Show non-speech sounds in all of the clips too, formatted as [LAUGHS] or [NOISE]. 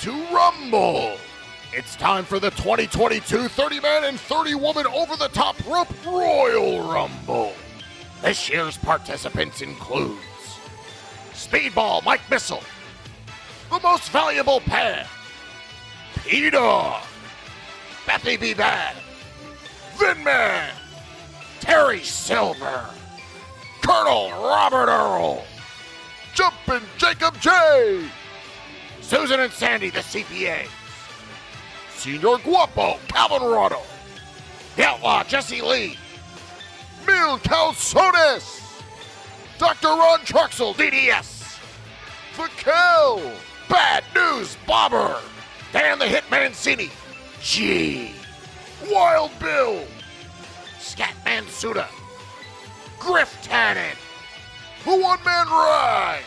to Rumble. It's time for the 2022 30 man and 30 woman over the top rope Royal Rumble. This year's participants includes Speedball Mike Missile, the most valuable pair, Peter, Bethy B. Bad, Vinman, Terry Silver, Colonel Robert Earl, Jumpin' Jacob J, Susan and Sandy, the CPA, Senor Guapo, Calvin Rotto, The Outlaw, Jesse Lee, Mil Calzones, Dr. Ron Truxell, DDS, The Kel, Bad News Bobber, Dan the Hitman Cini, G, Wild Bill, Scatman Suda, Griff Tannen, The One Man Ride,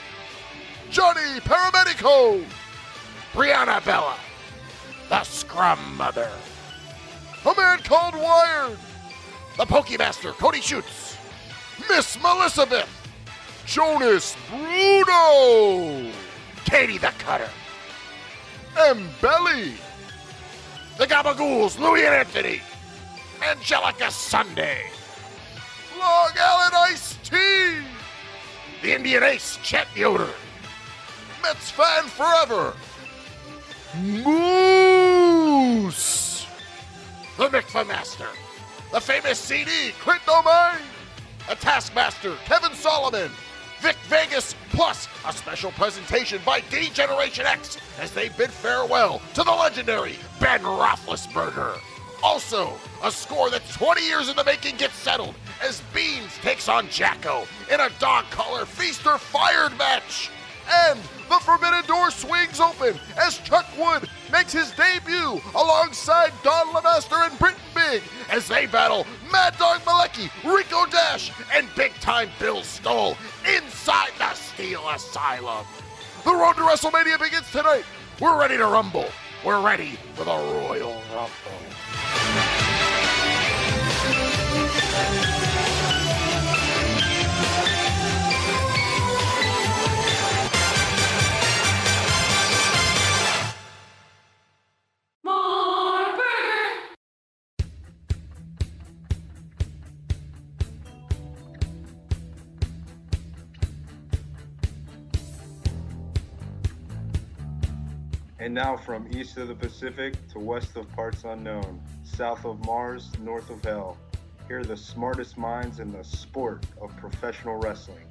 Johnny Paramedico, Brianna Bella, The Scrum Mother, A Man Called Wired, The Pokemaster, Cody Shoots, Miss Melissabeth, Jonas Bruno, Katie the Cutter, M. Belly, The Gabagools, Louie and Anthony, Angelica Sunday, Long Island Ice Tea, The Indian Ace, Chet Yoder, Mets Fan Forever, Moose, The Mikva Master, The Famous CD, Clint Domain, A Taskmaster, Kevin Solomon, Vic Vegas, plus a special presentation by D Generation X as they bid farewell to the legendary Ben Roethlisberger. Also, a score that's 20 years in the making gets settled as Beans takes on Jacko in a dog collar feast or fired match. And the Forbidden Door swings open as Chuck Wood makes his debut alongside Don LeMaster and Britton Big as they battle Mad Dog Malecki, Rico Dash, and Big Time Bill Stoll inside the Steel Asylum. The road to WrestleMania begins tonight. We're ready to rumble. We're ready for the Royal Rumble. And now from east of the Pacific to west of parts unknown, south of Mars, north of hell, here are the smartest minds in the sport of professional wrestling.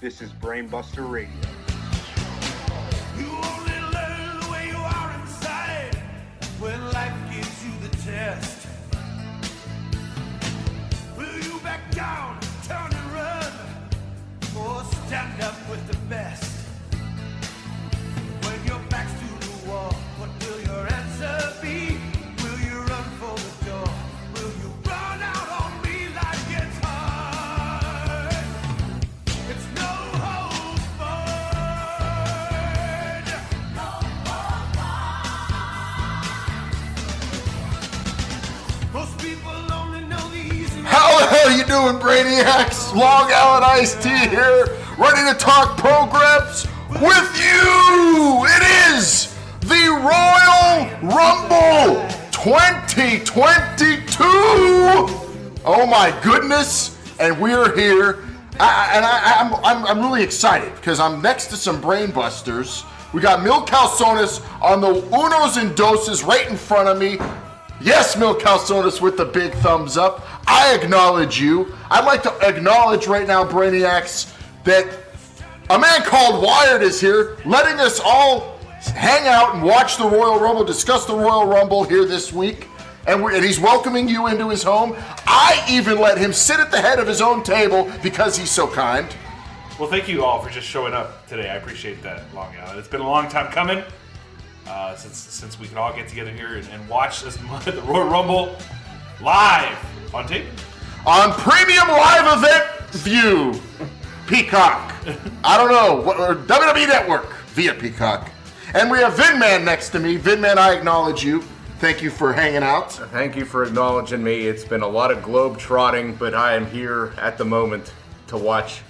This is Brainbuster Radio. You only learn the way you are inside when life gives you the test. Will you back down, turn and run, or stand up with the best? You doing, Brainiacs? Long Island Ice Tea here, ready to talk programs with you. It is the Royal Rumble 2022. Oh my goodness! And we're here, I, and I, I'm, I'm I'm really excited because I'm next to some brain busters. We got Mil Calzones on the unos and doses right in front of me. Yes, Mil Calzones with the big thumbs up. I acknowledge you. I'd like to acknowledge right now, Brainiacs, that a man called Wired is here, letting us all hang out and watch the Royal Rumble, discuss the Royal Rumble here this week. And, and he's welcoming you into his home. I even let him sit at the head of his own table because he's so kind. Well, thank you all for just showing up today. I appreciate that, Long Island. It's been a long time coming uh, since since we can all get together here and, and watch this [LAUGHS] the Royal Rumble live on tape. on premium live event view peacock [LAUGHS] i don't know what or wwe network via peacock and we have vinman next to me vinman i acknowledge you thank you for hanging out Thank you for acknowledging me. It's been a lot of globe trotting, but I am here at the moment to watch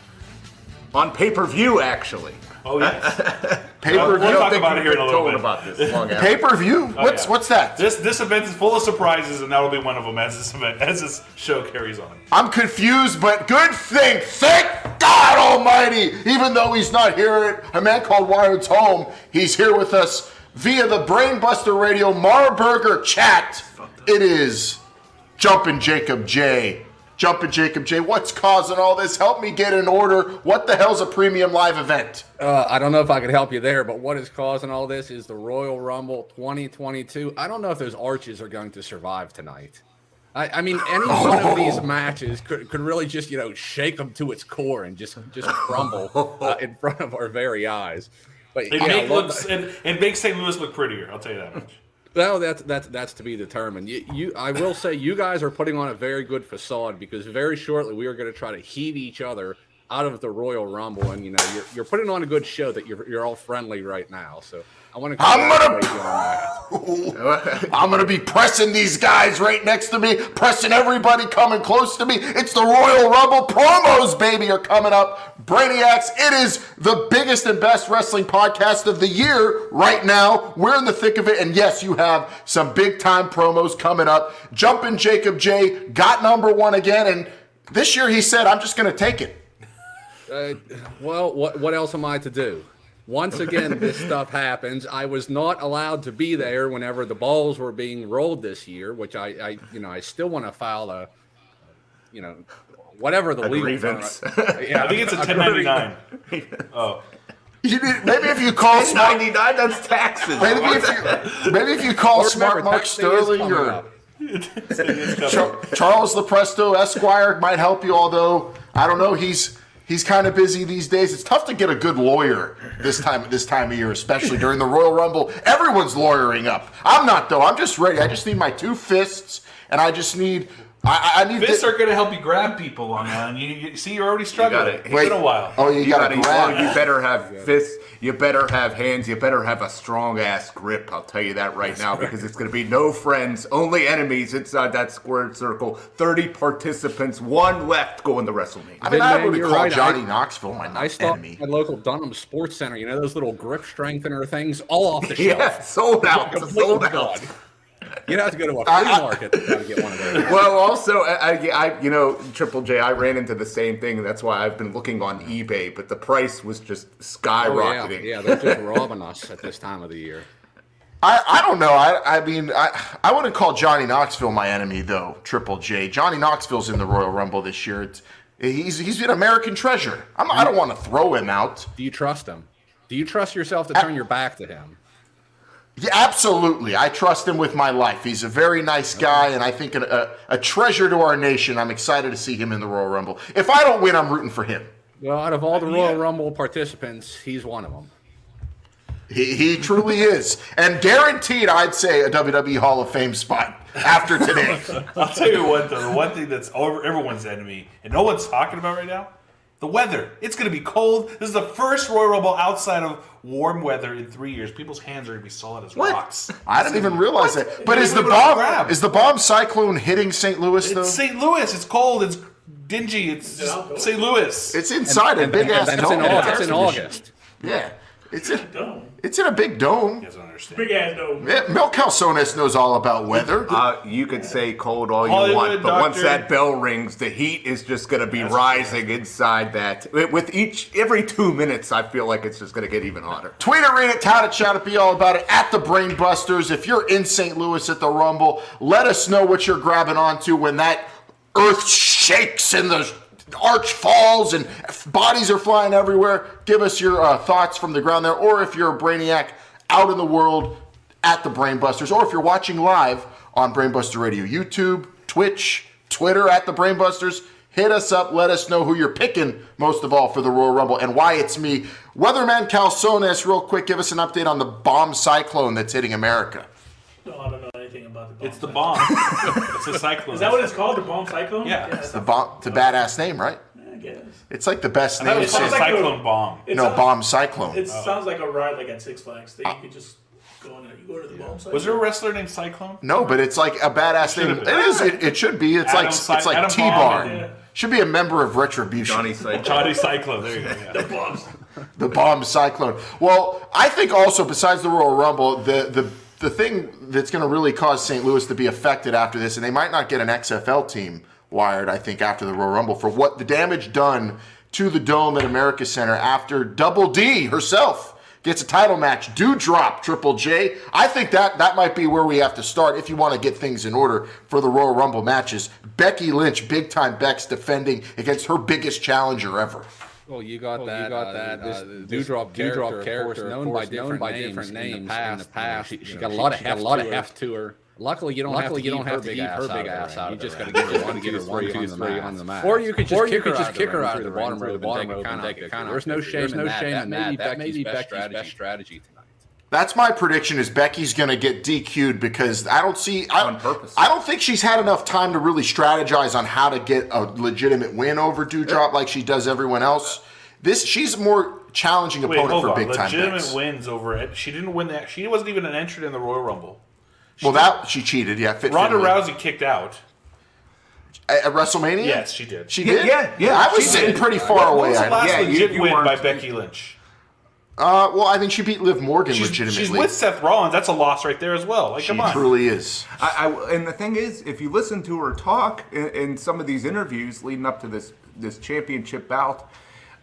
on pay per view, actually. Oh yes. [LAUGHS] Pay per We'll view. talk about it here in a little told bit. about this long after. Pay per view. What's oh, yeah. what's that? This this event is full of surprises, and that'll be one of them as this event as this show carries on. I'm confused, but good thing. Thank God Almighty. Even though he's not here at a man called Wired's home, he's here with us via the Brainbuster Radio Marburger chat. It is Jumpin' Jacob J. Jumpin' Jacob J. What's causing all this? Help me get in order. What the hell's a premium live event? Uh, I don't know if I could help you there, but what is causing all this is the Royal Rumble 2022. I don't know if those arches are going to survive tonight. I, I mean, any one of [LAUGHS] these matches could, could really just you know shake them to its core and just just crumble uh, in front of our very eyes. But It, yeah, make look- looks, it, it makes St. Louis look prettier. I'll tell you that much. Well, that's that's that's to be determined. You, you, I will say, you guys are putting on a very good facade because very shortly we are going to try to heat each other out of the Royal Rumble, and you know you're, you're putting on a good show that you're you're all friendly right now. So I want to. I'm gonna- congratulate you on that. [LAUGHS] I'm gonna be pressing these guys right next to me, pressing everybody coming close to me. It's the Royal Rumble promos, baby, are coming up. Brainiacs, it is the biggest and best wrestling podcast of the year right now. We're in the thick of it, and yes, you have some big time promos coming up. Jumping Jacob J got number one again, and this year he said, "I'm just gonna take it." Uh, well, what what else am I to do? Once again, this stuff happens. I was not allowed to be there whenever the balls were being rolled this year, which I, I you know, I still want to file a, you know, whatever the A legal grievance. term- Yeah, I think it's a 1099. [LAUGHS] Oh, You need- Maybe if you call Smart, 99, that's taxes. maybe if you, maybe if you call Or Smart remember, Mark tax day is Sterling or. up. [LAUGHS] Char- Charles Lepresto Esquire might help you, although I don't know. He's he's kind of busy these days. It's tough to get a good lawyer this time this time of year, especially during the Royal Rumble. Everyone's lawyering up. I'm not though. I'm just ready. I just need my two fists, and I just need. I, I I need. fists thi- are going to help you grab people on that. You, you see, you're already struggling. gotta- It's Wait. been a while. Oh, you, You gotta, gotta, grab. you better have fists. You better have hands. You better have a strong ass grip. I'll tell you that right now because it's going to be no friends, only enemies inside that squared circle. Thirty participants, one left going to WrestleMania. I mean, I Man, would you're call right. Johnny I- Knoxville my I stopped enemy. at local Dunham Sports Center. You know those little grip strengthener things, all off the [LAUGHS] shelf. yeah, sold out. Sold out. [LAUGHS] You'd have to go to a flea market to get one of those. Well, also, I, I, you know, Triple J, I ran into the same thing. That's why I've been looking on eBay, but the price was just Oh, skyrocketing. yeah, yeah, they're just robbing us at this time of the year. I, I don't know. I, I mean, I, I wouldn't call Johnny Knoxville my enemy, though, Triple J. Johnny Knoxville's in the Royal Rumble this year. It's, he's, he's an American treasure. I'm, I don't want to throw him out. Do you trust him? Do you trust yourself to turn your back to him? Yeah, absolutely. I trust him with my life. He's a very nice guy, and I think a, a, a treasure to our nation. I'm excited to see him in the Royal Rumble. If I don't win, I'm rooting for him. Well, out of all the Royal Rumble participants, he's one of them. He, he truly is. And guaranteed, I'd say, a WWE Hall of Fame spot after today. [LAUGHS] I'll tell you what, though, the one thing that's over everyone's enemy, and no one's talking about right now, the weather. It's going to be cold. This is the first Royal Rumble outside of warm weather in three years. People's hands are going to be solid as rocks. I didn't even realize that. But is the bomb is the bomb cyclone hitting St. Louis though? It's St. Louis. It's cold. It's dingy. It's St. Louis. It's inside a big ass And dome. it's in, August, it's in August. Yeah, it's in Dome. It's in a big dome. You guys don't understand. Big ass dome. Yeah, Mel Calzones knows all about weather. Uh, you could say cold all you Hollywood want, but once doctor. that bell rings, the heat is just going to be rising inside that. With with each every two minutes, I feel like it's just going to get even hotter. Tweet it, read it, tout it, shout it, be all about it at the Brain Busters. If you're in St. Louis at the Rumble, let us know what you're grabbing onto when that earth shakes and the arch falls and bodies are flying everywhere. Give us your uh, thoughts from the ground there, or if you're a brainiac out in the world at the Brainbusters, or if you're watching live on Brainbuster Radio, YouTube, Twitch, Twitter at the Brainbusters. Hit us up. Let us know who you're picking most of all for the Royal Rumble and why it's me. Weatherman Calzones, real quick, give us an update on the bomb cyclone that's hitting America. Anything about the bomb. It's the bomb. [LAUGHS] it's a cyclone. Is that what it's called? The bomb cyclone? Yeah. it's The a- bomb, it's a badass name, right? I guess. It's like the best I thought it name. was called sounds a- cyclone bomb. It no, sounds- bomb cyclone. It oh. sounds like a ride like at Six Flags. That you could just go in there. You go to the bomb cyclone. Was there a wrestler named Cyclone? No, but it's like a badass name. should've It been. is. It, it should be. It's Adam like Cy- it's like T Bomb, Bar. yeah. Should be a member of Retribution. Johnny Cycle. Johnny Cyclone. There you go. Yeah. the bombs? the bomb cyclone. Well, I think also besides the Royal Rumble, the the the thing that's going to really cause St. Louis to be affected after this, and they might not get an XFL team wired. I think after the Royal Rumble for what the damage done to the dome at America Center after Double D herself gets a title match. Do drop Triple J. I think that that might be where we have to start if you want to get things in order for the Royal Rumble matches. Becky Lynch, big time Beck's defending against her biggest challenger ever. Well, you got Well, that. you got uh, that, This uh, this Doudrop Doudrop character, character, of known by different by names different in the names in the past. past. You know, She, she she- got a she- lot of she heft, a lot of to her. heft to her. Luckily, you don't Luckily, have you to don't have her to big ass her out big of ass out of You the just got to You get just gotta get three one, on the three mat. mat. Or you could just Or you kick her could out just of the kick her ring out of the the bottom through rope bottom rope and count take a out. count There's no shame There's no shame That in may that. That may Becky's be Becky's strategy. best strategy tonight. That's my prediction is Becky's going to get DQ'd because I don't see I, On purpose. I don't think she's had enough time to really strategize on how to get a legitimate win over Doudrop like she does everyone else. This she's a more challenging Wait, opponent hold for on. big time Legitimate wins over it. She didn't win that. She wasn't even an entrant in the Royal Rumble. Well, that she cheated. Yeah, fit Ronda Finlay. Rousey kicked out. at, at WrestleMania. Yes, she did. She did. yeah, yeah, I was sitting did. pretty far What away. was the last Yeah, you- legit you win by Becky Lynch? Uh, well, I mean, she beat Liv Morgan She's, legitimately. she's with Seth Rollins. That's a loss right there as well. Like, she come on. truly is. I, I, and the thing is, if you listen to her talk in, in some of these interviews leading up to this this championship bout,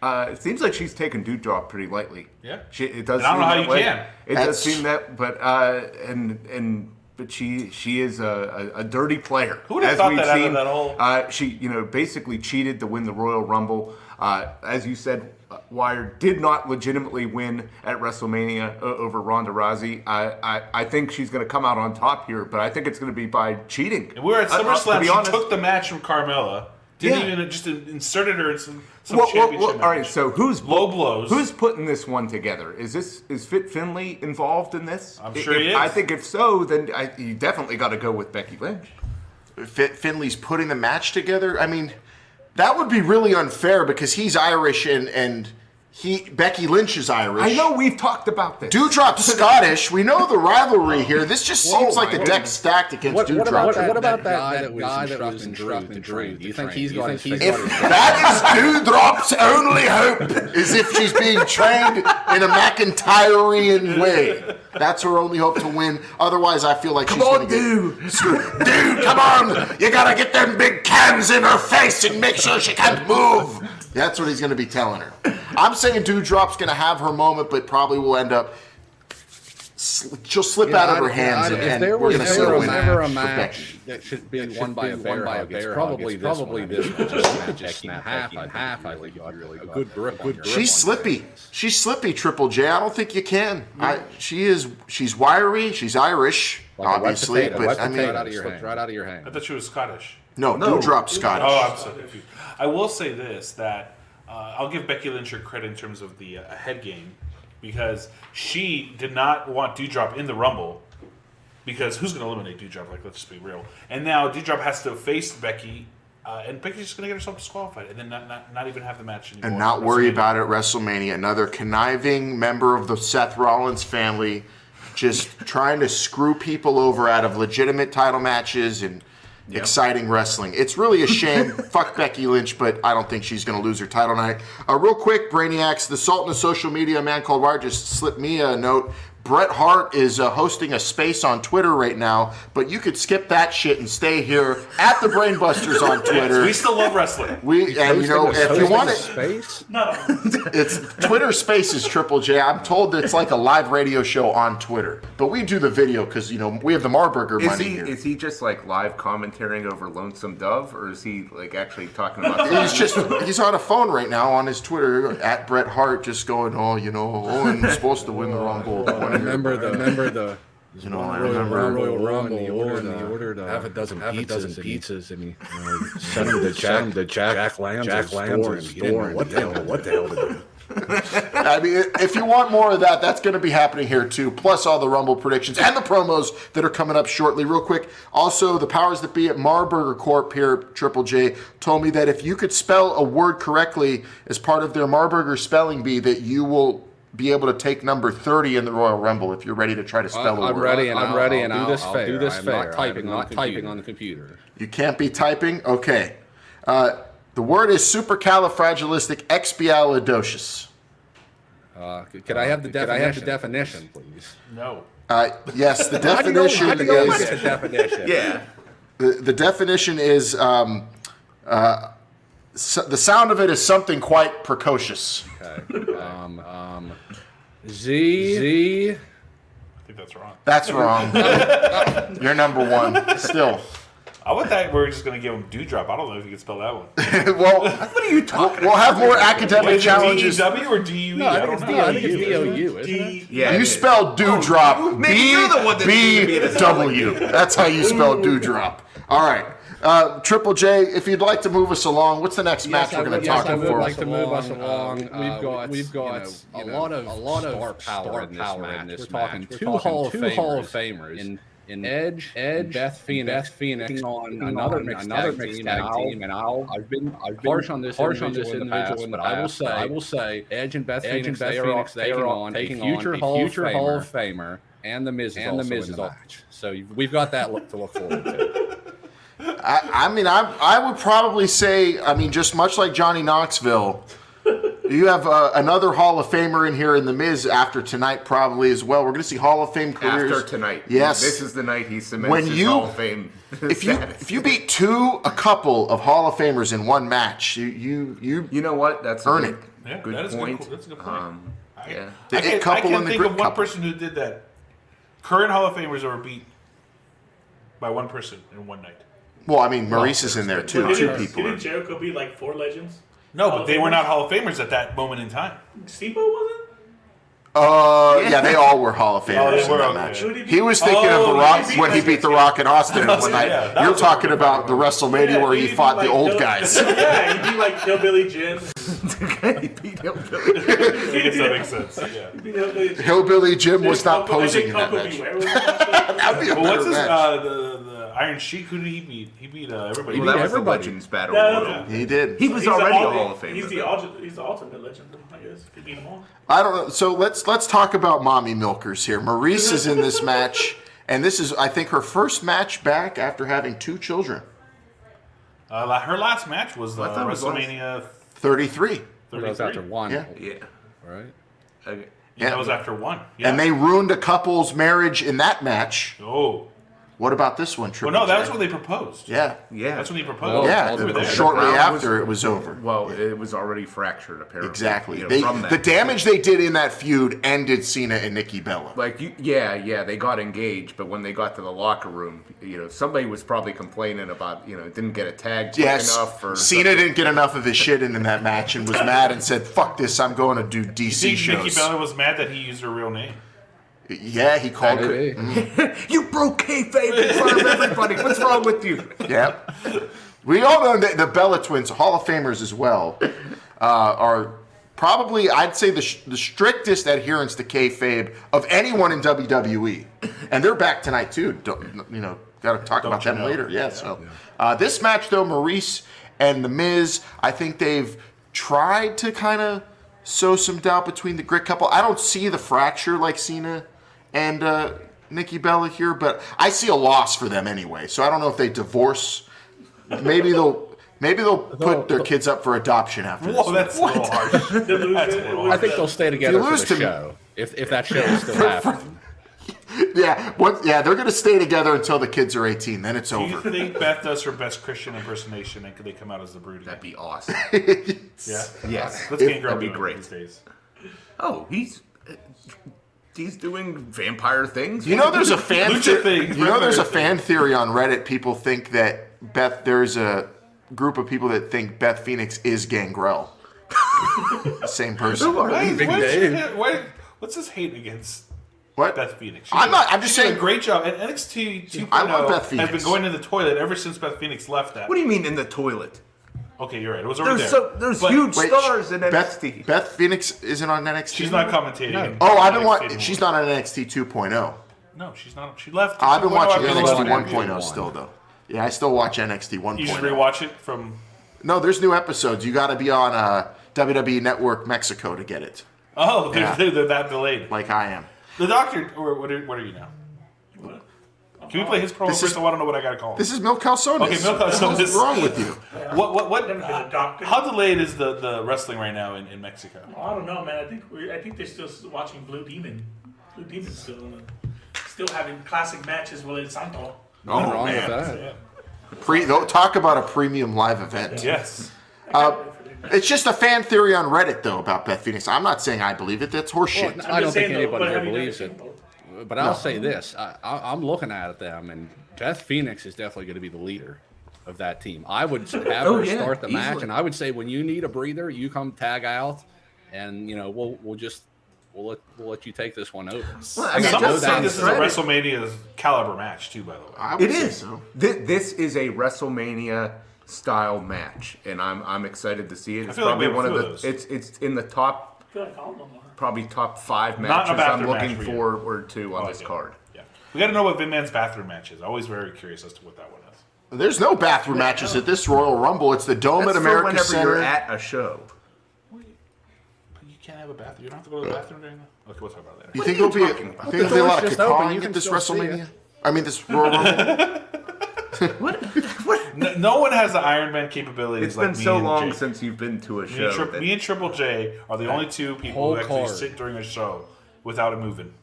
uh, it seems like she's taken Doudrop pretty lightly. Yeah. she, it does. And I don't know seem how that you way. can. It That's- does seem that, but uh, and and but she she is a, a, a dirty player. Who would've As thought we've that out of seen, that whole- Uh, she you know basically cheated to win the Royal Rumble. Uh, as you said. Uh, Wire did not legitimately win at WrestleMania over Ronda Rousey. I, I, I think she's going to come out on top here, but I think it's going to be by cheating. And we were at Uh, uh, to SummerSlam. be she honest- took the match from Carmella. Didn't Yeah. even just inserted her in some, some Well, well, championship well, all right. So who's Low blows. Who's putting this one together? Is this is Fit Finlay involved in this? I'm If- sure he I think if so, then I, you definitely got to go with Becky Lynch. Fit Finlay's putting the match together. I mean, that would be really unfair because he's Irish and and he Becky Lynch is Irish. I know we've talked about this. Doudrop's [LAUGHS] Scottish. We know the rivalry here. This just Whoa, seems like the deck deck's stacked against What, what Doudrop. about that, What about that that- guy that that, was guy that was instructing instructing Drew Drew to to Do you think train? he's Do you got think his if that is [LAUGHS] Doudrop's only hope, is if she's being trained in a McIntyrean way. That's her only hope to win. Otherwise, I feel like Come she's on, gonna dude. get Dude, come on! You gotta get them big cans in her face and make sure she can't move. That's what he's gonna be telling her. I'm saying Doudrop's gonna have her moment, but probably will end up. sl- She'll slip Yeah, out of I- her hands, I- and, if and there we're was gonna see ever a a match, ever a for match Becky. that should be That won by be a won bear by hug, it's bear hug. probably It's this probably one. this Just one. Just snap snap half on half. I think you really a good grip on your She's slippy. She's slippy, Triple J. I don't think you can. I, she is. She's wiry. She's Irish, Like obviously, potato, but I mean, Right out of your hand. right out of your hand. I thought she was Scottish. No, No. Doudrop's Scottish. Oh, I'm so confused. I will say this that uh, I'll give Becky Lynch her credit in terms of the uh, head game because she did not want Doudrop in the Rumble because who's going to eliminate Doudrop? Like, let's just be real. And now Doudrop has to face Becky, uh, and Becky's just going to get herself disqualified and then not, not, not even have the match anymore. and not worry about it at WrestleMania. Another conniving member of the Seth Rollins family, just trying to screw people over out of legitimate title matches and exciting wrestling. It's really a shame. [LAUGHS] Fuck Becky Lynch, but I don't think she's going to lose her title tonight. Uh, real quick, Brainiacs, the Sultan of social media, a man called Wire, just slipped me a note. Bret Hart is uh, hosting a space on Twitter right now, but you could skip that shit and stay here at the Brainbusters on [LAUGHS] Twitter. We still love wrestling. We and you know if you want it, space, No. [LAUGHS] it's Twitter Spaces Triple J. I'm told that it's like a live radio show on Twitter, but we do the video because you know we have the Marburger Is money he here. is he just like live commentating over Lonesome Dove, or is he like actually talking about? He's just he's on a phone right now on his Twitter at Bret Hart, just going, oh, you know, Owen's supposed to win the Rumble. [LAUGHS] remember the remember the You know, I Royal, remember. Royal Rumble. He He ordered, ordered, he ordered uh, half a dozen half a pizzas, dozen and pizzas, and he [LAUGHS] you know, sent him to Jack, to Jack, Jack Lamb's Jack Lamb's store, and store, he didn't know what the hell, what the hell to do. [LAUGHS] I mean, if you want more of that, that's going to be happening here too. Plus all the Rumble predictions and the promos that are coming up shortly. Real quick, also the powers that be at Marburger Corp here, Triple J, told me that if you could spell a word correctly as part of their Marburger spelling bee, that you will be able to take number 30 in the Royal Rumble if you're ready to try to spell it. I'm word. ready, and I'm I'll, ready, I'll and do I'll- this I'll fair. do this I'm fair. not typing, I'm on not the typing computer. on the computer. You can't be typing? Okay. Uh, the word is supercalifragilisticexpialidocious. Uh, could, could I have the could I have the definition, please? No. Uh, yes, the definition How do you know- definition how do you know what's is the definition? Yeah. the, the definition is um, uh, so the sound of it is something quite precocious. Okay. Um, um, Z Z. I think that's wrong. That's wrong. [LAUGHS] You're number one still. I would thought we were just gonna give him dewdrop. I don't know if you can spell that one. [LAUGHS] well, What are you talking we'll have more academic Is it challenges. D-E-W or D-U-E? No, I think don't it's know. Think it's D-O-U, isn't it? Yeah. You spell oh, dewdrop Oh, maybe B you're the one that needs to be B the W. That's how you spell dewdrop. All right. Uh, Triple J, if you'd like to move us along, what's the next match Yes, we're going would, to talk yes, I would about? like to move us along. Uh, we've got we've got, you you know, know, a lot of a lot of star power, star in, this power match. in this We're talking match. two We're Hall of talking two Hall of Famers Famers in in Edge, Edge, Beth Phoenix, Beth Phoenix taking on taking another on mixed another tag mixed team, tag and I'll- team, and I'll I've been I've been harsh on this harsh on this individual in the individual past, in the but I will say- I will say Edge and Beth Edge Phoenix, and Beth they are Phoenix, they taking are on taking a on future a Hall future of Hall Famer, of Famer, and the Miz is and the also Miz in is the also- match. So we've got that look to look forward to. [LAUGHS] I, I mean, I, I would probably say, I mean, just much like Johnny Knoxville, you have uh, another Hall of Famer in here in The Miz after tonight, probably as well. We're going to see Hall of Fame careers. After tonight. Yes. This is the night he cements When his you- Hall of Fame [LAUGHS] if you status. if you beat two, a couple of Hall of Famers in one match, you you you You know what? That's a Earn good, it. Yeah, good that is a point. good, that's a good point. Um, I, yeah. The I can, I can think grit of one couple. person who did that. Current Hall of Famers ever beat by one person in one night. Well, I mean, Maryse is in there too. Didn't, Two didn't people. Jericho beat like four legends? No, but they were not Hall of Famers at that moment in time. Steve wasn't? Uh, yeah, they all were Hall of [LAUGHS] Oh, Famers they in that okay. match. Who he was thinking of Oh, the Rock beat when he beat the Rock in Austin one night. Yeah, You're talking about the WrestleMania Yeah, where he beat, fought the old Hill- guys. [LAUGHS] yeah, he beat like Hillbilly Jim. [LAUGHS] he beat him. I guess that makes sense. Yeah. Hillbilly Jim. Hillbilly Jim was not Coco- posing in that Coco match. Beware was in that. That'd be a But better what's his match. uh, the, the Iron Sheik? Who did he beat? He beat uh, everybody. Well, that was everybody. the Legends Battle No, no, Royal. no. He did. He was He's already a Hall of Famer. He's the, though. ulti- he's the ultimate legend, I guess. He beat them all. I don't know. So let's let's talk about mommy milkers here. Maryse is in this match, and this is I think her first match back after having two children. Uh, her last match was uh, I thought it was WrestleMania Thirty-three, That was after one, Yeah. Yeah. right? Okay. Yeah, that was after one. Yeah. and they ruined a couple's marriage in that match. Oh. What about this one? True? Well, no, that's J? when they proposed. Yeah, Yeah. That's when he Well, proposed. yeah. we were there. Shortly The crowd after it was over. Well, it was already fractured, apparently. Exactly. you know, They, from that. the damage they did in that feud ended Cena and Nikki Bella. Like, you, yeah, yeah, they got engaged, but when they got to the locker room, you know, somebody was probably complaining about, you know, it didn't get a tag quick Yes, enough. Or Cena didn't get enough of his shit in, in that match and was mad and said, "Fuck this! I'm going to do DC See, Nikki shows." Bella was mad that he used her real name. Yeah, he called her. Maybe. [LAUGHS] You broke kayfabe in front of everybody. What's wrong with you? Yep. We all know that the Bella twins, Hall of Famers as well, uh, are probably, I'd say, the, sh- the strictest adherence to kayfabe of anyone in WWE. And they're back tonight, too. Don't, you know, got to talk Don't about them know? later. Yeah, so. Uh, this match, though, Maryse and The Miz, I think they've tried to kind of sow some doubt between the grit couple. I don't see the fracture like Cena and uh, Nikki Bella here, but I see a loss for them anyway. So I don't know if they divorce. Maybe they'll maybe they'll put their kids up for adoption after this. Whoa, that's a little harsh. [LAUGHS] That's a it little I think they'll stay together for lose the to me- show. If, if that show is still [LAUGHS] happening. [LAUGHS] Yeah, what, yeah, they're gonna stay together until the kids are 18. Then it's Do you think Beth does her best Christian impersonation and could they come out as the brood? That'd be awesome. yeah. yes. Let's get That'd be great. these days. Oh, he's uh, he's doing vampire things. You know, there's a fan. Lucha the- thing. you know, there's a fan theory on Reddit. People think that Beth. There's a group of people that think Beth Phoenix is Gangrel. [LAUGHS] Same person. Why, Big why is she Dave. why- what's this hate against What? Beth Phoenix? She I'm did- not- I'm just she did saying- a great job. And NXT 2.0 I love Beth oh has Phoenix. been going to the toilet ever since Beth Phoenix left that. What do you mean in the toilet? Okay, you're right. It was already There's there. so there's But huge Wait, stars in Beth, NXT. Beth Phoenix isn't on NXT. She's not commentating. Oh, I've been watching. She's not on NXT 2.0. No, she's not. She left. I've been 2.0 watching after the NXT last 1.0 interview. still though. Yeah, I still watch NXT 1.0. You should rewatch it from. No, there's new episodes. You got to be on uh, WWE Network Mexico to get it, Oh, they're, [LAUGHS] Yeah. they're, they're that delayed. like I am. The doctor, or what are, what are you now? Can we play his promo This first? is- I want to know what I got to call him. This is Mil Calzones. Okay, Mil Calzones. What's wrong with you? what what what? Never been a doctor. How delayed is the, the wrestling right now in, in Mexico? I don't know, man. I think we I think they're still watching Blue Demon. Blue Demon's still still having classic matches with El Santo. Nothing Oh, wrong man. with that. Yeah. Pre, though, talk about a premium live event. Yes. Uh, it's just a fan theory on Reddit, though, about Beth Phoenix. I'm not saying I believe it. That's horseshit. Well, I'm don't think though, anybody here believes seen it. Both? But I'll say this: I, I, I'm looking at them, and Beth Phoenix is definitely going to be the leader of that team. I would oh, have Oh, her yeah, start the match, and I would say when you need a breather, you come tag out, and you know we'll we'll just we'll let we'll let you take this one over. Well, I mean, Someone just said on this is a WrestleMania caliber match too. By the way, I would It say is. so. Thi- This is a WrestleMania style match, and I'm I'm excited to see it. It's feel like we probably have one of the. those. It's it's in the top, I feel like all of them are. Probably top five matches I'm looking match for forward to on oh, I this card. Yeah. We got to know what Vin Man's bathroom match is. Always very curious as to what that one is. There's no bathroom matches at this Royal Rumble. It's the Dome That's at for America whenever Center. you're at a show. But you can't have a bathroom. You don't have to go to the uh, bathroom during that. Okay, we'll talk about that. you What think are you there'll be? talking A, think there'll be a lot of just open, you at this still see WrestleMania? I mean, this Royal [LAUGHS] Rumble. [LAUGHS] [LAUGHS] No, no one has the Iron Man capabilities It's like been me so and long Jay. since you've been to a Me and, show. Tri- me and Triple J are the only two people who actually card. sit during a show without it moving.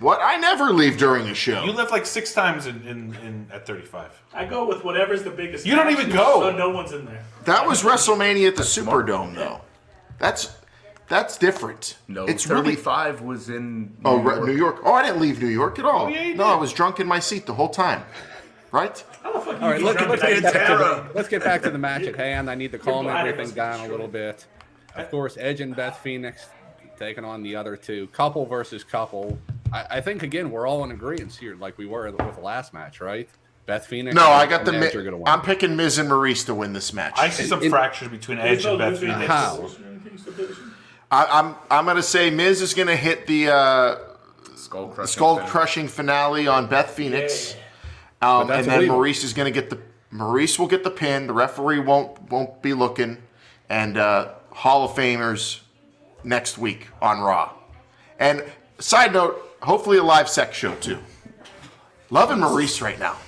what? I never leave during a show. You left like six times in, in, in at 35. I go with whatever's the biggest. You don't even go. So no one's in there. That was WrestleMania at the Superdome, though. That's that's different. no, it's really 35 was in. Oh, New oh York. New York. Oh, I didn't leave New York at all. Oh, yeah, you no, did. I was drunk in my seat the whole time. Right? How the fuck All right, let's, [LAUGHS] let's, get back to the, let's get back to the match at hand. I need to calm everything must be down a little bit. Of course, Edge and Beth Phoenix taking on the other two, couple versus couple. I, I think again we're all in agreement here, like we were with the last match, right? Beth Phoenix. No, I got the. and Mi- are gonna win. I'm picking Miz and Maryse to win this match. I see some in- fractures between Edge and Beth Phoenix. How? or anything, I, I'm I'm gonna say Miz is gonna hit the uh, Skull crushing. skull crushing finale on Beth Phoenix, um, and then illegal. Maryse is gonna get the Maryse will get the pin. The referee won't won't be looking, and uh, Hall of Famers next week on Raw. And side note, hopefully a live sex show too. Loving Maryse right now. [LAUGHS]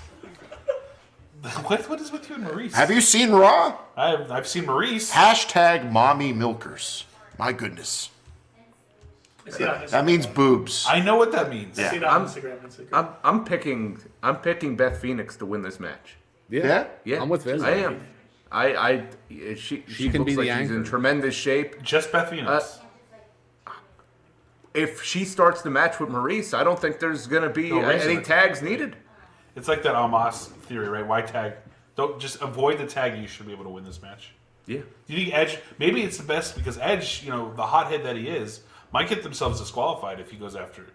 What, what is with you and Maryse? Have you seen Raw? I've, I've seen Maryse. Hashtag mommy milkers. My goodness. I see it on That means boobs. I know what that means. I see it I'm- Instagram. Instagram. I'm I'm picking I'm picking Beth Phoenix to win this match. yeah, Yeah? Yeah, I'm with Vince. I am. I I she she, can looks be the like she's in anchor. tremendous shape. Just Beth Phoenix. Uh, If she starts the match with Maryse, I don't think there's gonna be No reason. any tags needed. it's like that Amos theory, right? Why tag? Don't just avoid the tag. You should be able to win this match. Yeah. Do you think Edge? Maybe it's the best because Edge, you know, the hothead that he is, might get themselves disqualified if he goes after it.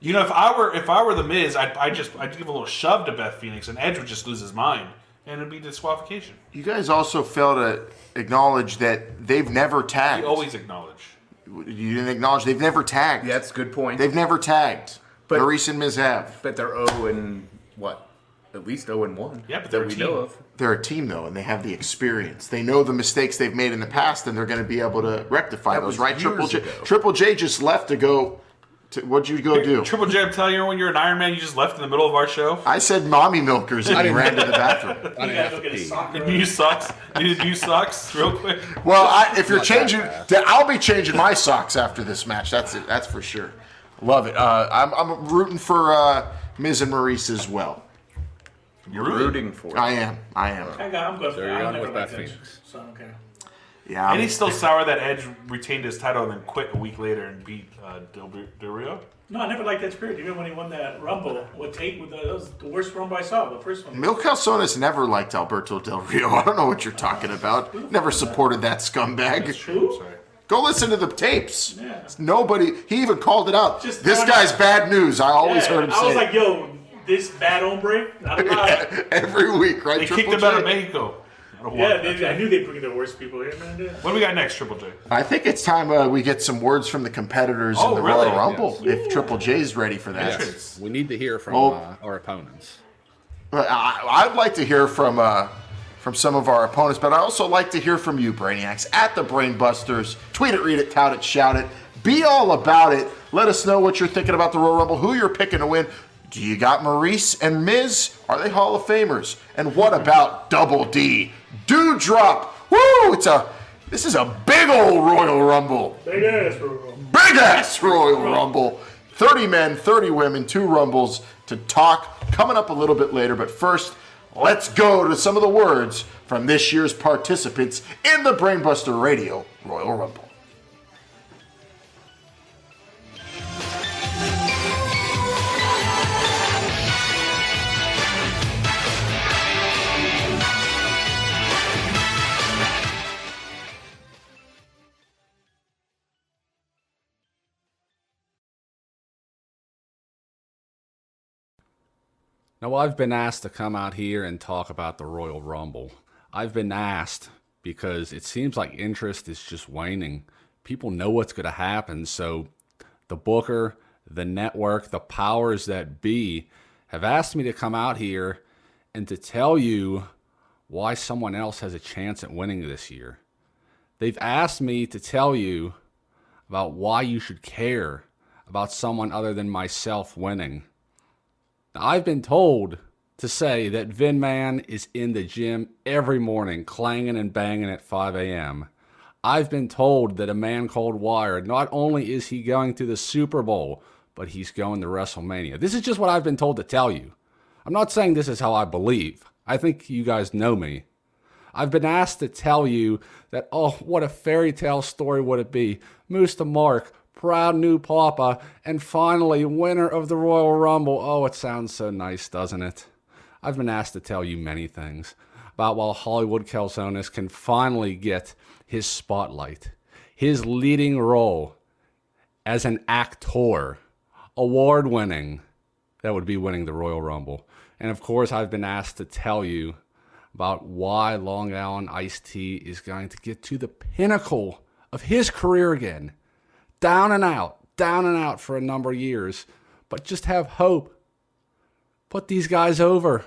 You know, if I were if I were the Miz, I'd, I'd just I'd give a little shove to Beth Phoenix, and Edge would just lose his mind, and it'd be disqualification. You guys also fail to acknowledge that they've never We tagged. always acknowledge. You didn't acknowledge they've never tagged. Yeah, that's a good point. They've never tagged. But- Maryse and Miz have. but they're 0 and what? At least 0 and 1. Yeah, but that they're a we know of. They're a team though, and they have the experience. They know the mistakes they've made in the past, and they're going to be able to rectify That those. Right? Triple J. ago. Triple J just left to go. To, what'd you go do? Triple J, I'm telling you, when you're an Iron Man, you just left in the middle of our show. I said mommy milkers, and I ran to the bathroom. I You didn't gotta have to pee. sock. Need socks. Need new socks, real quick. Well, I, if you're Not that changing. I'll be changing my socks after this match. That's it. That's for sure. Love it. Uh, I'm, I'm rooting for uh, Miz and Maryse as well. You're rooting for it. I am. I am. I got, I'm good for So you're I going with liked Beth Edge, Phoenix. So I don't care. Yeah. And I'm- he's still sour that Edge [LAUGHS] retained his title and then quit a week later and beat uh, Del, Del Rio. No, I never liked that spirit. Even when he won that Rumble with Tate, with the, that was the worst Rumble I saw. The first one. Mil Calzones never liked Alberto Del Rio. [LAUGHS] I don't know what you're talking about. Never supported that scumbag. Who? Sorry. Go listen to the tapes. Yeah. Nobody. He even called it out. Just this guy's out- bad news. I always Yeah, heard him I say was like, yo, this bad hombre. Not allowed. every week, right? They Triple kicked him out of Mexico. I yeah, they. I knew they'd bring the worst people here, man. Yeah. What do we got next, Triple J? I think it's time uh, we get some words from the competitors Oh, in the really? Royal Rumble. If Triple J's ready for that. Yes. We need to hear from Oh. uh, our opponents. But I, I'd like to hear from uh, from some of our opponents, but I also like to hear from you, Brainiacs, at the Brainbusters. Tweet it, read it, tout it, shout it. Be all about it. Let us know what you're thinking about the Royal Rumble, who you're picking to win. Do you got Maryse and Miz? Are they Hall of Famers? And what about Double D? Doudrop! Woo! It's a this is a big old Royal Rumble. Big ass bro. Big ass Royal Rumble. 30 men, 30 women, two rumbles to talk coming up a little bit later. But first, let's go to some of the words from this year's participants in the Brainbuster Radio Royal Rumble. Now, I've been asked to come out here and talk about the Royal Rumble. I've been asked because it seems like interest is just waning. People know what's going to happen, so the booker, the network, the powers that be have asked me to come out here and to tell you why someone else has a chance at winning this year. They've asked me to tell you about why you should care about someone other than myself winning. Now, I've been told to say that Vin Man is in the gym every morning, clanging and banging at 5 a.m. I've been told that a man called Wired, not only is he going to the Super Bowl, but he's going to WrestleMania. This is just what I've been told to tell you. I'm not saying this is how I believe. I think you guys know me. I've been asked to tell you that, oh, what a fairy tale story would it be? Moose to Mark, proud new papa, and finally winner of the Royal Rumble. Oh, it sounds so nice, doesn't it? I've been asked to tell you many things about while Hollywood Calzones can finally get his spotlight, his leading role as an actor, award winning, that would be winning the Royal Rumble. And of course, I've been asked to tell you about why Long Island Iced Tea is going to get to the pinnacle of his career again. Down and out, down and out for a number of years, but just have hope. Put these guys over.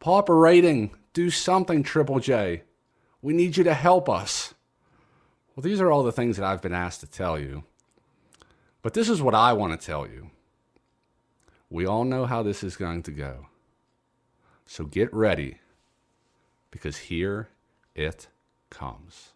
Pop a rating. Do something, Triple J. We need you to help us. Well, these are all the things that I've been asked to tell you. But this is what I want to tell you. We all know how this is going to go. So get ready, because here it comes.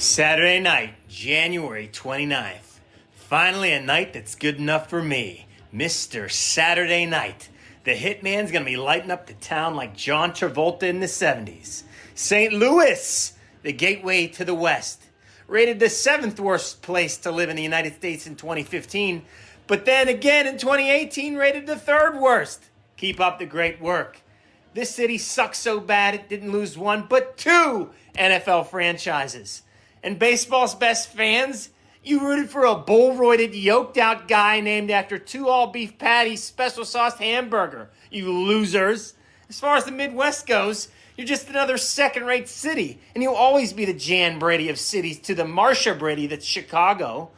Saturday night, January 29th. Finally, a night that's good enough for me. Mr. Saturday Night. The Hitman's gonna be lighting up the town like John Travolta in the 70s. St. Louis, the gateway to the West. Rated the seventh worst place to live in the United States in 2015, but then again in 2018, rated the third worst. Keep up the great work. This city sucks so bad it didn't lose one, but two NFL franchises. And baseball's best fans, you rooted for a bull-roided, yoked-out guy named after two all-beef patties, special sauce hamburger. You losers. As far as the Midwest goes, you're just another second-rate city, and you'll always be the Jan Brady of cities to the Marcia Brady that's Chicago.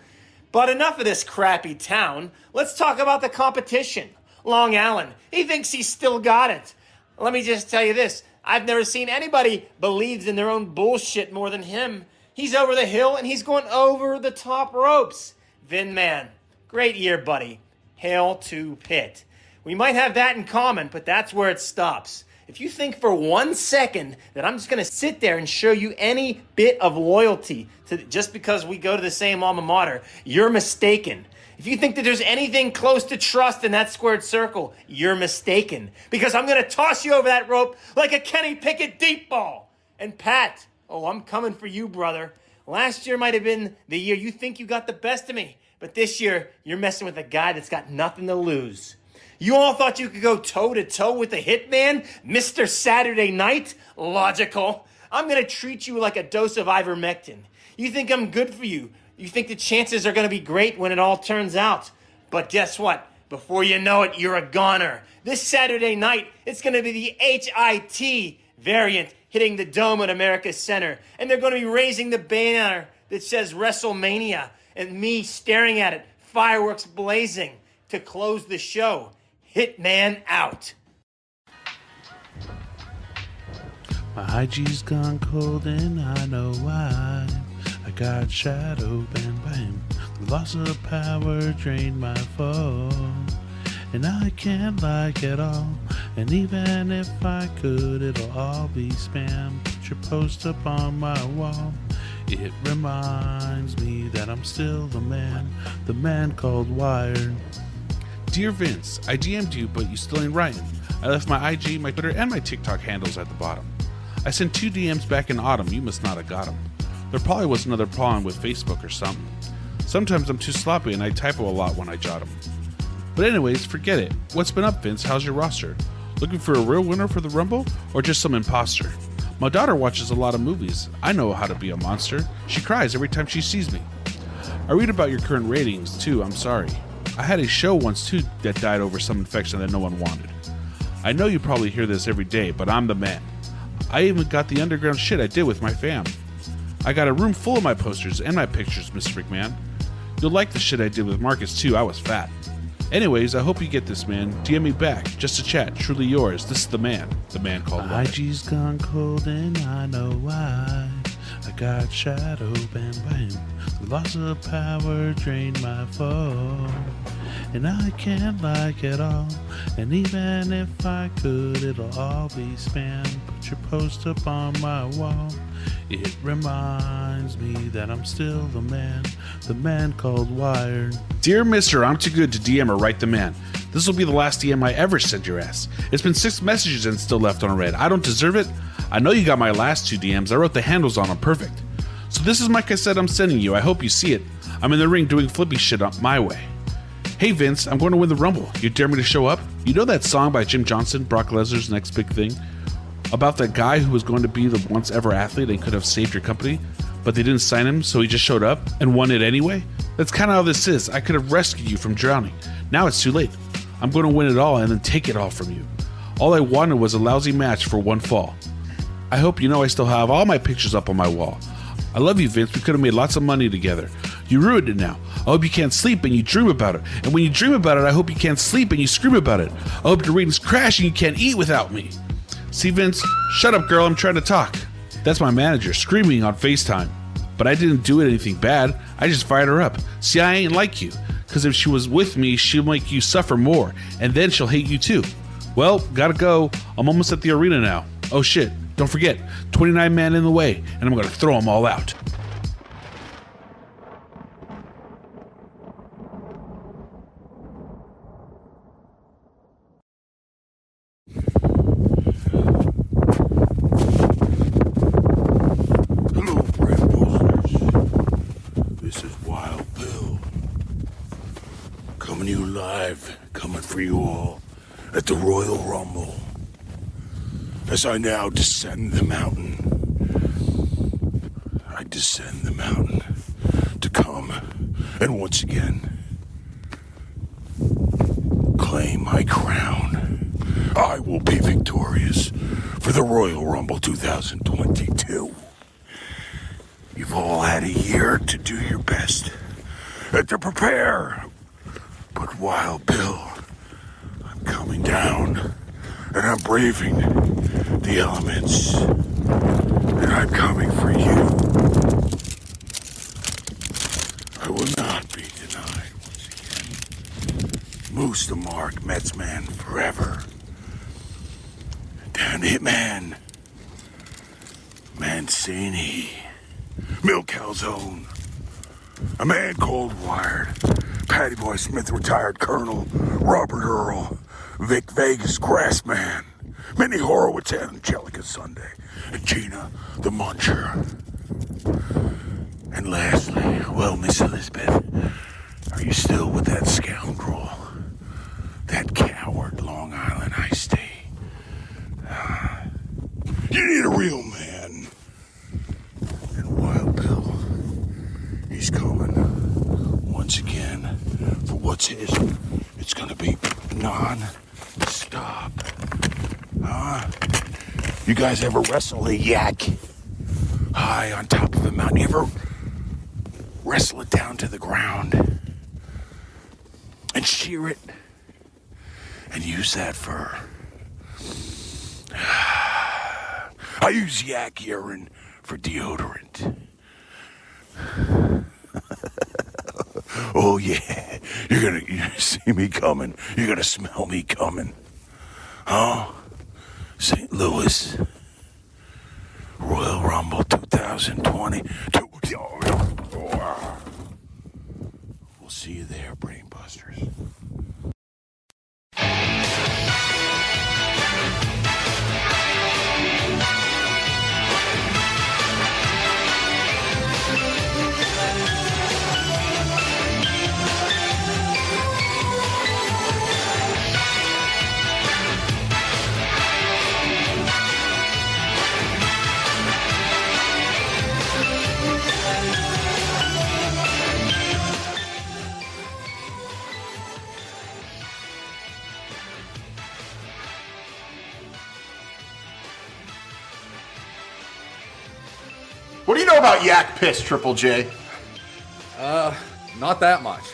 But enough of this crappy town. Let's talk about the competition. Long Allen, he thinks he's still got it. Let me just tell you this I've never seen anybody believes in their own bullshit more than him. He's over the hill and he's going over the top ropes. Vin Man, great year, buddy. Hail to Pitt. We might have that in common, but that's where it stops. If you think for one second that I'm just going to sit there and show you any bit of loyalty to just because we go to the same alma mater, you're mistaken. If you think that there's anything close to trust in that squared circle, you're mistaken. Because I'm going to toss you over that rope like a Kenny Pickett deep ball. And Pat, oh, I'm coming for you, brother. Last year might have been the year you think you got the best of me, but this year you're messing with a guy that's got nothing to lose. You all thought you could go toe to toe with the hitman, Mr. Saturday Night? Logical. I'm going to treat you like a dose of ivermectin. You think I'm good for you. You think the chances are going to be great when it all turns out. But guess what? Before you know it, you're a goner. This Saturday night, it's going to be the HIT variant hitting the dome at America's Center. And they're going to be raising the banner that says WrestleMania and me staring at it, fireworks blazing to close the show. Hitman out. My IG's gone cold and I know why. I got shadow by him. The loss of power drained my phone. And I can't like it all. And even if I could, it'll all be spam. Put your post up on my wall. It reminds me that I'm still the man, the man called Wired. Dear Vince, I DM'd you, but you still ain't writing. I left my IG, my Twitter, and my TikTok handles at the bottom. I sent two DMs back in autumn. You must not have got them. There probably was another problem with Facebook or something. Sometimes I'm too sloppy and I typo a lot when I jot them. But anyways, forget it. What's been up, Vince? How's your roster? Looking for a real winner for the Rumble or just some imposter? My daughter watches a lot of movies. I know how to be a monster. She cries every time she sees me. I read about your current ratings too. I'm sorry. I had a show once too that died over some infection that no one wanted. I know you probably hear this every day, but I'm the man. I even got the underground shit I did with my fam. I got a room full of my posters and my pictures, Mr. McMahon. You'll like the shit I did with Marcus too. I was fat. Anyways, I hope you get this, man. DM me back, just a chat. Truly yours. This is the man. The man called. My Wired. IG's gone cold and I know why. I got shadow by him. The loss of power drained my phone. And I can't like it all. And even if I could, it'll all be spam. Put your post up on my wall. It reminds me that I'm still the man, the man called Wired. Dear Mister, I'm too good to DM or write the man. This will be the last DM I ever send your ass. It's been six messages and still left unread. I don't deserve it. I know you got my last two DMs. I wrote the handles on them perfect. So this is my cassette I'm sending you. I hope you see it. I'm in the ring doing flippy shit up my way. Hey Vince, I'm going to win the Rumble. You dare me to show up? You know that song by Jim Johnston, Brock Lesnar's next big thing? About that guy who was going to be the once ever athlete and could have saved your company, but they didn't sign him, so he just showed up and won it anyway? That's kind of how this is. I could have rescued you from drowning. Now it's too late. I'm going to win it all and then take it all from you. All I wanted was a lousy match for one fall. I hope you know I still have all my pictures up on my wall. I love you, Vince. We could have made lots of money together. You ruined it now. I hope you can't sleep and you dream about it. And when you dream about it, I hope you can't sleep and you scream about it. I hope your ratings crash and you can't eat without me. See, Vince, shut up, girl. I'm trying to talk. That's my manager screaming on FaceTime. But I didn't do anything bad. I just fired her up. See, I ain't like you. Because if she was with me, she'll make you suffer more. And then she'll hate you too. Well, gotta go. I'm almost at the arena now. Oh shit. Don't forget, 29 man in the way, and I'm gonna throw them all out. Hello, Brainbusters. This is Wild Bill. Coming to you live, coming for you all the Royal Rumble. As I now descend the mountain, I descend the mountain to come and once again claim my crown. I will be victorious for the Royal Rumble 2022. You've all had a year to do your best and to prepare. But Wild Bill, coming down and I'm braving the elements. And I'm coming for you. I will not be denied once again. Moose the Mark, Metsman forever. Dan Hitman. Mancini. Milk Calzone. A man cold wired. Patty Boy Smith, retired Colonel. Robert Earl. Vic Vegas, Grassman. Minnie Horowitz, Angelica Sunday. And Gina, the Muncher. And lastly, well, Miss Elizabeth, are you still with that scoundrel? That coward Long Island iced tea? Ah, you need a real man. And Wild Bill, he's coming once again for what's his. It's gonna be non-stop. Huh? You guys ever wrestle a yak high on top of a mountain? You ever wrestle it down to the ground and shear it and use that fur? [SIGHS] I use yak urine for deodorant. [LAUGHS] oh yeah, you're gonna you see me coming. You're gonna smell me coming. Huh? St. Louis. Royal Rumble 2020. We'll see you there, Brainbusters. What do you know about yak piss, Triple J? Uh, not that much.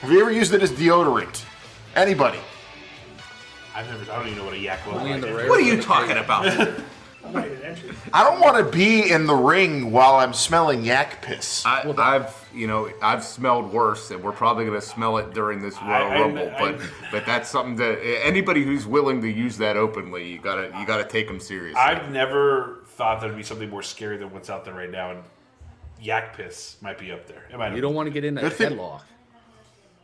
Have you ever used it as deodorant? Anybody? I've never. I don't even know what a yak looks Only in like. the rare What are you talking about? [LAUGHS] I'm not even entering. I don't want to be in the ring while I'm smelling yak piss. I, I've you know I've smelled worse, and we're probably going to smell it during this Royal I- I- Rumble. I- but but that's something that anybody who's willing to use that openly, you gotta you gotta take them seriously. I've never thought there'd be something more scary than what's out there right now, and yak piss might be up there. It might You don't want to get in that Good thing- headlock.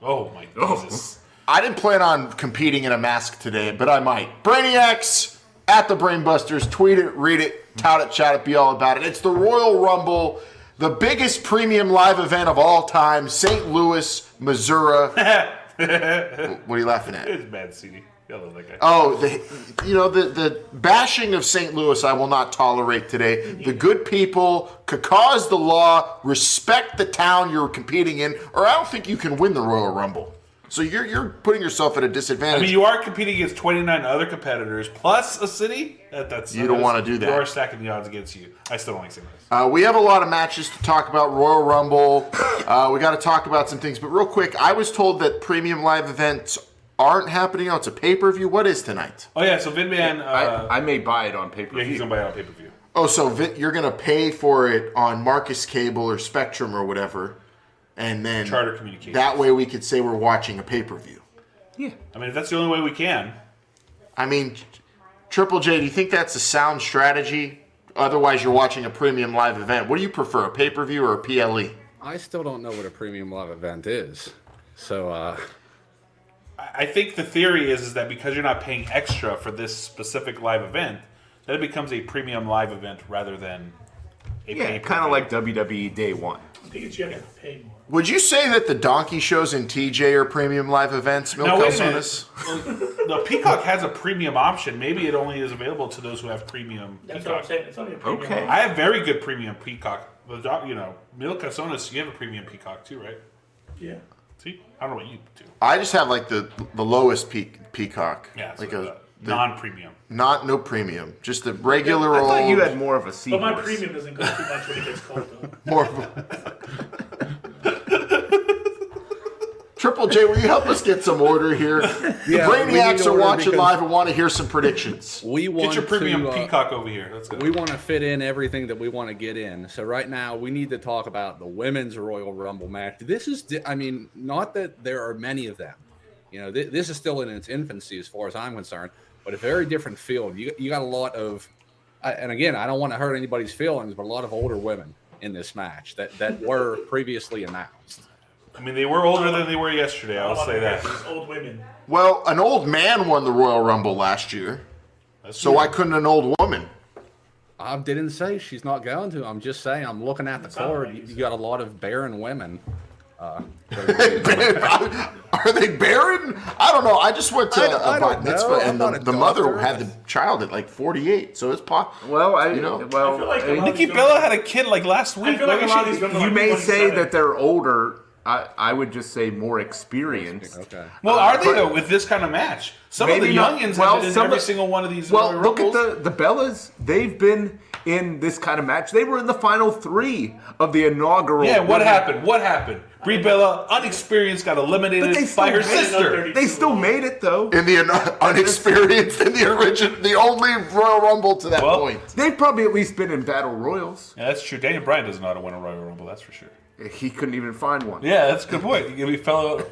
Oh my Oh. Jesus! I didn't plan on competing in a mask today, but I might. Brainiacs at the Brainbusters. Tweet it, read it, tout it, shout it, be all about it. It's the Royal Rumble, the biggest premium live event of all time, St. Louis, Missouri. [LAUGHS] what are you laughing at? It's bad, CD. I love that guy. Oh, the you know the the bashing of St. Louis I will not tolerate today. The good people could cause the law, respect the town you're competing in, or I don't think you can win the Royal Rumble. So you're you're putting yourself at a disadvantage. I mean, you are competing against 29 other competitors plus a city. That, that's You don't wanna do that. You are stacking the odds against you. I still don't like St. Louis. Uh, we have a lot of matches to talk about. Royal Rumble. Uh, we got to talk about some things, but real quick, I was told that premium live events aren't happening. Oh, it's a pay per view. What is tonight? Oh yeah, so Vinman. Uh, I, I may buy it on pay per view. yeah, he's gonna buy it on pay per view. Oh, so Vin, you're gonna pay for it on Marcus Cable or Spectrum or whatever, and then Charter Communications. That way, we could say we're watching a pay per view. Yeah, I mean, if that's the only way we can. I mean, Triple J, do you think that's a sound strategy? Otherwise, you're watching a premium live event. What do you prefer, a pay per view or a PLE? I still don't know what a premium live event is. So, uh, I I think the theory is, is that because you're not paying extra for this specific live event, that it becomes a premium live event rather than a Yeah, kind of like WWE Day One. I think it's you have to pay more. Would you say that the donkey shows in TJ are premium live events, Milk Now, wait a minute. Calzones? The Peacock has a premium option. Maybe it only is available to those who have premium That's what I'm saying. It's only a premium. Okay. I have very good premium Peacock. The you know, Mil Casonas, you have a premium Peacock too, right? Yeah. See, I don't know what you do. I just have like the the lowest peak, peacock. Yeah, like a the the- non-premium. not no premium, just the regular I old. thought you had more of a But my seahorse. premium doesn't go too much when it gets cold, though. More of a- [LAUGHS] Triple J, will you help us get some order here? [LAUGHS] the Yeah, we Brainiacs are watching live and want to hear some predictions. we want Get your premium to, uh, Peacock over here. Let's go. We want to fit in everything that we want to get in. So right now, we need to talk about the women's Royal Rumble match. This is, I mean, not that there are many of them. You know, th- this is still in its infancy as far as I'm concerned, but a very different field. You you got a lot of, and again, I don't want to hurt anybody's feelings, but a lot of older women in this match that that were previously announced. I mean, they were older than they were yesterday. I'll say that. These old women. Well, an old man won the Royal Rumble last year, That's so true. why couldn't an old woman? I didn't say she's not going to. I'm just saying I'm looking at the sounded card. like You, you you got a lot of barren women. [LAUGHS] Uh, are- Are they barren? I don't know. I just went to I don't- a I bat mitzvah, know. and the, the mother had the child at like 48, so it's possible. Well, I You know? well I feel like a uh, Nikki Bella had a kid like last week. I feel like a lot of these you may say that they're older. I, I would just say more experienced. okay. Well, are they but- though with this kind of match? Some of the Maybe not- youngins well, have been in every of- single one of these. Well, look at the the Bellas. They've been in this kind of match. They were in the final three of the inaugural. Yeah, what women- happened? What happened? Brie Bella, unexperienced, got eliminated But they still by her made it. sister. They still made it though. In the un- unexperienced, in the original, the only Royal Rumble to that Well, point. They've probably at least been in battle royals. Yeah, that's true. Daniel Bryan doesn't know how to win a Royal Rumble, that's for sure. He couldn't even find one. Yeah, that's a good point. You give me fellow.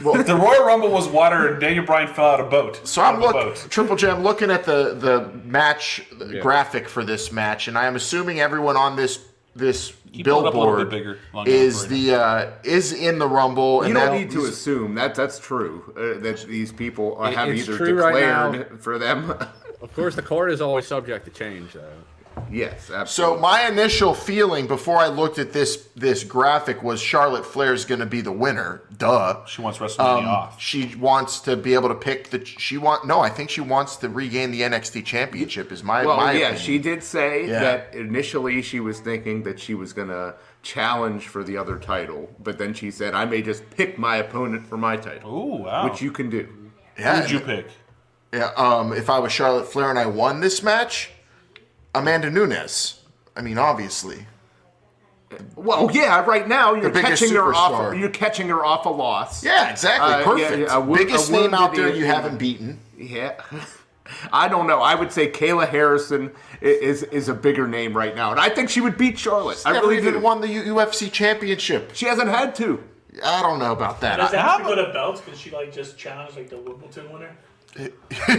if the Royal Rumble was water and Daniel Bryan fell out of a boat. So I'm out looking, boat. Triple J. I'm looking at the the match graphic for this match, and I am assuming everyone on this this Keep it up a billboard bigger, is the uh, is in the Rumble. You and don't that- need to assume that that's true. Uh, that these people uh, It- have either true right declared for them. Of course, the card is always subject to change, though. Yes, So my initial feeling before I looked at this this graphic was Charlotte Flair is going to be the winner. Duh. She wants WrestleMania Um, off. She wants to be able to pick the. She want no. I think she wants to regain the NXT Championship. Is my well, my yeah, opinion. she did say Yeah. that initially she was thinking that she was gonna challenge for the other title, but then she said, "I may just pick my opponent for my title," Ooh, wow. which you can do. Yeah, Who'd you pick? Yeah, um, if I was Charlotte Flair and I won this match, Amanda Nunes. I mean, obviously. Well, yeah, right now you're biggest catching her off. You're catching her off a loss. Yeah, exactly. Uh, Perfect. yeah, a wo- Biggest name out there you haven't beaten. Yeah. [LAUGHS] I don't know. I would say Kayla Harrison i- is is a bigger name right now, and I think she would beat Charlotte. I Never really even do. won the U- UFC championship. She hasn't had to. I don't know about that. Does that have to go to belts? Because she like just challenged like the Wimbledon winner.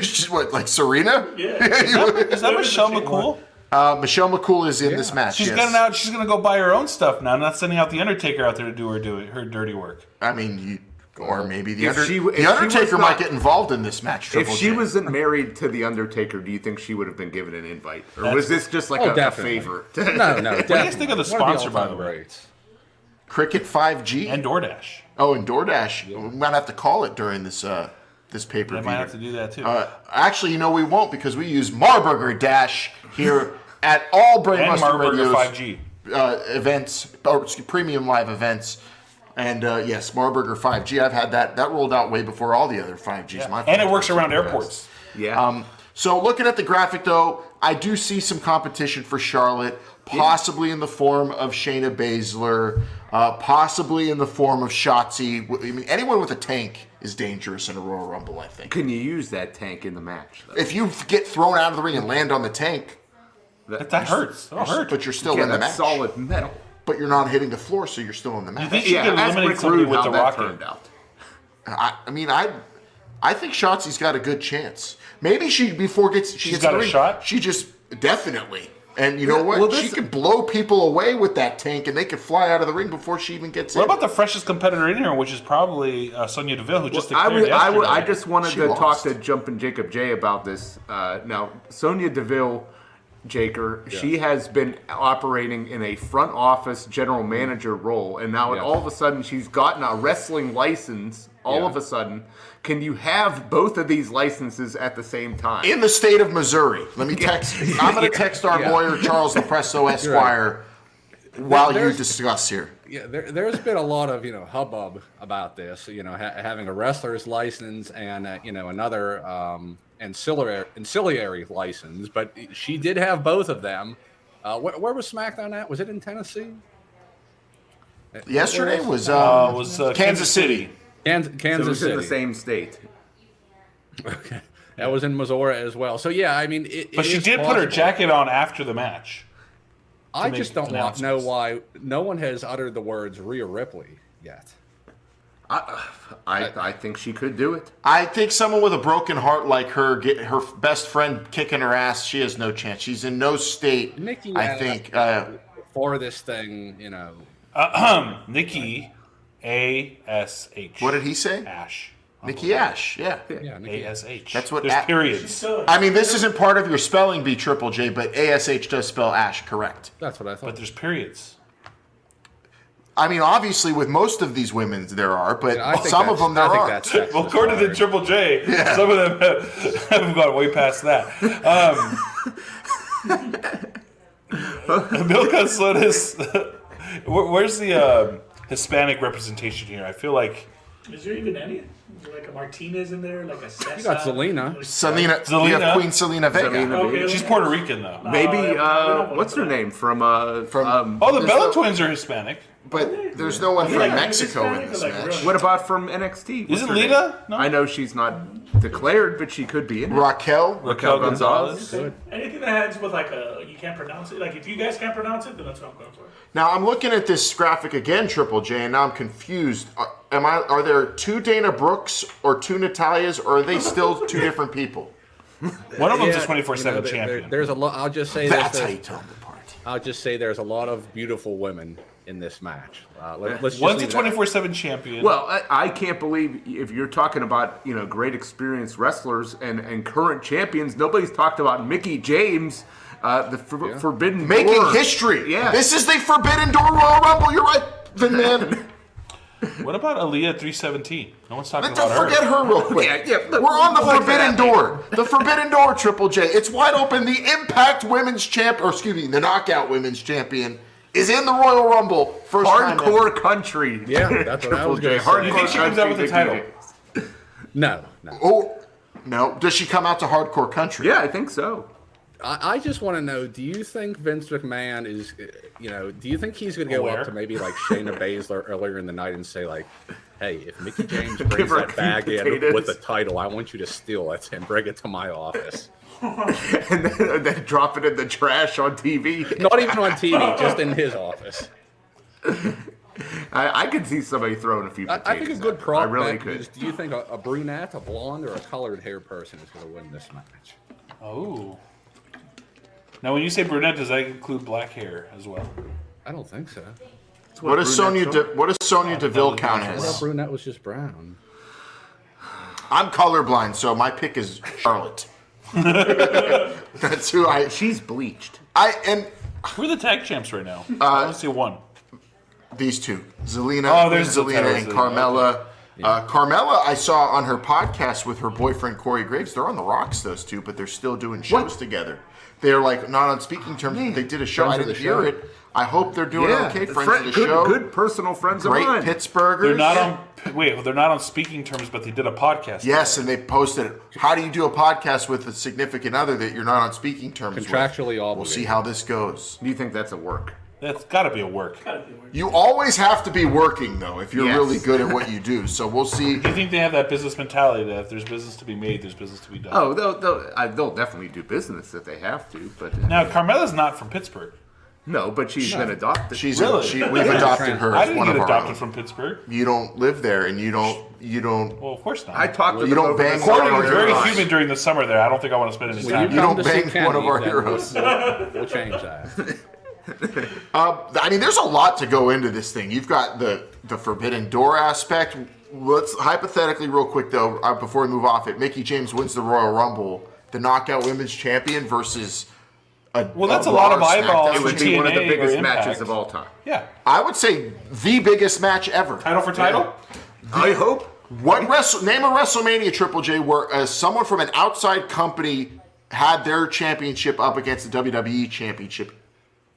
She's [LAUGHS] what, like Serena? Yeah. [LAUGHS] Is that, is that Michelle McCool? Uh, Michelle McCool is in this match. She's yes. gonna now. She's gonna go buy her own stuff now. Not sending out the Undertaker out there to do her do her dirty work. I mean, you, or maybe the, Under- she- the Undertaker was might not- get involved in this match. If she J. wasn't married to the Undertaker, do you think she would have been given an invite, or That's- was this just like Oh, a, a favor? No, no. [LAUGHS] What do you guys think of the sponsor, by the way? Greats. Cricket 5G. And DoorDash. oh, and DoorDash. We might have to call it during this uh, this pay per They view. might have to do that too. Uh, actually, you know we won't because we use Marburger Dash here at all Brain and Buster Marburger Radio's 5G. uh, events, or excuse, premium live events. And uh, yes, Marburger 5G. I've had that. That rolled out way before all the other 5Gs. My And it works around the best. airports. yeah. Um, so looking at the graphic though, I do see some competition for Charlotte, possibly in the form of Shayna Baszler, uh, possibly in the form of Shotzi. I mean, anyone with a tank is dangerous in a Royal Rumble. I think. Can you use that tank in the match? Though? If you get thrown out of the ring and land on the tank, That, that hurts. That hurts. but you're still yeah, in the match. solid metal. But you're not hitting the floor, so you're still in the match. You think she yeah, could eliminate somebody with how the that rocket. turned out. I, I mean, I, I think Shotzi's got a good chance. Maybe she before gets she She's gets got in the a ring, shot? She just definitely. And you know Yeah, what? well, she this- could blow people away with that tank, and they could fly out of the ring before she even gets What in. What about the freshest competitor in here, which is probably uh, Sonya Deville, who just I declared would, I would, I just wanted She to lost. talk to Jumpin' Jacob J about this. Uh, now, Sonya Deville, Jaker, she has been operating in a front office general manager role, and now Yeah. all of a sudden she's gotten a wrestling license. All Yeah. of a sudden, can you have both of these licenses at the same time? in the state of Missouri? Let me text. [LAUGHS] I'm going to text our Yeah. lawyer Charles Lepresso [LAUGHS] Esquire while you discuss here. Yeah, there, there's been a lot of you know hubbub about this. You know, ha- having a wrestler's license and uh, you know another um, ancillary ancillary license, but she did have both of them. Uh, where, where was SmackDown at? Was it in Tennessee? Yesterday was uh, um, was uh, Kansas City. Kansas, so it Kansas was City. in the same state. Okay. That was in Missouri as well. So yeah, I mean, it, But it she is did put her jacket on after the match. I just don't want, know why no one has uttered the words Rhea Ripley yet. I, I, I think she could do it. I think someone with a broken heart like her, get her best friend kicking her ass, she has no chance. She's in no state. Nikki, I think. Uh, For this thing, you know, Ahem. Nikki A S H. what did he say? Ash. Nikki Ash. Yeah. yeah, Nikki. A S H. That's what There's a- periods. I mean, this isn't part of your spelling bee, Triple J, but ASH does spell Ash correct. That's what I thought. But there's periods. I mean, obviously, with most of these women, there are, but I think some of that's- them there I think aren't. that's sexist, Well, according to Larry. Triple J, some of them have, have gone way past that. Um, [LAUGHS] Bill Consolis, [LAUGHS] where, where's the um Hispanic representation here? I feel like is there even any? There like a Martinez in there, like a Cesar? You got Zelina. Selena, Zelina. we have Queen Zelina Vega. Selena Okay, she's. Puerto Rican though. Maybe yeah, we uh, what's her name from uh, from From- um, Oh, the Bella twins are Hispanic. But there's no one from Yeah. Mexico in this Like, match. What about from NXT? What's Isn't her Lita? No? I know she's not declared, but she could be in it. Raquel. Raquel Gonzalez. Anything that ends with like a you can't pronounce it. Like if you guys can't pronounce it, then that's what I'm going for. Now I'm looking at this graphic again, Triple J, and now I'm confused. Are, am I? Are there two Dana Brooks or two Natalias, or are they still [LAUGHS] two different people? One of them's Yeah, a 24 you know, 7 champion. there- there's a lot. I'll just say That's this. how you tell them apart. I'll just say there's a lot of beautiful women in this match. Uh, let, us just One's a leave it at- 24 7 champion. Well, I, I can't believe if you're talking about you know great experienced wrestlers and, and current champions. Nobody's talked about Mickie James, uh, the for, Forbidden Making Door. history. Yeah. This is the Forbidden Door Royal Rumble. You're right, Vin Man. [LAUGHS] what about Aaliyah 317? No one's talking Let's don't about forget her real quick. Yeah, yeah, look, We're on the like Forbidden that. Door. The Forbidden Door, Triple J. It's wide open. The Impact Women's Champ, or excuse me, the Knockout Women's Champion is in the Royal Rumble. First time. Hardcore country. Yeah, that's what I was gonna say. Hardcore Do you think she comes out with the Mickey title? [LAUGHS] No, no. Oh, no. Does she come out to Hardcore Country? Yeah, I think so. I, I just want to know: Do you think Vince McMahon is, you know, do you think he's going to go Aware? up to maybe like Shayna [LAUGHS] Baszler earlier in the night and say like, "Hey, if Mickie James [LAUGHS] brings that few bag in with the title, I want you to steal it and bring it to my office." [LAUGHS] and then, then drop it in the trash on TV. Not even on TV, just in his office. I, I could see somebody throwing a few. I, I think a good out. prop I really could. is: Do you think a, a brunette, a blonde, or a colored hair person is going to win this match? Oh. Now, when you say brunette, does that include black hair as well? I don't think so. What does Sonya? brunette De, what does Sonya uh, Deville count What if as? brunette was just brown? I'm colorblind, so my pick is Charlotte. [LAUGHS] That's who I. She's bleached. I and Who are the tag champs right now? I only see one. these two, Zelina, Oh, there's the Zelina and Zelina, Carmella. Uh, Carmella, I saw on her podcast with her boyfriend Corey Graves. They're on the rocks, those two, but they're still doing shows together. They're like not on speaking terms. but They did a show. Friends I of didn't the hear show. it. I hope they're doing Yeah, okay. Friends friend- of the good, show. good personal friends Great of mine. Pittsburghers. They're not on. Wait, well, they're not on speaking terms, but they did a podcast. Yes, and they posted it. How do you do a podcast with a significant other that you're not on speaking terms with? Contractually We'll see how this goes. Do you think that's a work? That's got to be a work. You always have to be working though if you're Yes. really good at what you do. So we'll see. Do you think they have that business mentality that if there's business to be made, there's business to be done? Oh, they'll they'll, they'll definitely do business if they have to, but uh, Now, Carmella's not from Pittsburgh. No. But she's been adopted. She's Really? she, we've adopted her I as didn't one get of our adopted own. from Pittsburgh. You don't live there, and you don't you don't Well, of course not. I talked to You them don't over bang the Corey Corey was very you're humid during the summer there. I don't think I want to spend any When time. you there. don't come to bang see one of Kenny, our then heroes. We'll, we'll change that. Uh, [LAUGHS] I mean, there's a lot to go into this thing. You've got the the Forbidden Door aspect. Let's hypothetically, real quick though, uh, before we move off it, Mickie James wins the Royal Rumble, the Knockout Women's Champion versus. A, Well, that's a lot of eyeballs. It would be one of the biggest matches of all time. Yeah. I would say the biggest match ever. Title for title? I hope. What wrestle name a WrestleMania Triple J where uh, someone from an outside company had their championship up against the WWE championship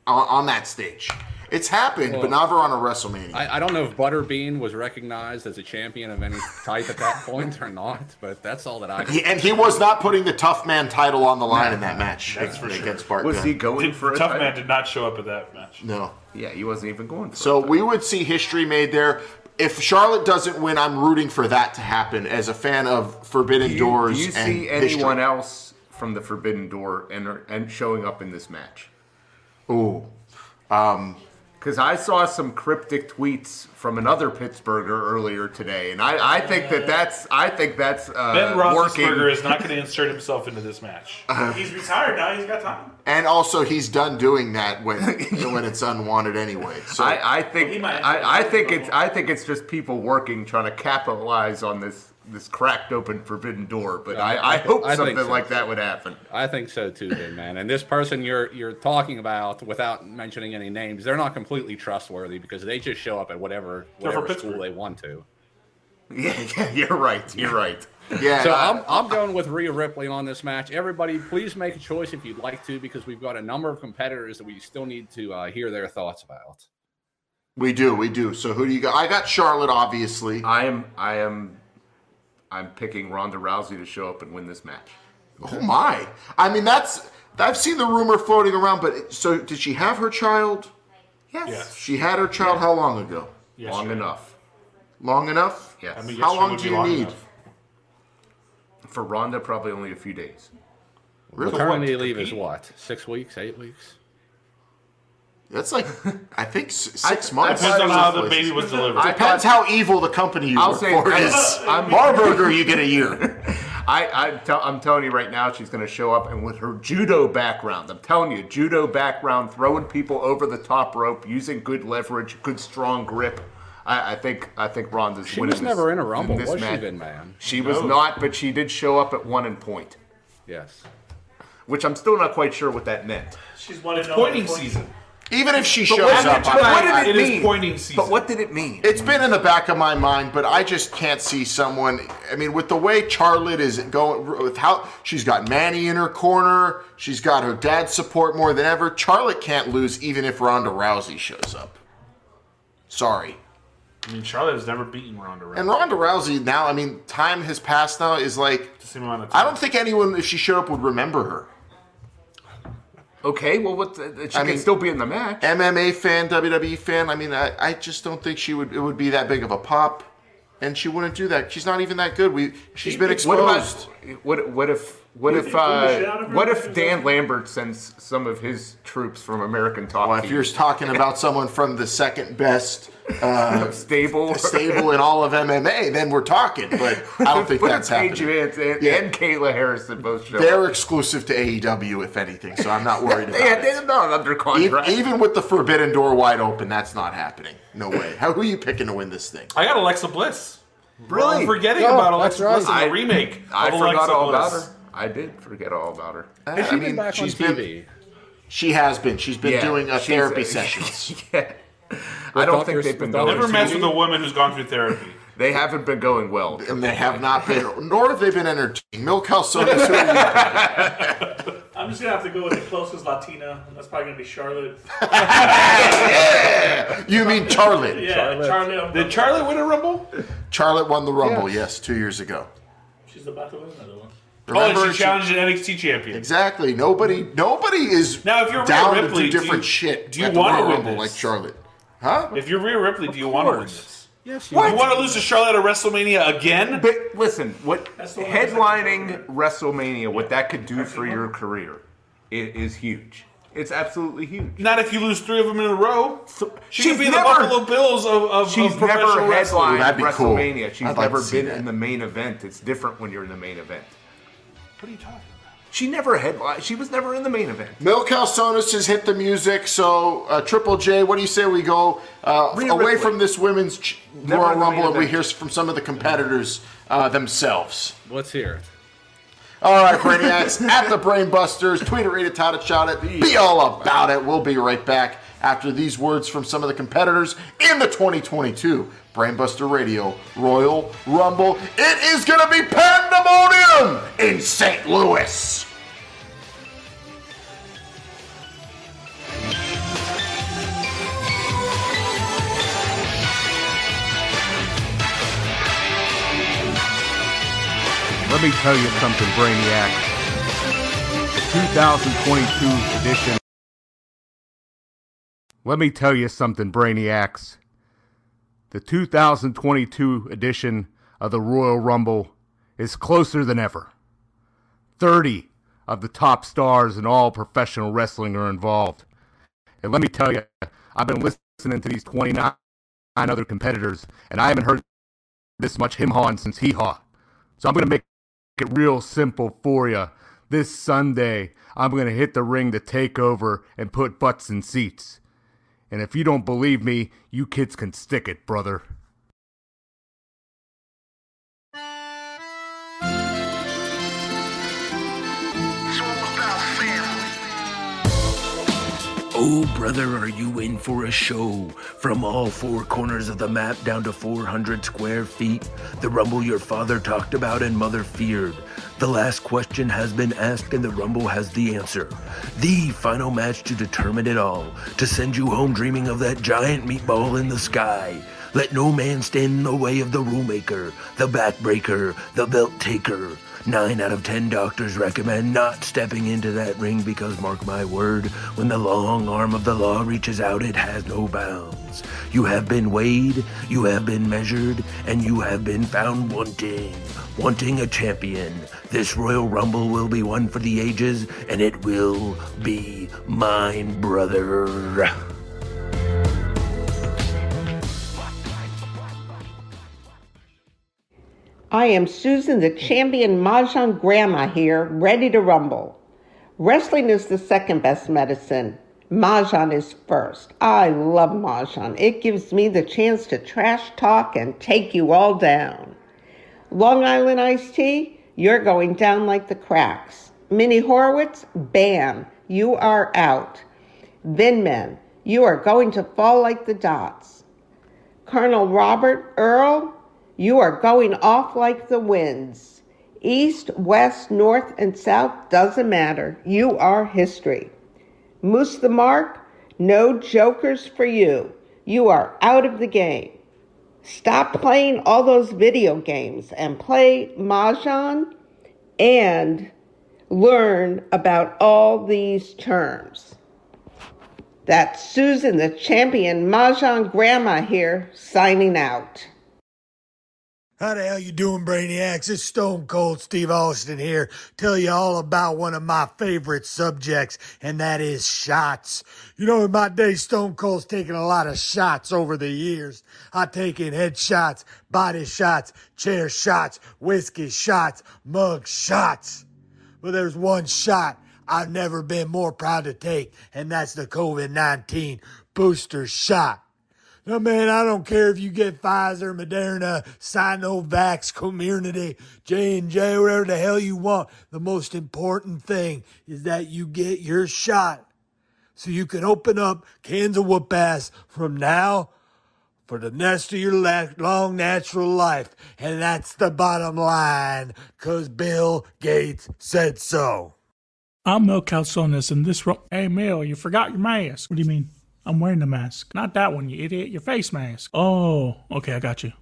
on, on that stage? It's happened, but Well, never on a WrestleMania. I, I don't know if Butterbean was recognized as a champion of any type at that point or not, but that's all that I. He, and he was not putting the tough man title on the line in that match That's for sure. against Bart Was Gunn. he going Did, for a Tough title? Man did not show up at that match. No. Yeah, he wasn't even going for. So we would see history made there. If Charlotte doesn't win, I'm rooting for that to happen as a fan of Forbidden do you, Doors. do you and see history. anyone else from the Forbidden Door and and showing up in this match? Ooh. Um, Because I saw some cryptic tweets from another Pittsburgher earlier today, and I, I think that that's I think that's uh, Ben. Roethlisberger is not going to insert himself into this match. [LAUGHS] He's retired now. He's got time. and also, he's done doing that when [LAUGHS] when it's unwanted anyway. So I, I think Well, he might- I, I think it's I think it's just people working trying to capitalize on this this cracked open forbidden door. But I, I hope I something so. like that would happen. I think so too, big man. And this person you're you're talking about, without mentioning any names, they're not completely trustworthy because they just show up at whatever They're whatever school Pittsburgh. they want to. Yeah, [LAUGHS] yeah, you're right. You're right. yeah, So I- I'm, I'm going with Rhea Ripley on this match. Everybody, please make a choice if you'd like to, because we've got a number of competitors that we still need to uh, hear their thoughts about. we do, we do. So who do you got? I got Charlotte, obviously. I am I am I'm picking Ronda Rousey to show up and win this match. Oh my! I mean, that's I've seen the rumor floating around. But so did she have her child? Yes. She had her child how long ago? Yes, long she did. enough. Long enough? Yes. I mean, How long do you long need? enough. For Ronda, probably only a few days. Really? Maternity what, leave is compete? what? Six weeks, eight weeks? That's like, I think [LAUGHS] six I- months. Depends on how the places. baby was delivered. I- Depends how evil the company you I'll work say for I'm- is. [LAUGHS] I'm- Marburger, you get a year. [LAUGHS] I, I tell, I'm telling you right now, she's going to show up and with her judo background. I'm telling you, judo background, throwing people over the top rope, using good leverage, good strong grip. I, I think I think Ronda's She winning was this- never in a rumble, this was she, match. Vin Man? She was No. not, but she did show up at one and point, Yes. which I'm still not quite sure what that meant. She's one and oh Pointing at point. season. Even if she But shows what, up, but what did it, It is mean? pointing season. But what did it mean? It's been in the back of my mind, but I just can't see someone. I mean, with the way Charlotte is going, with how she's got Manny in her corner, she's got her dad's support more than ever. Charlotte can't lose, even if Ronda Rousey shows up. Sorry. I mean, Charlotte has never beaten Ronda Rousey. And Ronda Rousey now, I mean, time has passed now. Is like the same amount of I don't think anyone, if she showed up, would remember her. Okay, well, what? The, she I can mean- still be in the match. MMA fan, WWE fan. I mean, I, I just don't think she would. It would be that big of a pop, and she wouldn't do that. She's not even that good. We she's been What exposed. about what? What if? What You if? think pull the shit out Uh, what if Dan Lambert sends some of his troops from American Top Well, if you're talking about someone from the second best uh, [LAUGHS] stable, [LAUGHS] stable in all of MMA, then we're talking. But I don't think [LAUGHS] But that's it's Paige happening. VanZant, Yeah. and Kayla Harrison both show They're up. exclusive to AEW, if anything, so I'm not worried about Yeah, it. they're not under Even, contract. even with the forbidden door wide open, that's not happening. No way. How who are you picking to win this thing? I got Alexa Bliss. Really? I'm forgetting Oh, about that's Alexa right. Bliss in I- the remake. I of forgot Alexa all Bliss. about her. I did forget all about her. Has uh, she I been mean, back on she's been- TV? She has been. She's been Yeah, doing she's- therapy [LAUGHS] sessions. yeah. I don't think others- they've been with going. Never others. mess with a woman who's gone through therapy. They haven't been going well. And they have not been, nor have they been entertaining. Milk Calzones, who are you? I'm just gonna have to go with the closest Latina. That's probably gonna be Charlotte. [LAUGHS] You mean Charlotte? Yeah, Charlotte. Charlotte. Did Charlotte win a Rumble? Charlotte won the Rumble, Yes. yes, two years ago. She's about to win another one. Remember, oh, and she challenged an NXT champion. Exactly. Nobody, nobody is Now, if you're down Rhea to Ripley, do do different you- shit. do you at wanna win Rumble this? like Charlotte? Huh? If you're Rhea Ripley, do you want to win this? Yes, You want to lose to Charlotte at WrestleMania again? But listen, what That's the one that's headlining WrestleMania, what that could do for your career, it is huge. It's absolutely huge. Not if you lose three of them in a row. She She's could be never- the Buffalo Bills of, of, She's of professional never wrestling. That'd be cool. WrestleMania. She's I'd never to see been in the main event. It's different when you're in the main event. What are you talking about? She never headlined. She was never in the main event. Mil Calzones has hit the music, so uh, Triple J, what do you say we go uh, away Ripley. from this women's ch- Royal in the main Rumble and we hear from some of the competitors uh, themselves? Let's hear it. All right, Brainiacs, [LAUGHS] at the Brainbusters, tweet it, read it, tout it, shout it, be all about it. We'll be right back after these words from some of the competitors in the 2022 Brainbuster Radio Royal Rumble. It is going to be pandemonium in St. Louis. Let me tell you something, Brainiac. The 2022 edition. Let me tell you something, Brainiacs. The 2022 edition of the Royal Rumble is closer than ever. 30 of the top stars in all professional wrestling are involved. And let me tell you, I've been listening to these 29 other competitors, and I haven't heard this much him hawing since hee haw. So I'm going to make it real simple for you. This Sunday, I'm going to hit the ring to take over and put butts in seats. And if you don't believe me, you kids can stick it, brother. Oh, brother, are you in for a show? From all four corners of the map down to 400 square feet, the rumble your father talked about and mother feared. The last question has been asked and the rumble has the answer. The final match to determine it all, to send you home dreaming of that giant meatball in the sky. Let no man stand in the way of the rule maker, the backbreaker, the belt taker. Nine out of ten doctors recommend not stepping into that ring because, mark my word, when the long arm of the law reaches out, it has no bounds. You have been weighed, you have been measured, and you have been found wanting. Wanting a champion. This Royal Rumble will be one for the ages, and it will be mine, brother. I am Susan, the champion Mahjong grandma here, ready to rumble. Wrestling is the second best medicine. Mahjong is first. I love Mahjong. It gives me the chance to trash talk and take you all down. Long Island iced tea, you're going down like the cracks. Minnie Horowitz, bam, you are out. Vinman, you are going to fall like the dots. Colonel Robert Earl, you are going off like the winds. East, west, north, and south doesn't matter. You are history. Moose the Mark, no jokers for you. You are out of the game. Stop playing all those video games and play Mahjong and learn about all these terms. That's Susan, the champion Mahjong grandma here, signing out. How the hell you doing, Brainiacs? It's Stone Cold Steve Austin here. Tell you all about one of my favorite subjects, and that is shots. You know, in my day, Stone Cold's taken a lot of shots over the years. I've taken head shots, body shots, chair shots, whiskey shots, mug shots. But there's one shot I've never been more proud to take, and that's the COVID-19 booster shot. No, man, I don't care if you get Pfizer, Moderna, Sinovac, Comirnaty, J&J, whatever the hell you want. The most important thing is that you get your shot so you can open up cans of whoop ass from now for the rest of your long natural life. And that's the bottom line, because Bill Gates said so. I'm Mel Calzones, and this. Ro- hey, Mel, you forgot your mask. What do you mean? I'm wearing the mask. Not that one, you idiot. Your face mask. Oh, okay, I got you.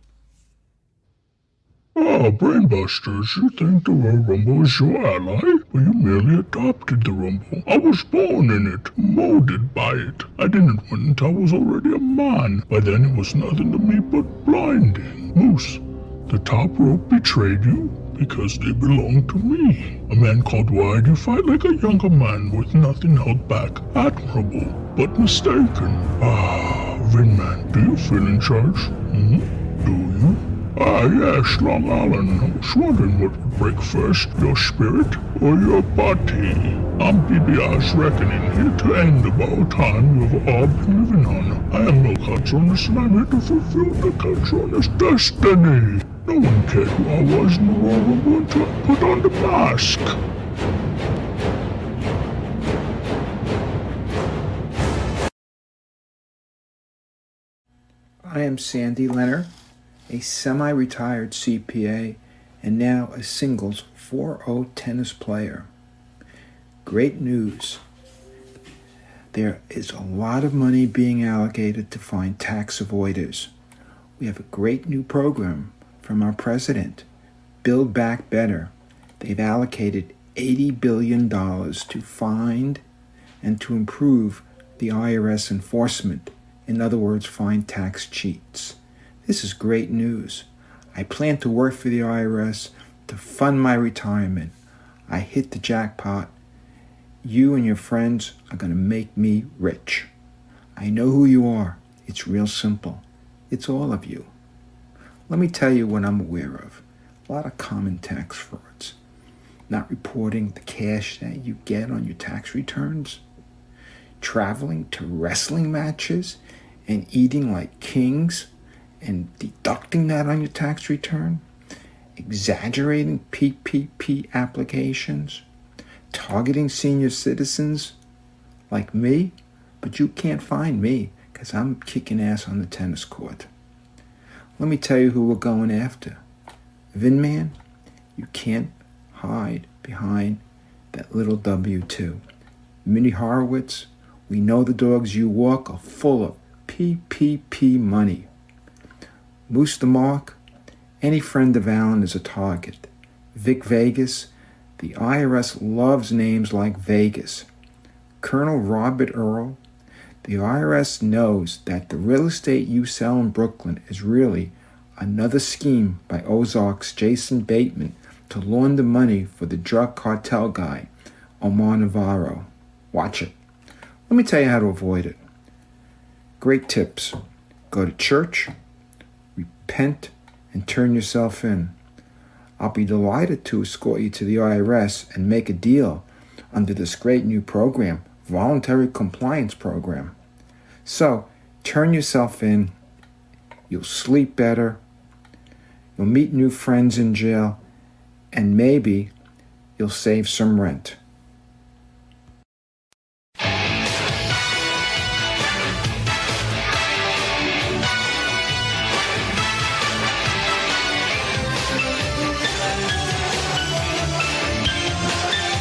Ah, Brainbusters, you think the Royal Rumble is your ally? Well, you merely adopted the Rumble. I was born in it, molded by it. I didn't win until I was already a man. By then it was nothing to me but blinding. Moose, the top rope betrayed you because they belong to me. A man called Wide, you fight like a younger man with nothing held back. Admirable, but mistaken. Ah, Vinman, do you feel in charge? Hmm? Ah, yes, Long Island. I was wondering what would break first, your spirit or your body. I'm BBI's reckoning, here to end the borrowed time you have all been living on. I am no Calzones, and I'm here to fulfill the Calzones destiny. No one cared who I was in the Rumble until I put on the mask. I am Sandy Leonard, a semi retired CPA and now a singles 4 0 tennis player. Great news. There is a lot of money being allocated to find tax avoiders. We have a great new program from our president, Build Back Better. They've allocated $80 billion to find and to improve the IRS enforcement. In other words, find tax cheats. This is great news. I plan to work for the IRS to fund my retirement. I hit the jackpot. You and your friends are going to make me rich. I know who you are. It's real simple. It's all of you. Let me tell you what I'm aware of. A lot of common tax frauds. Not reporting the cash that you get on your tax returns. Traveling to wrestling matches and eating like kings and deducting that on your tax return. Exaggerating PPP applications. Targeting senior citizens like me. But you can't find me because I'm kicking ass on the tennis court. Let me tell you who we're going after. Vinman, you can't hide behind that little W 2. Minnie Horowitz, we know the dogs you walk are full of PPP money. Moose the Mark, any friend of Alan is a target. Vic Vegas, the IRS loves names like Vegas. Colonel Robert Earl, the IRS knows that the real estate you sell in Brooklyn is really another scheme by Ozark's Jason Bateman to launder money for the drug cartel guy, Omar Navarro. Watch it. Let me tell you how to avoid it. Great tips. Go to church, repent, and turn yourself in. I'll be delighted to escort you to the IRS and make a deal under this great new program, Voluntary Compliance Program. So, turn yourself in, you'll sleep better, you'll meet new friends in jail, and maybe you'll save some rent.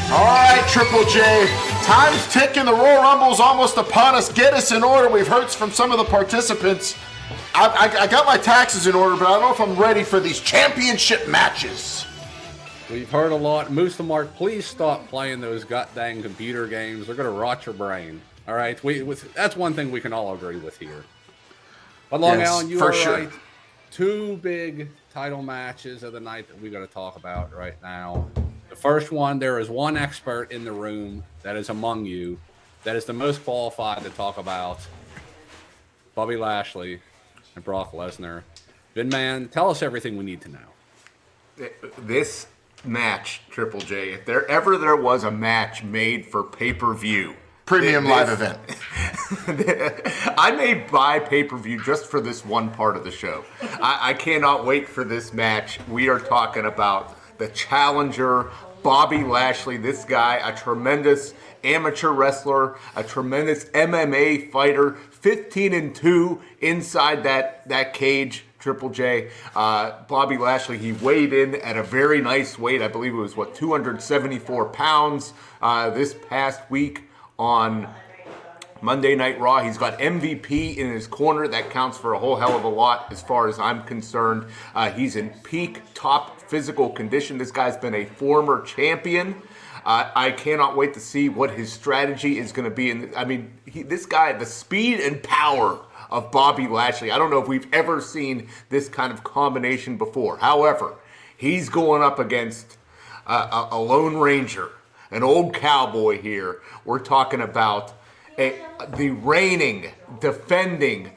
All right, Triple J. Time's ticking. The Royal Rumble's almost upon us. Get us in order. We've heard from some of the participants. I, I, I got my taxes in order, but I don't know if I'm ready for these championship matches. We've heard a lot. Moose and Mark, please stop playing those dang computer games. They're going to rot your brain. All right, we with, that's one thing we can all agree with here. But Long Yes, Island, you for are sure. right. Two big title matches of the night that we got to talk about right now. The first one, there is one expert in the room that is among you that is the most qualified to talk about Bobby Lashley and Brock Lesnar. Vin Man, tell us everything we need to know. This match, Triple J, if there ever there was a match made for pay per view, Premium live event. [LAUGHS] I may buy pay per view just for this one part of the show. I, I cannot wait for this match. We are talking about the challenger, Bobby Lashley. This guy, a tremendous amateur wrestler, a tremendous MMA fighter, 15 and 2 inside that, that cage. Triple J, uh, Bobby Lashley, he weighed in at a very nice weight. I believe it was, what, 274 pounds uh, this past week on Monday Night Raw. He's got MVP in his corner. That counts for a whole hell of a lot as far as I'm concerned. Uh, he's in peak top physical condition. This guy's been a former champion. Uh, I cannot wait to see what his strategy is going to be. And I mean, he, this guy, the speed and power of Bobby Lashley. I don't know if we've ever seen this kind of combination before. However, he's going up against uh, a, a Lone Ranger, an old cowboy here. We're talking about a, the reigning, defending,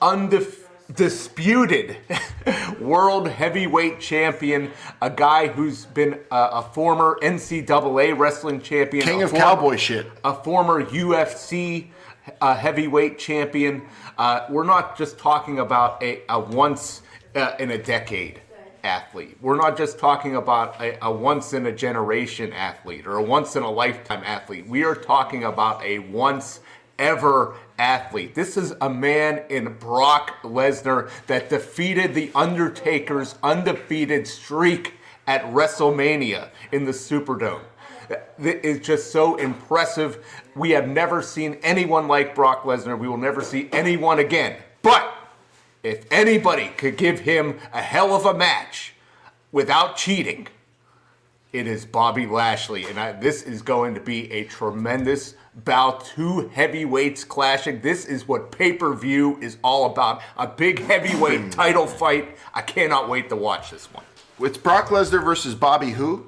undisputed [LAUGHS] world heavyweight champion, a guy who's been a, a former NCAA wrestling champion, King a of former- cowboy shit. a former UFC uh, heavyweight champion. Uh, we're not just talking about a, a once uh, in a decade athlete. We're not just talking about a, a once in a generation athlete or a once in a lifetime athlete. We are talking about a once ever athlete. This is a man in Brock Lesnar that defeated The Undertaker's undefeated streak at WrestleMania in the Superdome. Is just so impressive. We have never seen anyone like Brock Lesnar. We will never see anyone again. But if anybody could give him a hell of a match without cheating, it is Bobby Lashley. And I, this is going to be a tremendous bout. Two heavyweights clashing. This is what pay per view is all about a big heavyweight hmm. title fight. I cannot wait to watch this one. It's Brock Lesnar versus Bobby who?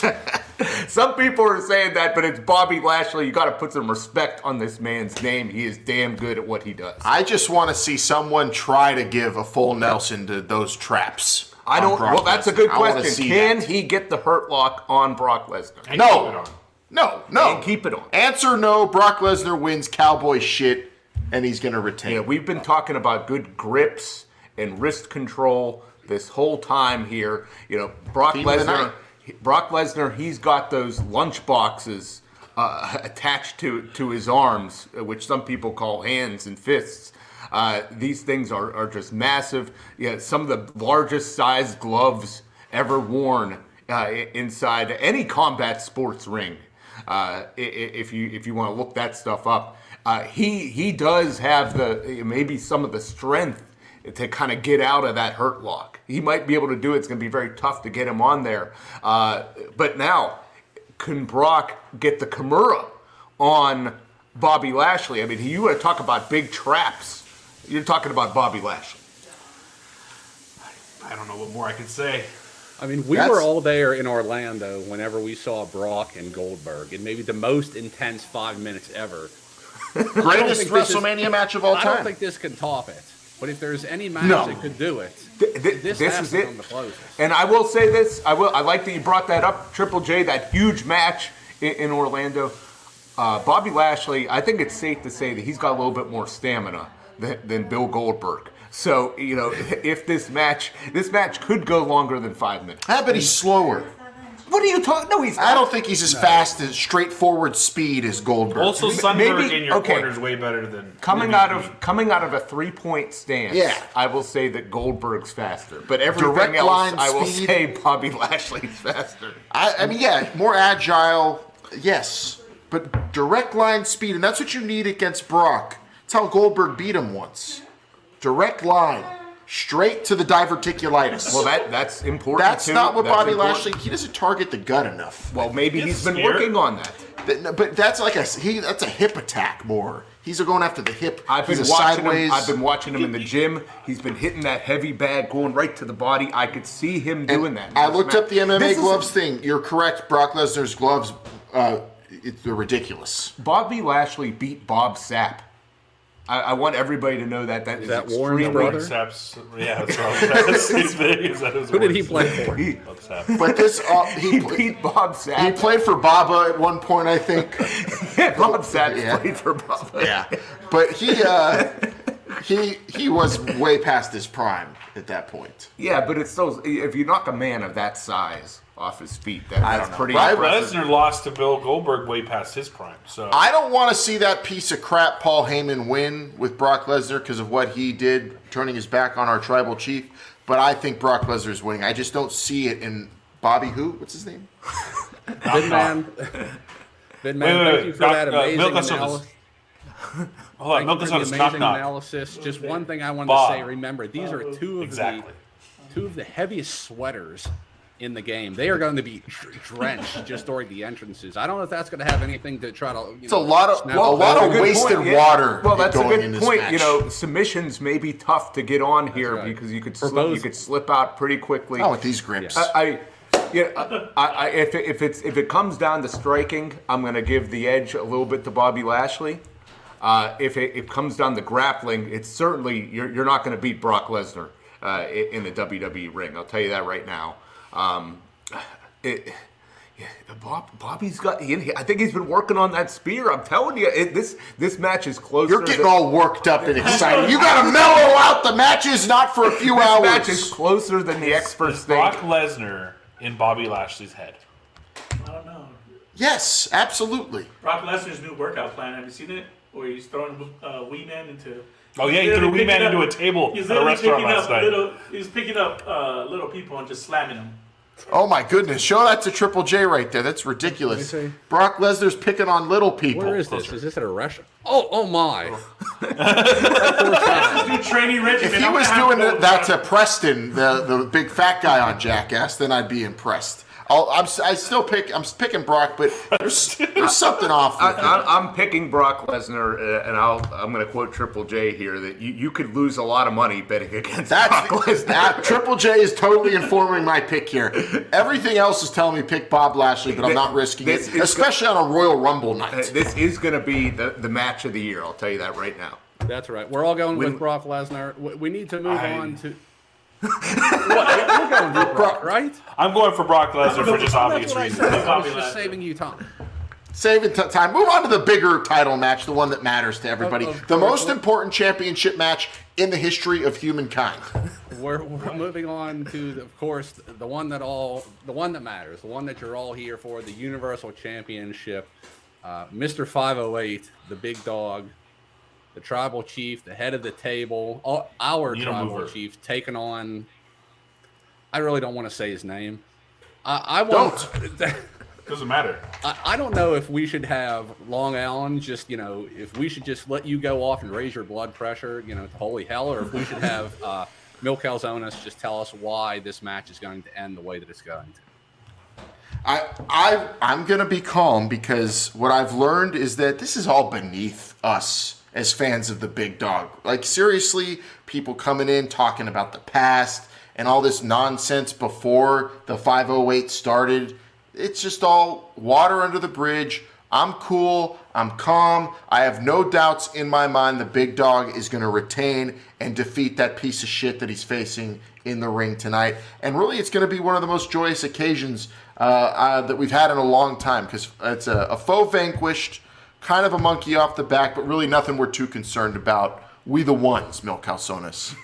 [LAUGHS] Some people are saying that, but it's Bobby Lashley. You got to put some respect on this man's name. He is damn good at what he does. I just want to see someone try to give a full Nelson to those traps. I don't. Brock Well, that's a good question. Can that. he get the hurt lock on Brock Lesnar? No. No, no. And keep it on. Answer no. Brock Lesnar wins cowboy shit, and he's going to retain. Yeah, we've been talking about good grips and wrist control this whole time here. You know, Brock Theme of the Lesnar. Brock Lesnar, he's got those lunch boxes uh, [LAUGHS] attached to to his arms, uh, which some people call hands and fists. Uh, these things are, are just massive. Yeah, some of the largest sized gloves ever worn uh, inside any combat sports ring. Uh, if you if you want to look that stuff up, uh, he he does have the maybe some of the strength to kind of get out of that hurt lock. He might be able to do it. It's going to be very tough to get him on there. Uh, but now, can Brock get the Kimura on Bobby Lashley? I mean, you want to talk about big traps. You're talking about Bobby Lashley. I don't know what more I can say. I mean, we That's- were all there in Orlando whenever we saw Brock and Goldberg, and maybe the most intense five minutes ever. Greatest think this is- WrestleMania match of all time. I don't think this can top it. But if there's any match No. that could do it, Th- this, this has is to it. the closest. And I will say this: I will. I like that you brought that up, Triple J. That huge match in, in Orlando. Uh, Bobby Lashley. I think it's safe to say that he's got a little bit more stamina than, than Bill Goldberg. So you know, [LAUGHS] if this match, this match could go longer than five minutes. I bet he's slower. What are you talking? No, he's. I don't think he's as fast as straightforward speed as Goldberg. Also, M- Sundberg maybe- in your okay. corner is way better than Coming maybe out me. of coming out of a three point stance, Yeah. I will say that Goldberg's faster. But everything Direct else, line I will speed. say Bobby Lashley's faster. I, I mean, yeah, more agile, yes, but direct line speed, and that's what you need against Brock. That's how Goldberg beat him once. Direct line, straight to the diverticulitis. Well, that that's important. That's too. not what That's Bobby important. Lashley. He doesn't target the gut enough. Well, maybe He's he's been scared. working on that. But, but that's like a he. That's a hip attack more. He's going after the hip. I've been He's a watching sideways. him. I've been watching him in the gym. He's been hitting that heavy bag, going right to the body. I could see him doing that. I looked up the MMA This is- gloves thing. You're correct. Brock Lesnar's gloves, uh, it, they're ridiculous. Bobby Lashley beat Bob Sapp. I, I want everybody to know that. That is that Warren's extremely- brother? Saps, yeah, that's right. That's, he's big. Is that his Who did he play for? He, Bob But this, uh, [LAUGHS] he, he pl- beat Bob Sapp. he played for Baba at one point, I think. [LAUGHS] Yeah, Bob [LAUGHS] Sapp Yeah. played for Bob. yeah, but he, uh, he, he was way past his prime at that point. Yeah, but it's still if you knock a man of that size off his feet, that, that's pretty Right, impressive. Lesnar lost to Bill Goldberg way past his prime. So I don't want to see that piece of crap Paul Heyman win with Brock Lesnar because of what he did, turning his back on our tribal chief. But I think Brock Lesnar is winning. I just don't see it in Bobby who? What's his name? [LAUGHS] Big man, Big man, Wait, wait, thank you for Doc- that uh, amazing Milk analysis. Hold on, Thank milk you for on knock amazing knock. analysis. Just one thing I wanted Bob. to say. Remember, these are two of Exactly. the two of the heaviest sweaters in the game. They are going to be drenched [LAUGHS] just during the entrances. I don't know if that's going to have anything to try to. You It's a lot of- well, a lot of wasted point, yeah. water Well, that's a good point. You know, submissions may be tough to get on here right. because you could For slip, you could slip out pretty quickly. Not with these grips. I, I yeah, I, I, if it, if it's if it comes down to striking, I'm going to give the edge a little bit to Bobby Lashley. Uh, if it, it comes down to grappling, it's certainly you're, you're not going to beat Brock Lesnar uh, in the WWE ring. I'll tell you that right now. Um, it, yeah, Bob, Bobby's got. he- I think he's been working on that spear. I'm telling you, it, this this match is closer. You're getting than- all worked up and excited. You got to [LAUGHS] mellow out the matches, not for a few this hours. match is closer than the experts Is think. Brock Lesnar in Bobby Lashley's head. I don't know. Yes, absolutely. Brock Lesnar's new workout plan. Have you seen it? Where he's throwing uh, Wee Man into. Oh, yeah, he threw literally Wee Man picking into a table He's at a literally restaurant picking last up night. Little, he's picking up uh, little people and just slamming them. Oh my goodness! Show that to Triple J right there. That's ridiculous. Let me see. Brock Lesnar's picking on little people. Where is this? Is this at a restaurant? Oh, oh my! New training regimen. If he was doing that to Preston, the the big fat guy on Jackass, then I'd be impressed. I'll, I'm s- I still pick I'm picking Brock, but there's there's something off. I, I, I'm picking Brock Lesnar, uh, and I'll, I'm going to quote Triple J here that you, you could lose a lot of money betting against That's Brock Lesnar. that, Triple J is totally informing my pick here. Everything else is telling me pick Bob Lashley, but I'm not risking This it, is- especially on a Royal Rumble Uh, night. this is going to be the, the match of the year. I'll tell you that right now. That's right. We're all going When- with Brock Lesnar. We we need to move I- on to. What? We're going with Brock, right? I'm going for Brock Lesnar for just obvious That's what I reasons. I was just saving you time. Saving t- time. Move on to the bigger title match, the one that matters to everybody. Of- of the course. most important championship match in the history of humankind. We're, we're moving on to, the, of course, the one that all, the one that matters, the one that you're all here for, the Universal Championship. Uh, Mr. 508, the big dog, the tribal chief, the head of the table, all, our tribal Unimover. chief, taking on. I really don't want to say his name. I I want. [LAUGHS] Doesn't matter. I, I don't know if we should have Long Island just, you know, if we should just let you go off and raise your blood pressure, you know, to holy hell, or if we should have [LAUGHS] uh, Mil Calzones just tell us why this match is going to end the way that it's going to. I, I, I'm gonna be calm because what I've learned is that this is all beneath us as fans of the big dog. Like seriously, people coming in talking about the past and all this nonsense before the 508 started. It's just all water under the bridge. I'm cool. I'm calm. I have no doubts in my mind the big dog is going to retain and defeat that piece of shit that he's facing in the ring tonight. And really, it's going to be one of the most joyous occasions uh, uh, that we've had in a long time because it's a, a vanquished, kind of a monkey off the back, but really nothing we're too concerned about. We the ones, Mil Calzones.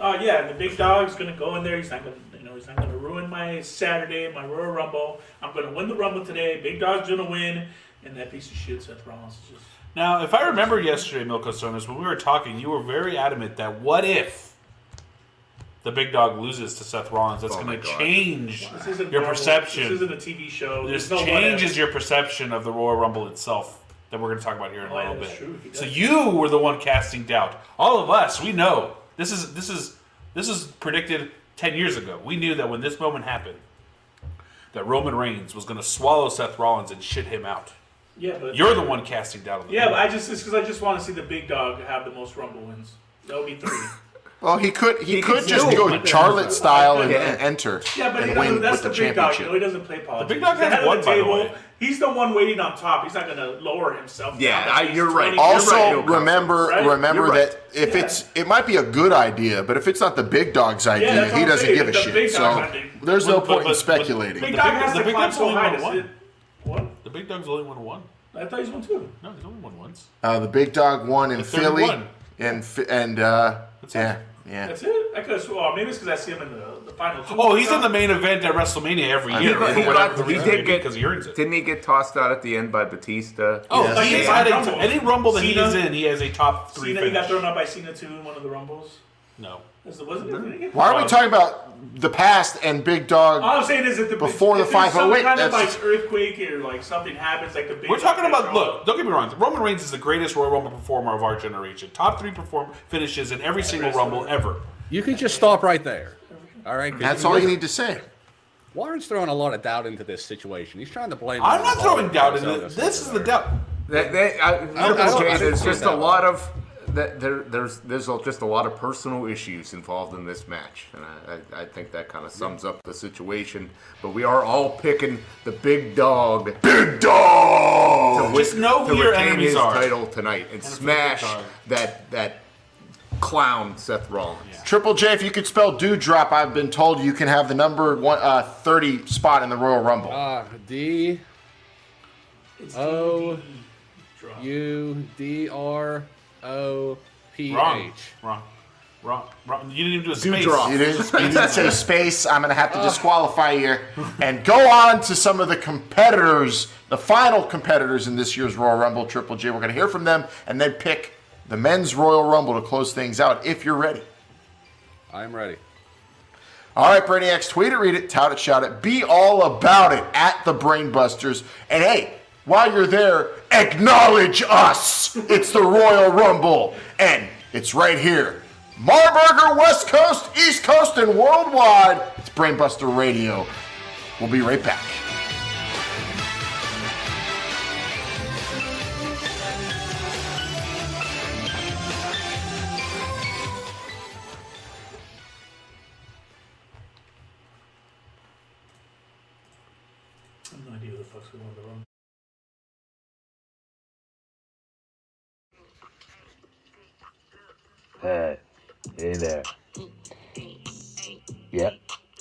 Oh [LAUGHS] yeah, the big dog's gonna go in there. He's not gonna, you know, he's not gonna ruin my Saturday, my Royal Rumble. I'm gonna win the Rumble today. Big dog's gonna win, and that piece of shit Seth Rollins is just. Now, if I remember yesterday, Milko Sonas, when we were talking, you were very adamant that what if the big dog loses to Seth Rollins? That's Oh going to change This isn't your normal. perception. This isn't a TV show. This no changes whatever. your perception of the Royal Rumble itself that we're going to talk about here in a Oh, little bit. true. So you were the one casting doubt. All of us, we know this is this is this is predicted ten years ago. We knew that when this moment happened, that Roman Reigns was going to swallow Seth Rollins and shit him out. Yeah, but You're the one casting doubt on the. Yeah, but I just it's because I just want to see the big dog have the most Rumble wins. That would be three. [LAUGHS] Well, he could he, He could could just go it. Charlotte style and, Yeah. and enter Yeah, but and doesn't, win that's with the, the big dog. championship. You know, he doesn't play politics. big dog He's the has head by the way. He's the one waiting on top. He's not going to lower himself. Yeah. I- you're right. Also, You're right, remember Right? remember right. that if Yeah. it's it might be a good idea, but if it's not the big dog's idea, that's what he doesn't saying. give a The shit. So idea. there's no But- point but- in but- speculating. Big The dog big- has the big climb dog's so only high won one. What? the big dog's only won one. I thought he's won two. No, he's only won once. Uh, the big dog won in Philly, and and uh, That's yeah, it. yeah. That's it. I could have sworn. Oh, maybe it's because I see him in the, the final two. Oh, he's in the main event at WrestleMania every year. know. for He got- he did get because he earns it. Didn't he get tossed out at the end by Batista? Oh, Yes. like Yeah. he's had a- Rumble. any rumble that he Cena? is in, he has a top three Cena, he got thrown out by Cena too in one of the Rumbles. No. Is it- Wasn't it? Didn't Why are we talking about the past and big dog? All I'm saying is that the Before if the there's some 508, kind of that's- like earthquake or like something happens, like the big. We're talking about gets look. Don't get me wrong. Roman Reigns is the greatest Royal Rumble performer of our generation. Top three perform finishes in every single wrestler. Rumble ever. You can just stop right there. All right. 'Cause That's all you need to say. Warren's throwing a lot of doubt into this situation. He's trying to blame. I'm not throwing doubt in Calzones it. This is the doubt. They, they, I, I don't- Triple I J, don't there's see just a that. lot of that there, there's there's just a lot of personal issues involved in this match, and I, I, I think that kind of sums up the situation. But we are all picking the big dog, big dog, to, Just know to who your retain enemies his are. title tonight and And smash big that that clown Seth Rollins. Triple J, if you could spell Doudrop, I've been told you can have the number one, uh, 30 spot in the Royal Rumble. Uh, D It's O DVD drop. U D R O P Wrong. H. Wrong. Wrong. Wrong. You didn't even do a space. Doudrop. You didn't, you didn't say space. I'm going to have to oh. disqualify you. And go on to some of the competitors, the final competitors in this year's Royal Rumble, Triple J. We're going to hear from them and then pick the men's Royal Rumble to close things out if you're ready. I'm ready. All right, Brainiacs, tweet it, read it, tout it, shout it, be all about it at the Brainbusters. And hey, while you're there, acknowledge us. It's the Royal Rumble, and it's right here. Marburger, West Coast, East Coast, and worldwide. It's Brainbuster Radio. We'll be right back. Hey, hey there. Yep,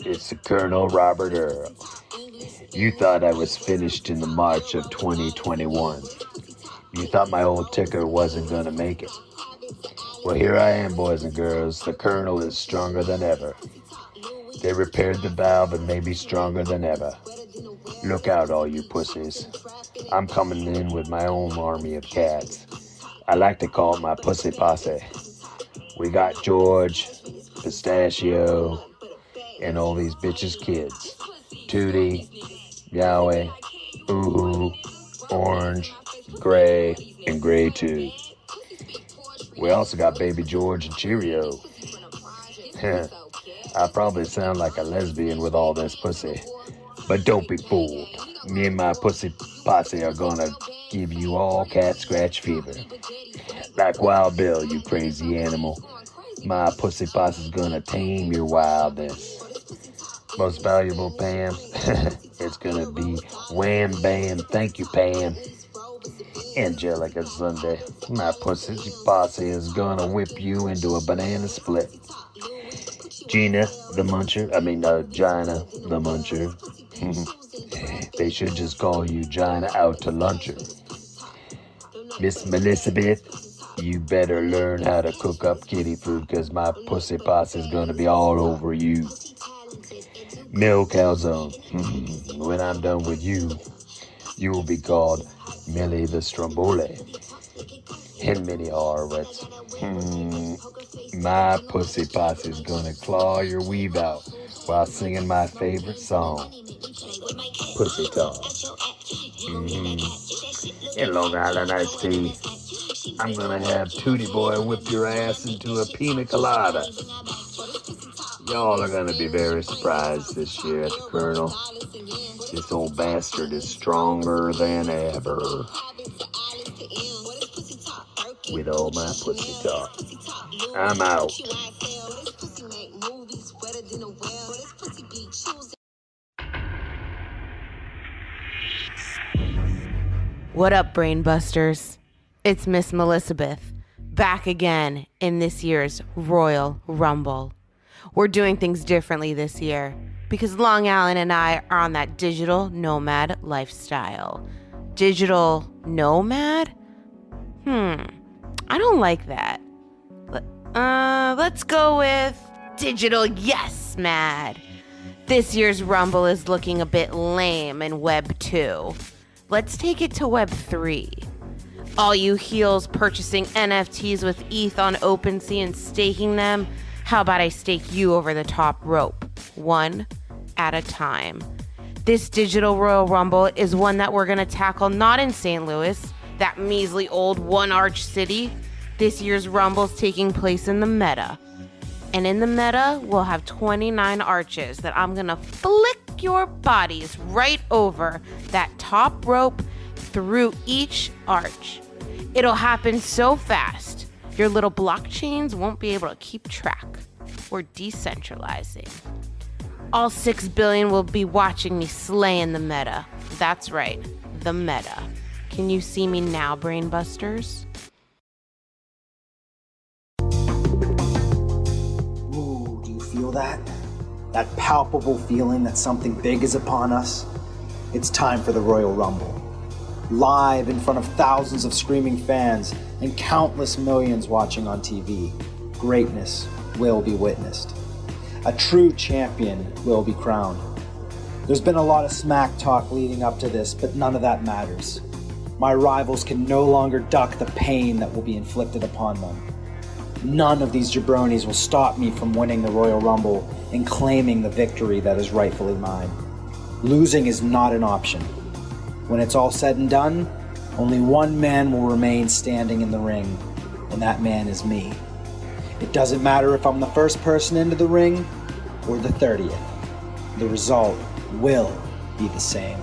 it's the Colonel Robert Earl. You thought I was finished in the March of 2021. You thought my old ticker wasn't gonna make it. Well, here I am, boys and girls. The Colonel is stronger than ever. They repaired the valve and may be stronger than ever. Look out, all you pussies. I'm coming in with my own army of cats. I like to call my pussy posse. We got George, Pistachio, and all these bitches' kids. Tootie, Yahweh, Ooh, orange, gray, and gray too. We also got Baby George and Cheerio. [LAUGHS] I probably sound like a lesbian with all this pussy, but don't be fooled. Me and my pussy posse are gonna give you all cat scratch fever. Like Wild Bill, you crazy animal. My pussy posse's gonna tame your wildness. Most valuable Pam, [LAUGHS] it's gonna be wham bam, thank you Pam. Angelica Sunday, my pussy posse is gonna whip you into a banana split. Gina the Muncher, I mean uh, Gina the Muncher. [LAUGHS] they should just call you Gina out to luncher. Miss Elizabeth, you better learn how to cook up kitty food because my pussy posse is gonna be all over you. Mill [LAUGHS] Calzone, when I'm done with you, you will be called Millie the Stromboli. And Minnie Horowitz. Hmm, my pussy posse is gonna claw your weave out while singing my favorite song, Pussy Talk. Mm-hmm. In Long Island iced tea, I'm gonna have Tootie Boy whip your ass into a pina colada. Y'all are gonna be very surprised this year at the Colonel. This old bastard is stronger than ever. With all my pussy talk. I'm out. What up, Brainbusters? It's Miss Melissabeth, back again in this year's Royal Rumble. We're doing things differently this year because Long Island and I are on that digital nomad lifestyle. Digital nomad? Hmm, I don't like that. Uh, let's go with digital yes mad. This year's Rumble is looking a bit lame in Web 2. Let's take it to Web 3. All you heels purchasing NFTs with ETH on OpenSea and staking them, how about I stake you over the top rope, one at a time? This digital Royal Rumble is one that we're gonna tackle not in St. Louis, that measly old one arch city. This year's Rumble's taking place in the meta. And in the meta, we'll have 29 arches that I'm gonna flick your bodies right over that top rope through each arch. It'll happen so fast, your little blockchains won't be able to keep track. We're decentralizing. All 6 billion will be watching me slay in the meta. That's right, the meta. Can you see me now, Brainbusters? Ooh, do you feel that? That palpable feeling that something big is upon us? It's time for the Royal Rumble. Live in front of thousands of screaming fans and countless millions watching on TV, greatness will be witnessed. A true champion will be crowned. There's been a lot of smack talk leading up to this, but none of that matters. My rivals can no longer duck the pain that will be inflicted upon them. None of these jabronis will stop me from winning the Royal Rumble and claiming the victory that is rightfully mine. Losing is not an option. When it's all said and done, only one man will remain standing in the ring, and that man is me. It doesn't matter if I'm the first person into the ring or the 30th. The result will be the same.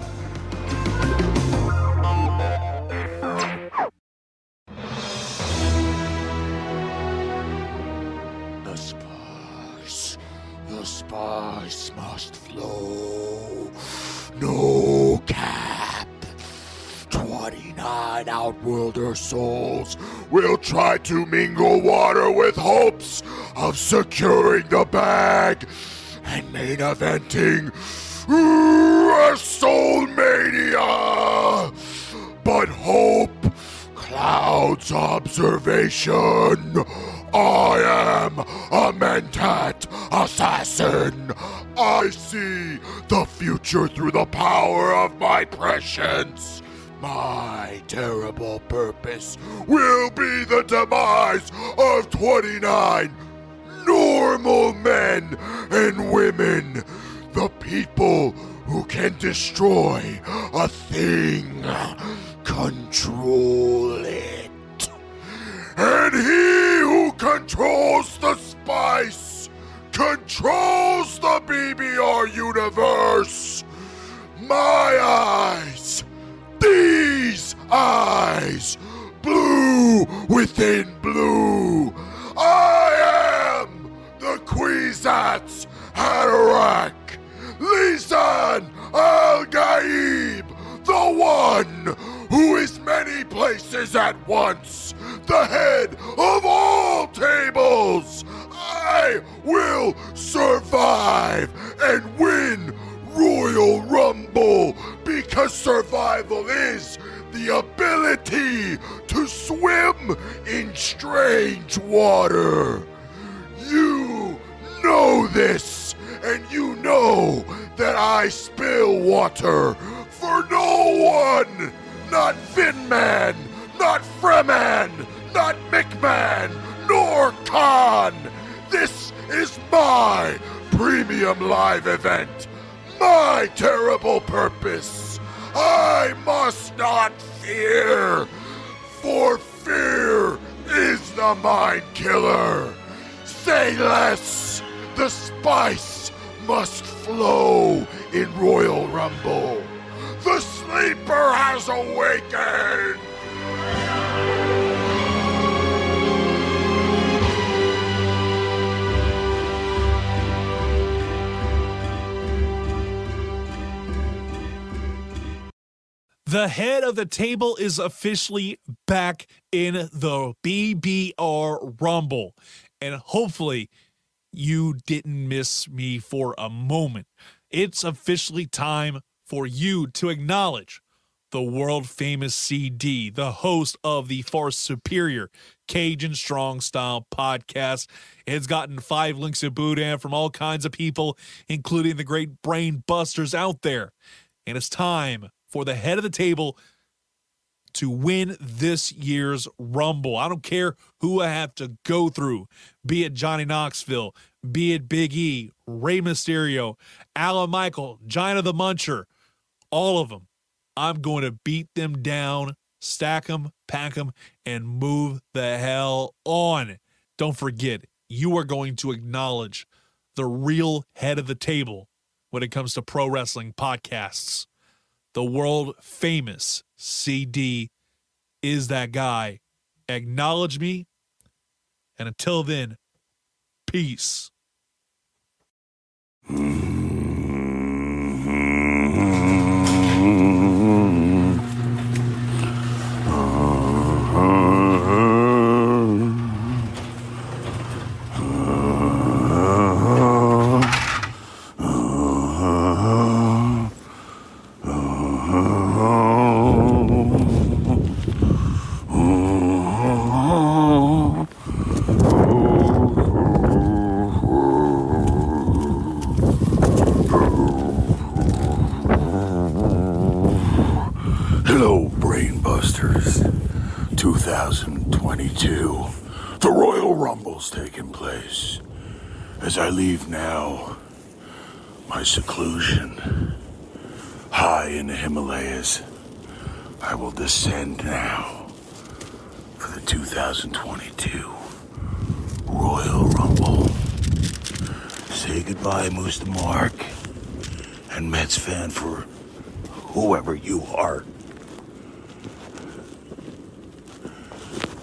Outworlder souls will try to mingle water with hopes of securing the bag and main eventing WrestleMania. But hope clouds observation. I am a Mentat assassin. I see the future through the power of my prescience. My terrible purpose will be the demise of 29 normal men and women. the people who can destroy a thing control it. And he who controls the spice controls the BBR universe. My eyes, these eyes, blue within blue. I am the Kwisatz Haderach, Lisan Al Gaib, the one who is many places at once, the head of all tables. I will survive and win Royal Rumble because survival is the ability to swim in strange water. You know this, and you know that I spill water for no one. Not Finman, not Freman, not McMahon, nor Khan. This is my premium live event, my terrible purpose. I must not fear, for fear is the mind killer. Say less. The spice must flow in Royal Rumble. The sleeper has awakened. The head of the table is officially back in the BBR Rumble. And hopefully, you didn't miss me for a moment. It's officially time for you to acknowledge the world famous CD, the host of the far superior Cajun Strong Style podcast. It's gotten five links of Boudin from all kinds of people, including the great brain busters out there. And it's time for the head of the table to win this year's Rumble. I don't care who I have to go through, be it Johnny Knoxville, be it Big E, Rey Mysterio, Alan Michael, Giant the Muncher, all of them. I'm going to beat them down, stack them, pack them, and move the hell on. Don't forget, you are going to acknowledge the real head of the table when it comes to pro wrestling podcasts. The world famous CD is that guy. Acknowledge me. And until then, peace. Hello, Brainbusters. 2022. The Royal Rumble's taking place. As I leave now, my seclusion, high in the Himalayas, I will descend now for the 2022 Royal Rumble. Say goodbye, Moose Mark, and Mets fan for whoever you are.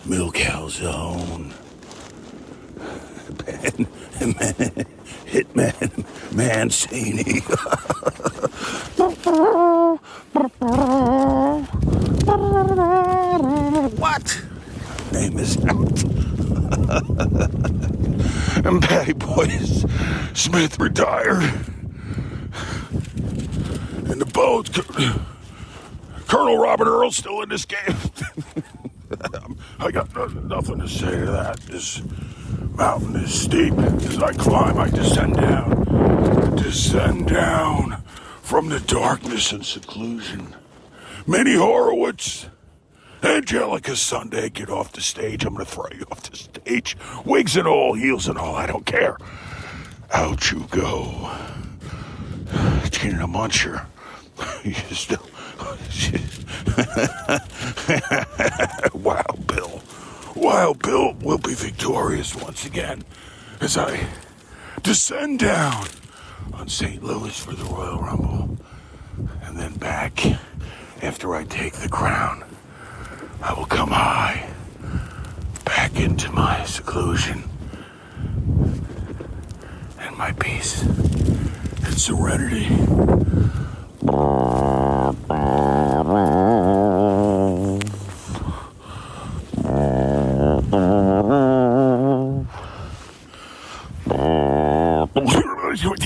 Milk Calzone. Ben, man, Hitman Mancini. what? Name is out. [LAUGHS] and Patty Boys Smith retired. And the boats. Colonel Robert Earl still in this game. [LAUGHS] I got nothing to say to that. This mountain is steep. As I climb, I descend down. Descend down from the darkness and seclusion. Minnie Horowitz, Angelica Sunday, get off the stage. I'm going to throw you off the stage. Wigs and all, heels and all, I don't care. Out you go. it's getting a muncher. [LAUGHS] You still. [LAUGHS] Wild Bill. Wild Bill will be victorious once again as I descend down on St. Louis for the Royal Rumble. And then back after I take the crown. I will come high back into my seclusion and my peace and serenity.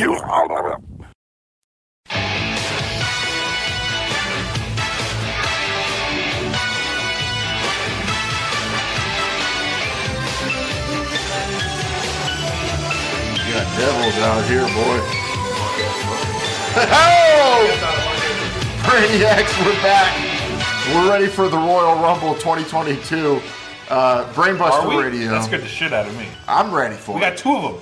You got devils out here, boy. [LAUGHS] Oh! Brainiacs, we're back. We're ready for the Royal Rumble 2022. Uh, Brainbuster? Radio. That scared the shit out of me. I'm ready for We it. We got two of them.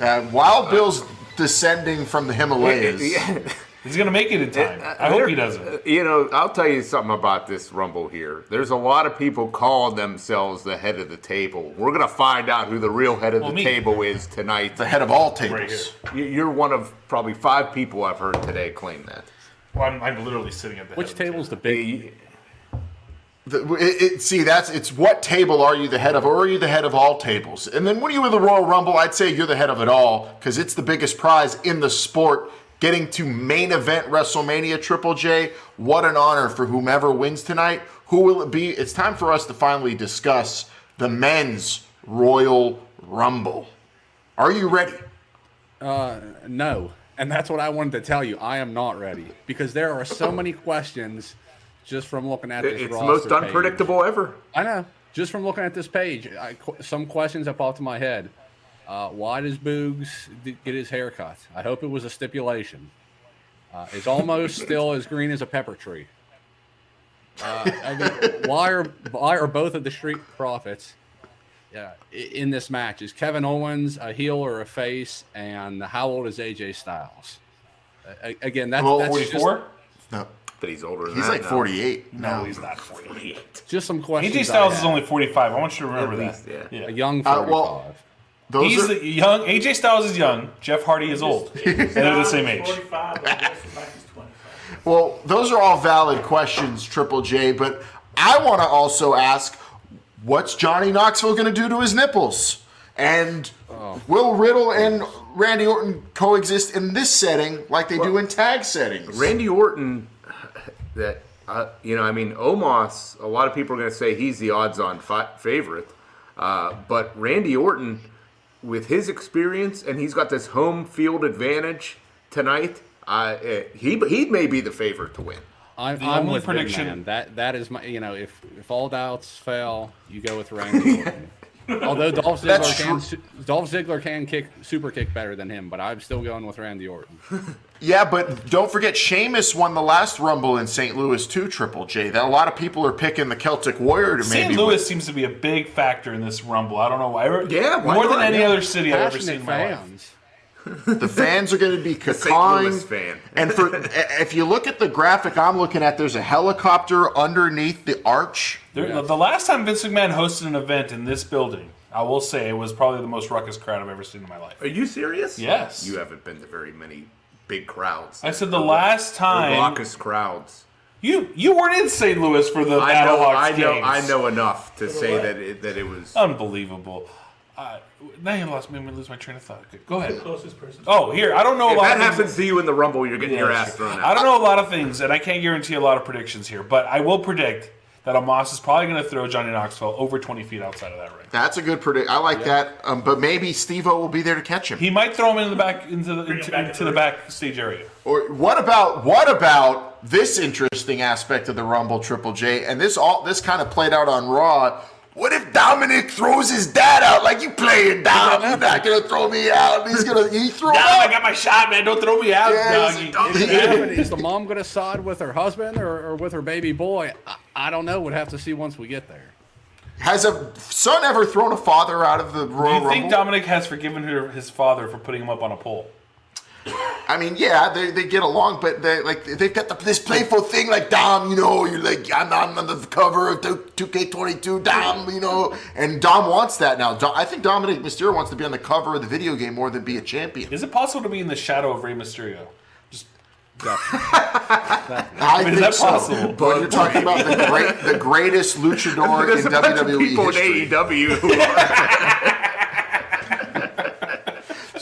Uh, Wild Bill's descending from the Himalayas. [LAUGHS] He's gonna make it in time. Uh, I hope he doesn't. Uh, you know, I'll tell you something about this Rumble here. There's a lot of people calling themselves the head of the table. We're going to find out who the real head of Well, the me. table is tonight. The head of all tables. You- You're one of probably five people I've heard today claim that. Well, I'm, I'm literally sitting at the Which head of the table's the big? The- it, it- see, that's it's what table are you the head of, or are you the head of all tables? And then when you win the Royal Rumble, I'd say you're the head of it all because it's the biggest prize in the sport. Getting to main event WrestleMania Triple J, what an honor for whomever wins tonight. Who will it be? It's time for us to finally discuss the men's Royal Rumble. Are you ready? Uh, no. And that's what I wanted to tell you. I am not ready because there are so many questions just from looking at this. It's the roster most page. unpredictable ever. I know. Just from looking at this page, I, some questions that popped in my head. Uh, why does Boogs get his hair cut? I hope it was a stipulation. Uh, is almost [LAUGHS] still as green as a pepper tree. Uh, I mean, why are why are both of the Street Profits yeah, in this match? Is Kevin Owens a heel or a face? And how old is AJ Styles? Uh, again, that's, Well, that's 44? Just, No. But he's older than He's that like now. 48. No, he's not 48. just some questions. AJ I Styles is had. only 45. I want you to remember At that. least, yeah. a young Uh, 45. well, Those He's are, the young. AJ Styles is young. Jeff Hardy is old. [LAUGHS] and they're the same age. 45, but Wilson Mack 25. Well, those are all valid questions, Triple J, but I want to also ask what's Johnny Knoxville going to do to his nipples? And will Riddle and Randy Orton coexist in this setting like they do in tag settings? Randy Orton, that uh, you know, I mean, Omos. A lot of people are going to say he's the odds-on fi- favorite, uh, but Randy Orton, with his experience and he's got this home field advantage tonight, uh, eh, he he may be the favorite to win. I'm, The I'm with prediction- prediction that that is my you know if if all doubts fail, you go with Randy [LAUGHS] Orton. Although Dolph Ziggler can Dolph Ziggler can kick super kick better than him, but I'm still going with Randy Orton. [LAUGHS] Yeah, but don't forget, Sheamus won the last Rumble in St. Louis too, Triple J. That a lot of people are picking the Celtic Warrior to St. maybe. Louis seems to be a big factor in this Rumble. I don't know why. Yeah, why more than not? any Yeah. other city I've ever seen in my life. fans. The fans are going to be St. cacawing. Fan. And for [LAUGHS] if you look at the graphic I'm looking at, there's a helicopter underneath the arch. There, The last time Vince McMahon hosted an event in this building, I will say it was probably the most ruckus crowd I've ever seen in my life. Are you serious? Yes. You haven't been to very many big crowds. I said the last time raucous crowds. you you weren't in St. Louis for the I know, Hawks I know, games. I know enough to say that it, that it was. Unbelievable. Uh, now you lost me. I'm gonna lose my train of thought. Okay, Go ahead. Closest person. Oh, here I don't know a If lot. that of things- happens to you in the Rumble, you're getting your ass sure. thrown I out. don't know a lot of things, and I can't guarantee a lot of predictions here, but I will predict that Omos is probably going to throw Johnny Knoxville over 20 feet outside of that ring. That's a good predict. I like that. Um, but maybe Steve-O will be there to catch him. He might throw him into the back into the into, back into the backstage area. Or what about what about this interesting aspect of the Rumble Triple J? And this all this kind of played out on Raw. What if Dominic throws his dad out like you playing Dom? You're not gonna throw me out. He's gonna he threw him Dom, I got my shot, man. Don't throw me out, Yes, doggy. Is, it happening? Is the mom going to side with her husband or, or with her baby boy? I, I don't know. We'd have to see once we get there. Has a son ever thrown a father out of the Royal Do Royal you think Rumble? Dominic has forgiven her, his father for putting him up on a pole? I mean, yeah, they, they get along, but they like they've got the, this playful thing like Dom, you know, you're like I'm, I'm on the cover of 2K22, Dom, you know, and Dom wants that now. Dom, I think Dominic Mysterio wants to be on the cover of the video game more than be a champion. Is it possible to be in the shadow of Rey Mysterio? Just [LAUGHS] I, I mean, is think that so. possible? But you're talking about the great, the greatest luchador in a bunch of WWE people in history. AEW who [LAUGHS]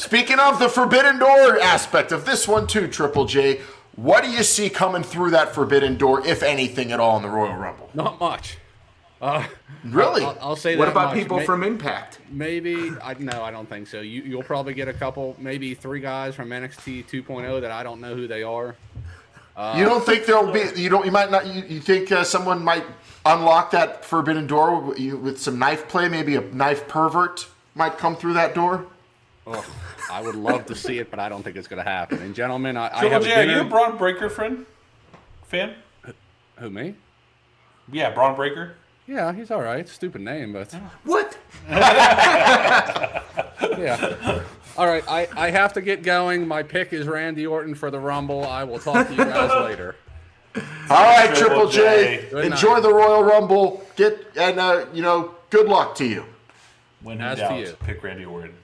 Speaking of the Forbidden Door aspect of this one too, Triple J, what do you see coming through that Forbidden Door, if anything at all, in the Royal Rumble? Not much. Uh, Really? I'll, I'll say What that about much. people May- from Impact? Maybe I no, I don't think so. You you'll probably get a couple, maybe three guys from NXT 2.0 that I don't know who they are. Uh, you don't think there'll be? You don't? You might not. You, you think uh, someone might unlock that Forbidden Door with, you- with some knife play? Maybe a knife pervert might come through that door. Oh, I would love to see it, but I don't think it's going to happen. And gentlemen, I, I Triple have J, a are you a Bron Breakker friend? Fan? Who me? Yeah, Bron Breakker. Yeah, he's all right. Stupid name, but what? [LAUGHS] yeah. All right, I, I have to get going. My pick is Randy Orton for the Rumble. I will talk to you guys [LAUGHS] later. All right, Triple J, Good night. enjoy the Royal Rumble. Get and uh, you know, good luck to you. When in As to doubt, you. pick Randy Orton.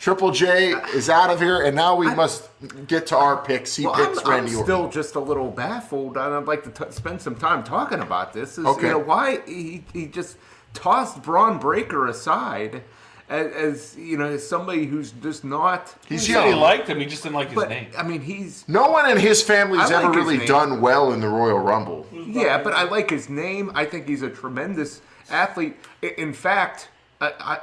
Triple J is out of here, and now we must get to our picks. He Well, picks I'm, Randy I'm Orton. still just a little baffled, and I'd like to t- spend some time talking about this. Is, Okay. You know, why he, he just tossed Bron Breakker aside as, as you know, as somebody who's just not. He said he liked him. He just didn't like his name. I mean, he's No one in his family's I like ever his really name. done well in the Royal Rumble. Yeah, but I like his name. I think he's a tremendous athlete. In fact, I, I,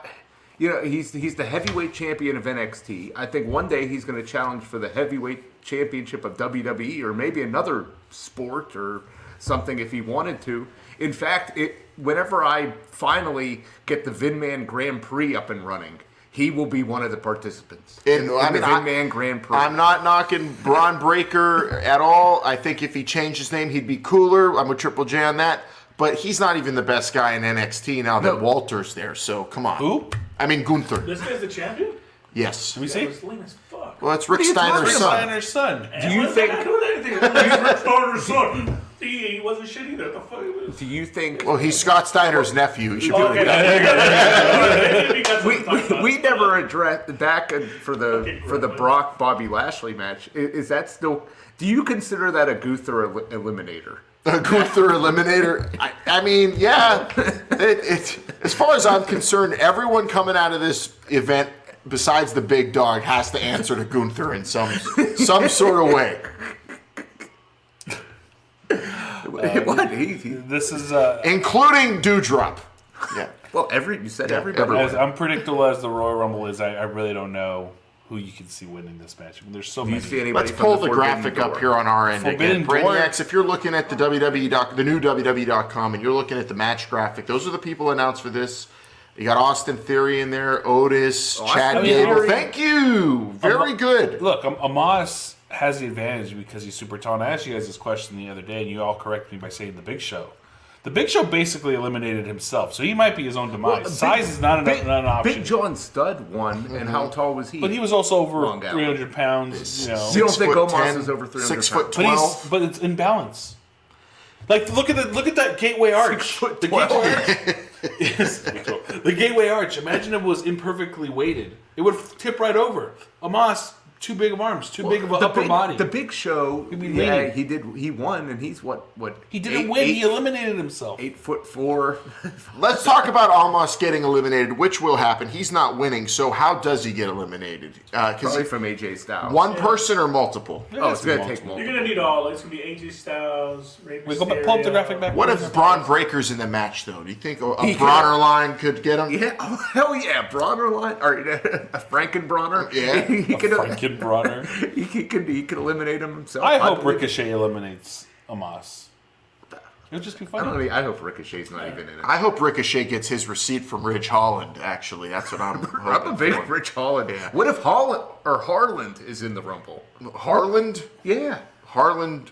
you know, he's he's the heavyweight champion of NXT. I think one day he's going to challenge for the heavyweight championship of WWE or maybe another sport or something if he wanted to. In fact, it whenever I finally get the Vinman Grand Prix up and running, he will be one of the participants And, in, I mean, the Vinman Grand Prix. I'm not knocking Bron Breakker at all. I think if he changed his name, he'd be cooler. I'm a Triple J on that. But he's not even the best guy in NXT now that No. Walter's there. So come on. Who? I mean Gunther. This guy's the champion? Yes. Let me see. was lame as fuck. Well, it's Rick What are you Steiner's talking Rick son. Steiner's son. And you think- does that got to do with anything? [LAUGHS] He's Rick Steiner's son. He, he wasn't shit either. What the fuck? Was- Do you think? Well, he's Scott Steiner's nephew. He should be Okay, like that. there you go, there you go. Because we, we, we never addressed back for the Okay, for the. Brock Bobby Lashley match. Is, is that still? Do you consider that a Gunther el- eliminator? A Gunther Eliminator. I, I mean, yeah. It, it, as far as I'm concerned, everyone coming out of this event, besides the big dog, has to answer to Gunther in some some sort of way. what? He, he- This is uh, including Doudrop. Yeah. well, every you said Yeah, everybody. everyone. as unpredictable as the Royal Rumble is. I, I really don't know who you can see winning this match. I mean, there's so Do you many. see anybody? Let's pull the, Forbidden graphic Door? up here on our end Forbidden again. Door. Brainiacs, if you're looking at the WWE doc, the new WWE.com, and you're looking at the match graphic, those are the people announced for this. You got Austin Theory in there, Otis, oh, Austin Chad Theory. Gable. Thank you. Very Am- good. Look, Am- Omos has the advantage because he's super tall. And I asked you guys this question the other day, and you all corrected me by saying the Big Show. The Big Show basically eliminated himself, so he might be his own demise. Well, Size Big- is not an, Big, not an option. Big John Studd won, and mm-hmm. how tall was he? but he was also over 300 pounds. You know, You don't think foot Omos 10, is over 300 six foot pounds? but twelve. he's but it's in balance. Like look at the look at that gateway arch. foot the 12. gateway arch. [LAUGHS] Yes, the gateway arch. Imagine if it was imperfectly weighted. It would tip right over. Omos, too big of arms, too big of an the upper big, body. The Big Show, He'd yeah, leaning. he did. He won, and he's what? What? he didn't eight- win. Eight, he eliminated himself. eight foot four. [LAUGHS] Let's talk about Omos getting eliminated, which will happen. He's not winning, so how does he get eliminated? Uh, because Probably from AJ Styles. one person or multiple? Oh, it's gonna take multiple. You're gonna need all. It's gonna be AJ Styles, Rey Wait, go pull up the graphic back. What if Bron Breakker's in the match, though? Do you think a, a He could- Bronner line could get him? Yeah, oh, [LAUGHS] hell yeah, Bronner line or [LAUGHS] a Frankenbronner. Yeah. he could. Franken Bronner? He, [LAUGHS] he could. He could eliminate him himself. I hope believe- Ricochet eliminates Omos. It would just be I don't funny. I hope Ricochet's not even in it. I hope Ricochet gets his receipt from Ridge Holland. Actually, that's what I'm. I'm [LAUGHS] hoping a big for. Ridge Holland. Yeah. What if Holland or Harland is in the Rumble? Harland. Yeah. Harland.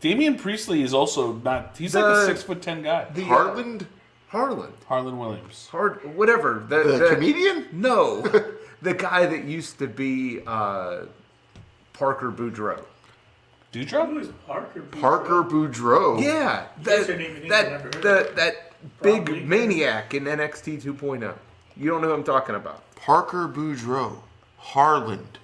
Damian Priestley is also not. He's like a six foot ten guy. The, uh, Harland. Harland. Harlan Williams. Hard, whatever. The, The comedian? No, [LAUGHS] the guy that used to be uh, Parker Boudreaux. Boudreaux? Who is Parker? Parker Boudreaux. Yeah, That's that name, you think that I've never heard the, that big maniac in NXT 2.0. oh. You don't know who I'm talking about. Parker Boudreaux. Harland.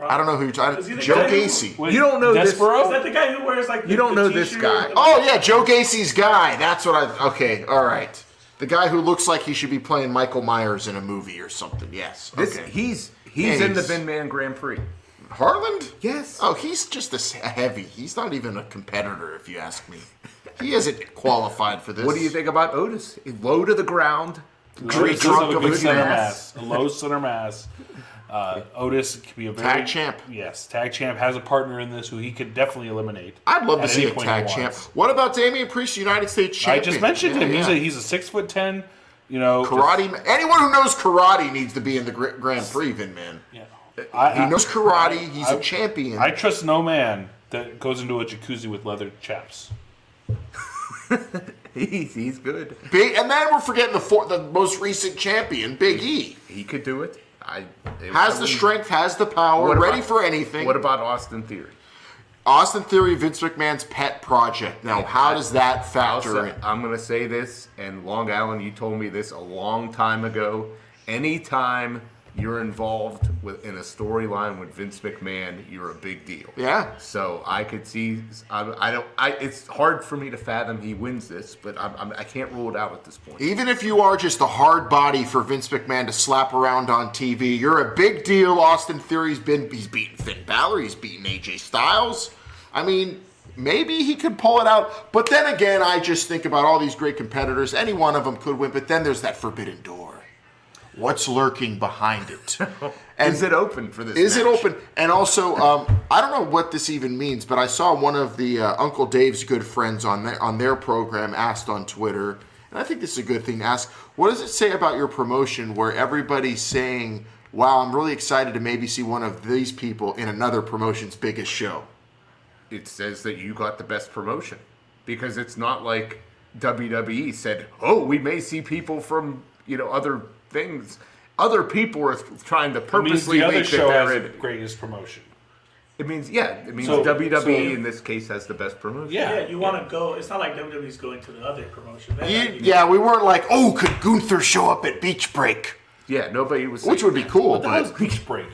I don't know who you're talking Is he the Joe guy who- you don't know this. Is that the guy who wears like the, You don't the know this t-shirt guy. Oh yeah, Joe Gacy's guy. That's what I. Okay, all right. The guy who looks like he should be playing Michael Myers in a movie or something. Yes. This okay. he's he's Yeah, in the he's- Vin Man Grand Prix. Harland? Yes. Oh, he's just a s- a heavy. He's not even a competitor, if you ask me. He isn't qualified for this. What do you think about Otis? Low to the ground, Tree Otis trunk of a a good center mass. mass. A low center mass. Uh, Otis could be a very Tag champ. Yes, tag champ has a partner in this who he could definitely eliminate. I'd love to see a tag champ. What about Damian Priest, United States champion? I just mentioned Yeah, him. He's a he's a six foot ten. You know, karate. ma- Anyone who knows karate needs to be in the Grand Prix, Vin man. Yeah. he knows karate. He's a a champion. I trust no man that goes into a jacuzzi with leather chaps. [LAUGHS] he's he's good. Big, and then we're forgetting the four, the most recent champion, Big E. He could do it. I it- Has I the strength, has the power, What ready for anything. What about Austin Theory? Austin Theory, Vince McMahon's pet project? Now, how does that factor in? I'm going to say this, and Long Island, you told me this a long time ago. Anytime you're involved with in a storyline with Vince McMahon, you're a big deal. Yeah. So I could see. I, I don't. I. It's hard for me to fathom he wins this, but I'm, I'm, I can't rule it out at this point. Even if you are just a hard body for Vince McMahon to slap around on TV, you're a big deal. Austin Theory's been he's beaten Finn Balor, he's beaten AJ Styles. I mean, maybe he could pull it out. But then again, I just think about all these great competitors. Any one of them could win, but then there's that forbidden door. What's lurking behind it? [LAUGHS] is it open for this? Is it open? And also, um, I don't know what this even means, but I saw one of the uh, Uncle Dave's good friends on their on their program asked on Twitter, and I think this is a good thing to ask. What does it say about your promotion where everybody's saying, "Wow, I'm really excited to maybe see one of these people in another promotion's biggest show"? It says that you got the best promotion because it's not like WWE said, "Oh, we may see people from you know other things." Other people are trying to It means purposely the other make that show has the greatest promotion. It means yeah. It means So- WWE so- in this case has the best promotion. Yeah, yeah you want to go. It's not like WWE's going to the other promotion. You- even- yeah, we weren't like, "Oh, could Gunther show up at Beach Break?" Yeah, nobody was. Which would be cool, What the but Beach Break?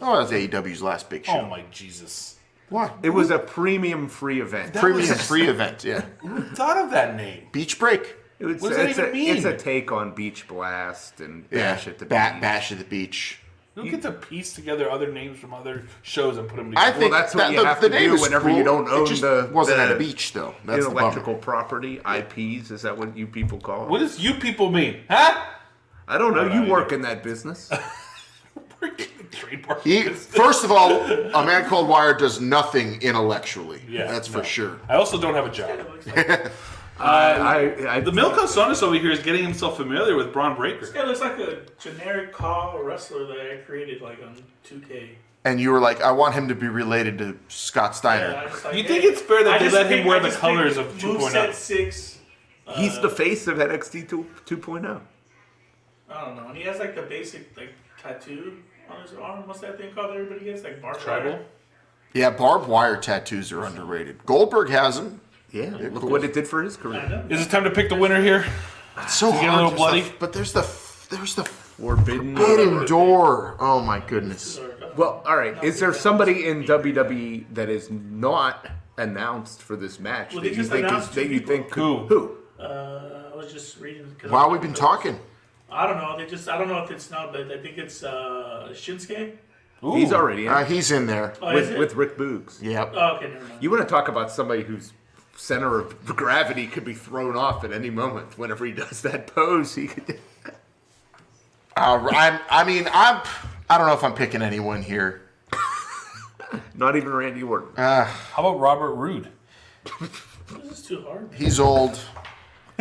oh, that's AEW's last big show. Oh my Jesus! What? It was a premium free event. Premium was- free [LAUGHS] event, yeah. Who thought of that name? Beach Break. It was, What does that it's, even a, mean? it's a take on Beach Blast and Yeah, Bash at the Ba- Beach. Bash at the Beach. You get to piece together other names from other shows and put them together. I think well, that's what that- you the- have the to name do whenever cool. you don't It own just the wasn't the at a beach, though. That's the intellectual property IPs. Is that what you people call it? What does you people mean? Huh? I don't know. I don't you know work in that business. [LAUGHS] He, first of all, a man [LAUGHS] called Wire does nothing intellectually. Yeah, that's for sure. I also don't have a job. [LAUGHS] I, I, the Milko Sonis over here is getting himself familiar with Bron Breakker. This guy looks like a generic call wrestler that I created like on 2K. And you were like, I want him to be related to Scott Steiner. Yeah, like, You hey, think it's fair that I they just let him wear I the colors picked of moveset 2.0? six. He's uh, the face of NXT 2, 2.0. I don't know. And he has like the basic like tattoo on his arm. What's that thing called that everybody gets? Like barbed Tribal? wire? Yeah, barbed wire tattoos are underrated. Goldberg has them. Yeah, They're look cool. what it did for his career. Is it time to pick the winner here? It's so Is he hard. a little bloody? the- but there's the there's the Forbidden. forbidden door. Oh my goodness. Well, all right. Is there somebody in WWE that is not announced for this match Well, that they you think is that you think could, Who? who? Uh, I was just reading. While we've been talking, I don't know. They just I don't know if it's not, but I think it's uh, Shinsuke. Ooh. He's already in uh, he's in there. Oh, with, with Rick Boogs. Yep. Oh, okay, never mind. You want to talk about somebody whose center of gravity could be thrown off at any moment whenever he does that pose. He could. Uh, I'm, I mean, I'm. I don't know if I'm picking anyone here. [LAUGHS] Not even Randy Orton. Uh, How about Robert Roode? This is too hard. he's old. [LAUGHS]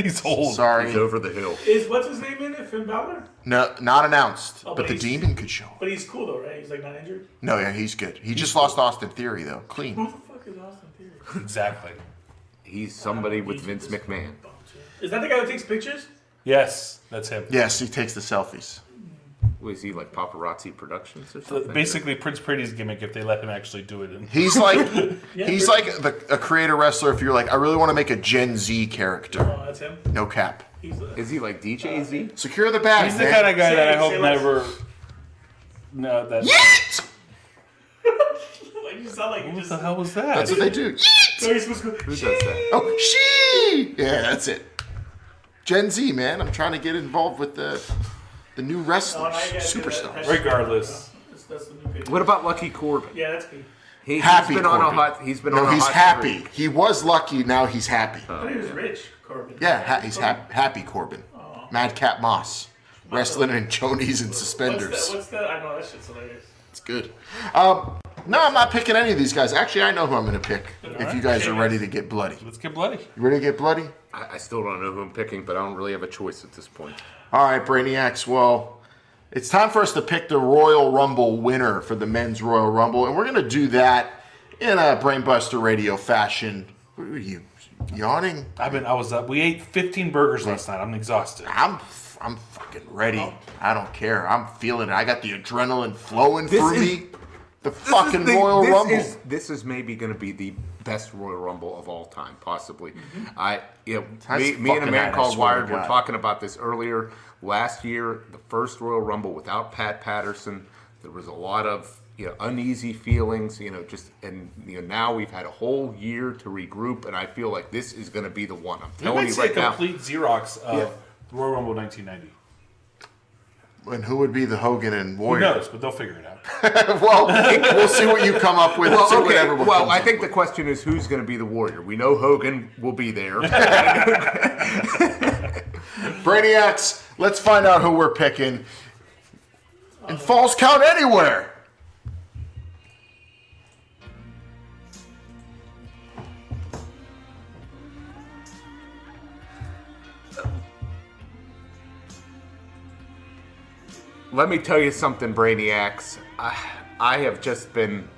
He's old. Sorry. He's over the hill. Is what's his name in it? Finn Balor. No, not announced. Oh, but but the demon could show. But he's cool though, right? He's like not injured. No, yeah, he's good. He just lost Austin Theory though, clean. Who the fuck is Austin Theory? Exactly. He's somebody with Vince McMahon. Is that the guy who takes pictures? Yes, that's him. Yes, he takes the selfies. Was he like paparazzi productions or So something? basically, Prince Pretty's gimmick if they let him actually do it. And He's like [LAUGHS] Yeah, he's like the, a creator wrestler. If you're like, I really want to make a Gen Z character. Oh, that's him. No cap. Is he like DJ uh, Z? Secure the bag. He's the man. kind of guy that I Say- hope say less. never. No, that. Like you sound like you What just. the hell was that? That's what they do. So you're supposed to go. Who does that? Oh, she. Yeah, that's it. Gen Z, man. I'm trying to get involved with the the new wrestlers, Oh, now gotta do that. superstars. Regardless. That's, that's the new picture. What about Lucky Corbin? Yeah, that's me. He, Happy he's been on a Corbin. hot. He's been no, on a he's hot happy. streak. He was lucky. Now he's happy. I thought he was rich, Corbin. Yeah, ha- he's hap- happy Corbin. Madcap Moss, wrestling in chonies and What's suspenders. that? What's that? I know that shit's hilarious. It's good. Um, no, I'm not picking any of these guys. Actually, I know who I'm going to pick. If you guys are ready to get bloody, Let's get bloody. you ready to get bloody? I, I still don't know who I'm picking, but I don't really have a choice at this point. All right, Brainiacs. Well, it's time for us to pick the Royal Rumble winner for the men's Royal Rumble, and we're going to do that in a Brainbuster Radio fashion. What are you yawning? I've been. I was up. We ate 15 burgers last night. I'm exhausted. I'm I'm fucking ready. Oh. I don't care. I'm feeling it. I got the adrenaline flowing This through is- me. The This fucking the- Royal this Rumble. Is, this is maybe going to be the best Royal Rumble of all time, possibly. Mm-hmm. I, you know, me, me and a man called swear to Wired were talking about this earlier. Last year, the first Royal Rumble without Pat Patterson, there was a lot of you know uneasy feelings. You know, just and you know now we've had a whole year to regroup, and I feel like this is going to be the one. I'm We telling might you see right a now. complete Xerox of Yeah. Royal Rumble 1990. And who would be the Hogan and Who Warrior? knows? But they'll figure it out. [LAUGHS] [LAUGHS] well, we'll see what you come up with. Well, see okay. whatever well, I up think the question is who's going to be the warrior. We know Hogan will be there. [LAUGHS] Brainiacs, let's find out who we're picking. And falls count anywhere. Let me tell you something, Brainiacs. I, I have just been.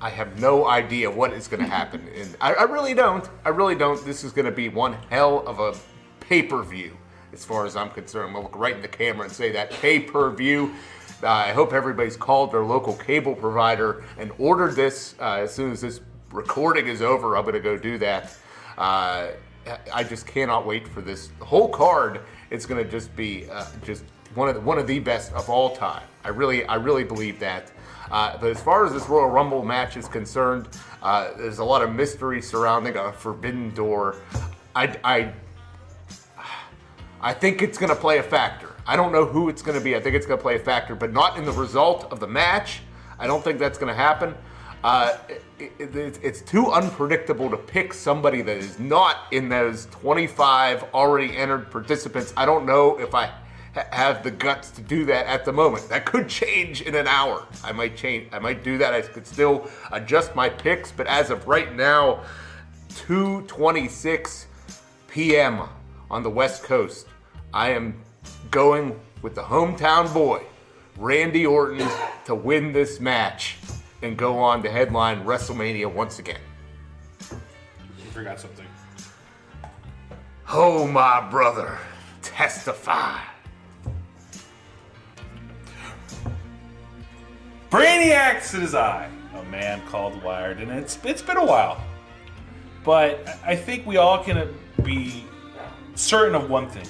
I have no idea what is going to happen. [LAUGHS] And I, I really don't. I really don't. This is going to be one hell of a pay per view, as far as I'm concerned. I'm going to look right in the camera and say that pay per view. Uh, I hope everybody's called their local cable provider and ordered this. Uh, as soon as this recording is over, I'm going to go do that. Uh, I just cannot wait for this whole card. It's going to just be uh, just one of the, one of the best of all time. I really I really believe that. Uh, but as far as this Royal Rumble match is concerned, uh, there's a lot of mystery surrounding a Forbidden Door. I, I I think it's going to play a factor. I don't know who it's going to be. I think it's going to play a factor, but not in the result of the match. I don't think that's going to happen. Uh, it, it, it's- it's too unpredictable to pick somebody that is not in those 25 already entered participants. I don't know if I ha- have the guts to do that at the moment. That could change in an hour. I might change. I might do that. I could still adjust my picks, but as of right now, 2:26 p.m. on the West Coast. I am going with the hometown boy, Randy Orton, to win this match and go on to headline WrestleMania once again. You forgot something. Oh, my brother, testify. Brainiacs it is I, a man called Wired, and it's it's been a while, but I think we all can be certain of one thing: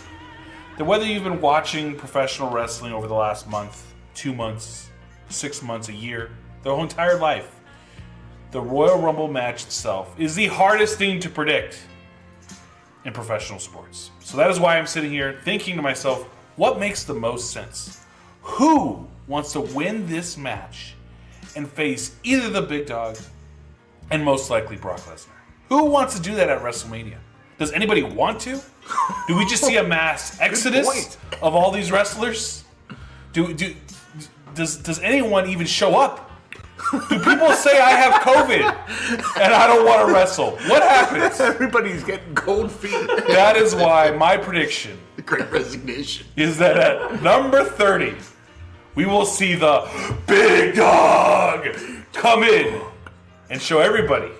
that whether you've been watching professional wrestling over the last month, two months, six months, a year, the whole entire life, the Royal Rumble match itself is the hardest thing to predict in professional sports. So that is why I'm sitting here thinking to myself, what makes the most sense? Who wants to win this match and face either the big dog and most likely Brock Lesnar? Who wants to do that at WrestleMania? Does anybody want to? Do we just see a mass [LAUGHS] exodus of all these wrestlers? Do, do does does anyone even show up? Do people say I have COVID and I don't want to wrestle? What happens? [LAUGHS] Everybody's getting cold feet. That is why my prediction the [LAUGHS] Great resignation. is that at number 30, we will see the big dog come in and show everybody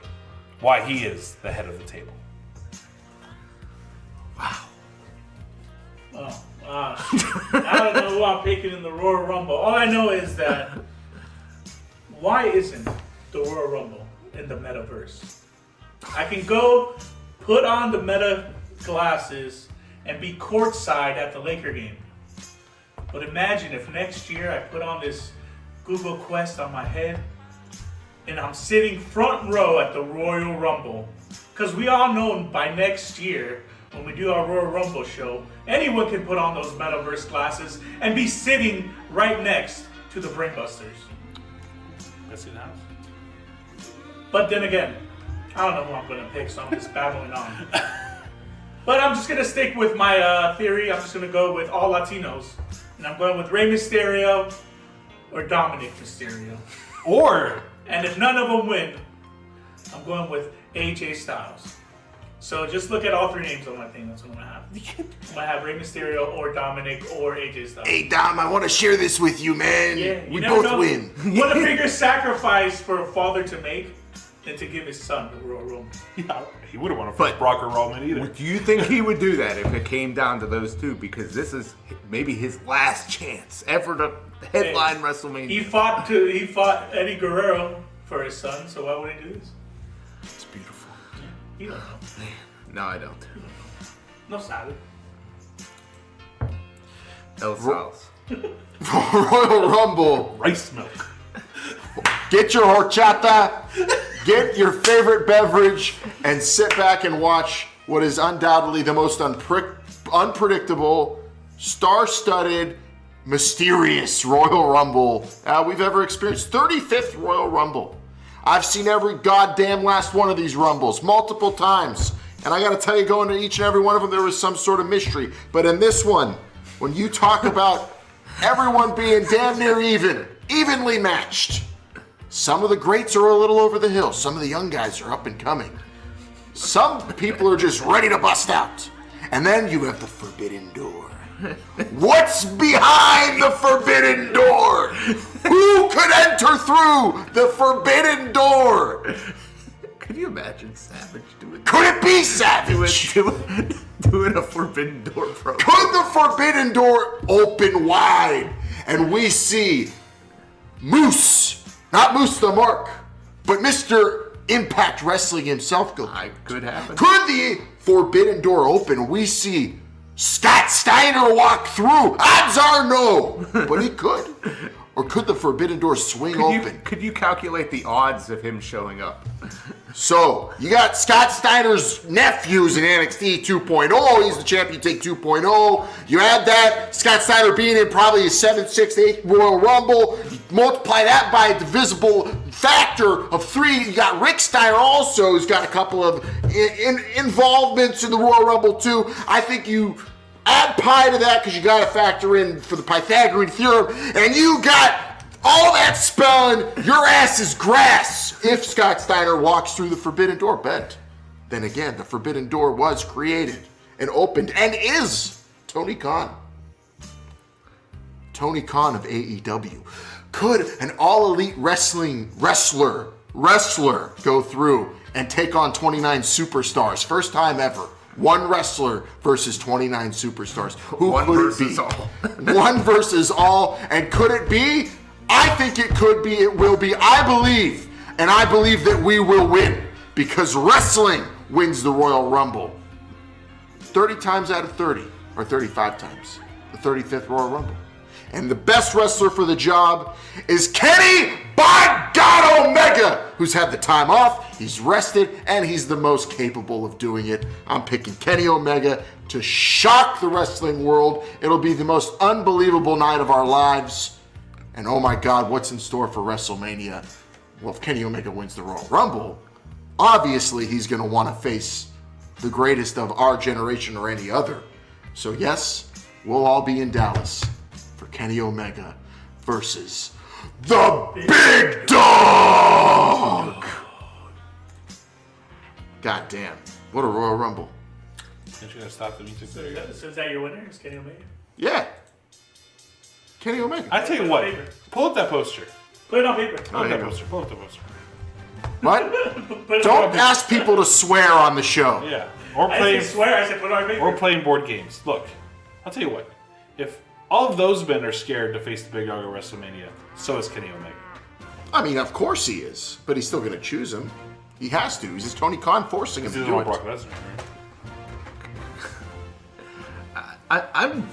why he is the head of the table. Wow. Oh, I don't know who I'm picking in the Royal Rumble. All I know is that why isn't the Royal Rumble in the metaverse? I can go put on the meta glasses and be courtside at the Laker game. But imagine if next year I put on this Google Quest on my head and I'm sitting front row at the Royal Rumble. Because we all know by next year, when we do our Royal Rumble show, anyone can put on those metaverse glasses and be sitting right next to the Brainbusters. Best in the house. But then again, I don't know who I'm going to pick, so I'm just babbling on. [LAUGHS] But I'm just going to stick with my uh, theory. I'm just going to go with all Latinos. And I'm going with Rey Mysterio or Dominic Mysterio. Or. And if none of them win, I'm going with AJ Styles. So just look at all three names on my thing. That's what I'm going to have. I'm going to have Rey Mysterio or Dominic or AJ Styles. Hey Dom, I want to share this with you, man. Yeah, you we both know. win. [LAUGHS] What a bigger sacrifice for a father to make than to give his son the Royal Rumble. Yeah, he wouldn't want to face Brock or Roman either. Do you think he would do that if it came down to those two? Because this is maybe his last chance ever to headline WrestleMania. He fought to he fought Eddie Guerrero for his son, so why would he do this? It's beautiful. You oh, don't know. No, I don't. No salad. El Styles. [LAUGHS] [LAUGHS] Royal Rumble. Rice milk. Get your horchata, get your favorite beverage, and sit back and watch what is undoubtedly the most unprick- unpredictable, star studded, mysterious Royal Rumble uh, we've ever experienced. 35th Royal Rumble. I've seen every goddamn last one of these Rumbles multiple times. And I gotta tell you, going to each and every one of them, there was some sort of mystery. But in this one, when you talk about everyone being damn near even, evenly matched, some of the greats are a little over the hill. Some of the young guys are up and coming. Some people are just ready to bust out. And then you have the forbidden door. What's behind the forbidden door? Who could enter through the forbidden door? Could you imagine Savage doing? It? Could it be Savage? Doing, doing a Forbidden Door program. Could the forbidden door open wide and we see Moose, not Moose the Mark, but Mr. Impact Wrestling himself go through? Could happen. Could the forbidden door open? We see Scott Steiner walk through. Odds are no, but he could. [LAUGHS] Or could the forbidden door swing Could you, open? could you calculate the odds of him showing up? So you got Scott Steiner's nephews in NXT 2.0. oh. He's the champion. Take 2.0. You add that Scott Steiner being in probably a seventh, sixth, eighth Royal Rumble. You multiply that by a divisible factor of three. You got Rick Steiner also, who's got a couple of in, in, involvements in the Royal Rumble too. I think you add pi to that because you got to factor in for the Pythagorean theorem, and you got all that spelling, your ass is grass if Scott Steiner walks through the forbidden door. But then again, the forbidden door was created and opened and is Tony Khan. Tony Khan of AEW. Could an all elite wrestling wrestler, wrestler go through and take on 29 superstars? First time ever. One wrestler versus 29 superstars. Who One could it be? all. [LAUGHS] One versus all. And could it be? I think it could be. It will be. I believe. And I believe that we will win because wrestling wins the Royal Rumble. 30 times out of 30, or 35 times, the 35th Royal Rumble. And the best wrestler for the job is Kenny by God Omega, who's had the time off, he's rested, and he's the most capable of doing it. I'm picking Kenny Omega to shock the wrestling world. It'll be the most unbelievable night of our lives. And oh my God, what's in store for WrestleMania? Well, if Kenny Omega wins the Royal Rumble, obviously he's going to want to face the greatest of our generation or any other. So, yes, we'll all be in Dallas for Kenny Omega versus the Big Dog. God damn. What a Royal Rumble. Aren't you gonna stop the music So there? is, that, so is that your winner? Is Kenny Omega? Yeah. Kenny Omega. I tell you what, pull up that poster. Put it on paper. Pull up that poster. Pull up the poster. What? [LAUGHS] Don't ask people to swear on the show. Yeah. Or I playing swear. I said put it on paper. or playing board games. Look, I'll tell you what. If all of those men are scared to face the big dog at WrestleMania, so is Kenny Omega. I mean, of course he is, but he's still going to choose him. He has to. He's just Tony Khan forcing him to do it. Brock Lesnar. [LAUGHS] I, I'm.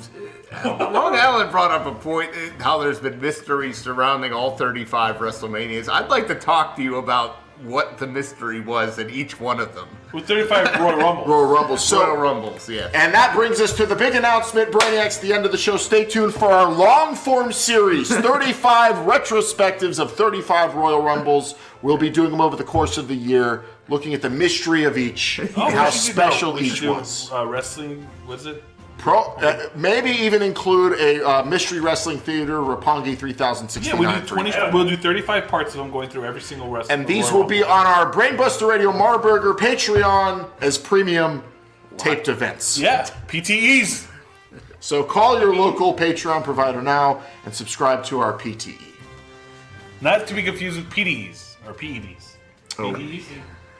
Long Island brought up a point uh, how there's been mystery surrounding all 35 WrestleManias. I'd like to talk to you about what the mystery was in each one of them. With 35 Royal [LAUGHS] Rumbles. Royal Rumble. So, Royal Rumbles, yeah. And that brings us to the big announcement, Brainiacs, the end of the show. Stay tuned for our long form series [LAUGHS] 35 retrospectives of 35 Royal Rumbles. We'll be doing them over the course of the year, looking at the mystery of each Oh, and how should do- special each do, was. Uh, wrestling, was it? Pro, uh, maybe even include a uh, mystery wrestling theater, Rapongi 3069. Yeah, we do 20. We'll do 35 parts of them going through every single wrestling. And these will be on our Brainbuster Radio Marburger Patreon as premium taped events. Yeah, PTEs. So call your local Patreon provider now and subscribe to our. PTE. Not to be confused with PDs or PEDs. Oh. PEDs?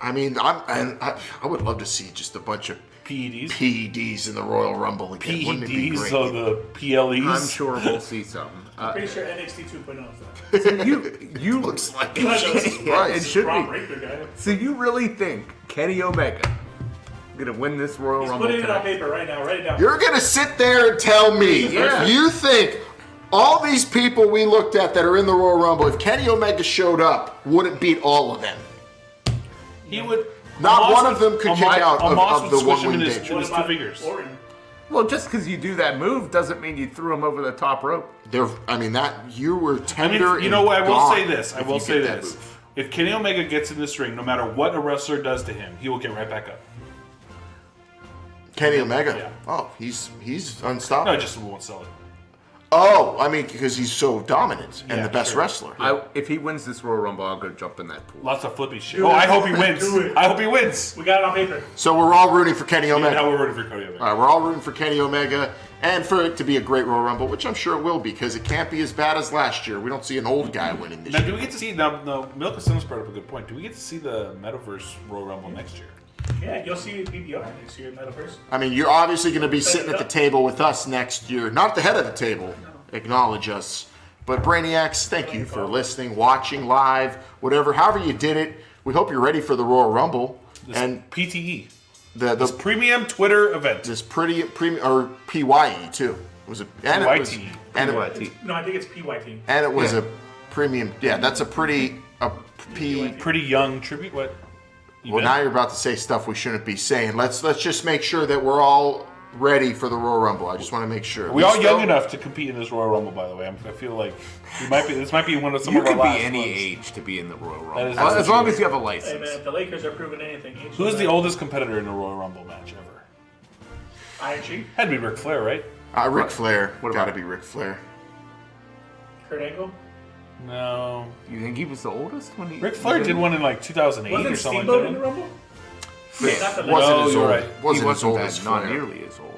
I mean, I'm, and I, I would love to see just a bunch of PEDs, PEDs in the Royal Rumble again. Wouldn't it be PEDs, great? so the PLEs. I'm sure we'll see something. [LAUGHS] Uh, Pretty sure NXT 2.0 is that. so you, you [LAUGHS] looks like Jesus Yeah, it Christ. should Braun be. So you really think Kenny Omega gonna win this Royal He's Rumble putting it on paper right now. Write it down. You're gonna sit there and tell me [LAUGHS] Yeah. if you think all these people we looked at that are in the Royal Rumble, if Kenny Omega showed up, wouldn't beat all of them. He would. Not Omos one of them could Omos- kick out of, Omos of would the squish one him in wing his, date. his two fingers. Well, just because you do that move doesn't mean you threw him over the top rope. There, I mean that you were I mean, tender. you know what? I will say this. I will say this. If Kenny Omega gets in this ring, no matter what a wrestler does to him, he will get right back up. Kenny Omega. Yeah. Oh, he's he's unstoppable. No, unstoppable. just won't sell it. Oh, I mean because he's so dominant and Yeah, the best sure. wrestler. I, if he wins this Royal Rumble, I'll go jump in that pool. Lots of flippy shit. Do oh, it. I hope he [LAUGHS] Do wins. it. I hope he wins. We got it on paper. So we're all rooting for Kenny Omega. Now we're rooting for Cody Omega. All right, we're all rooting for Kenny Omega and for it to be a great Royal Rumble, which I'm sure it will be because it can't be as bad as last year. We don't see an old guy winning this Now, year. do we get to see now? No, Milka Simmons brought up a good point. Do we get to see the Metaverse Royal Rumble next year? Yeah, you'll see PBR next year in Metaverse. I mean, you're obviously going to be sitting at the table with us next year. Not at the head of the table. Acknowledge us. But Brainiacs, thank you for listening, watching live, whatever, however you did it. We hope you're ready for the Royal Rumble. This and PTE, the the this premium Twitter event. this pretty premium or PYE too. It was a and it was PYT. it, PYT. No, I think it's PYT. and it was a premium. Yeah, that's a pretty a P. Pretty young tribute. What? Well, now you're about to say stuff we shouldn't be saying. Let's let's just make sure that we're all ready for the Royal Rumble. I just want to make sure. Are we all young enough to compete in this Royal Rumble? By the way, I'm, I feel like we might be. This might be one of some You of our could be last any ones. age to be in the Royal Rumble, is as, as long as you have a license. Hey license. man, if the Lakers are proving anything, Who's the oldest competitor in a Royal Rumble match ever? Iron Sheik, Had to be Ric Flair, right? Uh, Ric Flair. What Got to about- be Ric Flair. Kurt Angle. No. You think he was the oldest when he? Ric Flair did one in like 2008 Wasn't or something Steamboat like in the that. Rumble? Yeah, wasn't No, as you're old. right. Wasn't, he as wasn't old that, as not Flair. nearly as old.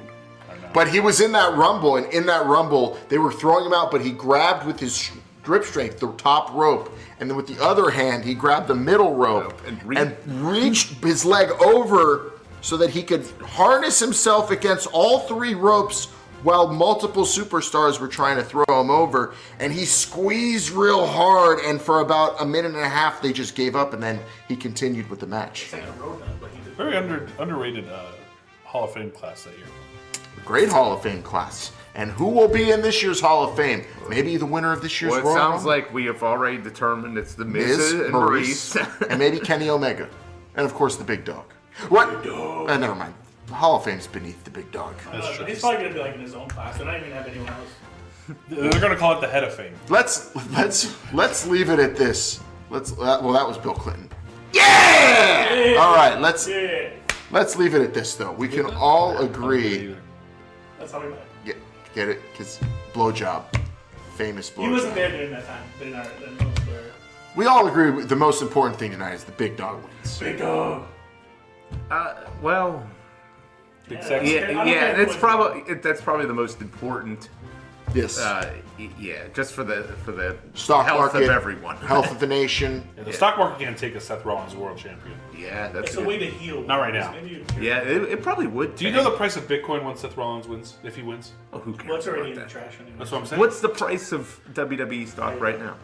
But he was in that rumble, and in that rumble, they were throwing him out, but he grabbed with his grip strength the top rope, and then with the other hand, he grabbed the middle rope And and, re- reached his leg over so that he could harness himself against all three ropes while multiple superstars were trying to throw him over. And he squeezed real hard, and for about a minute and a half, they just gave up, and then he continued with the match. Very under, underrated uh, Hall of Fame class that year. Great Hall of Fame class. And who will be in this year's Hall of Fame? Maybe the winner of this year's Well, it Royal sounds Rumble? like we have already determined it's the Miz, Miz, and Maryse, Maryse. and maybe Kenny Omega. And of course, the Big Dog. What? Uh, never mind. The Hall of Fame's beneath the Big Dog. Uh, but he's probably gonna be like in his own class. They're not even gonna have anyone else. They're going to call it the Head of Fame. Let's let's let's leave it at this. Let's uh, well, that was Bill Clinton. Yeah! All right, let's Yeah, let's leave it at this though. We can all agree. that's how we met. Get, get it? Because blowjob, famous He wasn't there during that time. During our, during those were We all agree the most important thing tonight is the Big Dog wins. big dog. Uh, well, Big Yeah. sex. yeah, I yeah, care that's what- probably that's probably the most important Yes. Uh, yeah, just for the for the Stock health market, of everyone. health of the [LAUGHS] nation. Yeah, the stock market can't take a Seth Rollins world champion. Yeah, that's It's a way to heal. Not right now. Yeah, it, it probably would. Do you know the price of Bitcoin once Seth Rollins wins? If he wins? Oh, who cares? Well, already in about the trash anyway. That's what I'm saying. What's the price of WWE stock right now?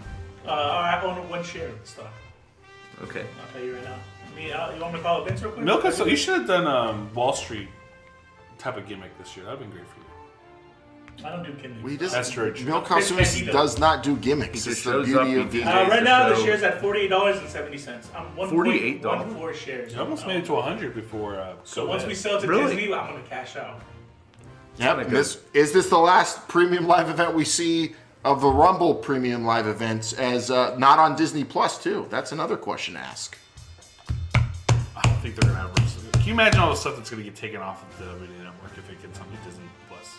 Uh, I own one share of the stock. Okay. I'll tell you right now. Me, uh, you want me to call it Vince real quick? Milk? So you should have done um, Wall Street type of gimmick this year. That'd been great for you. I don't do gimmicks. We just, That's true. Milk Chris does not do gimmicks. He It's just the shows up, beauty he of DJs. Uh, right now, the show. share's at forty-eight dollars and seventy cents. I'm one $48? one four shares. You almost made it to 100 before. Uh, So once we sell to Really? Disney, I'm gonna cash out. Yep. and This, is this the last premium live event we see of the Rumble premium live events as uh, not on Disney Plus too? That's another question to ask. I don't think they're gonna have. Can you imagine all the stuff that's gonna get taken off of the WWE network if it gets on Disney Plus?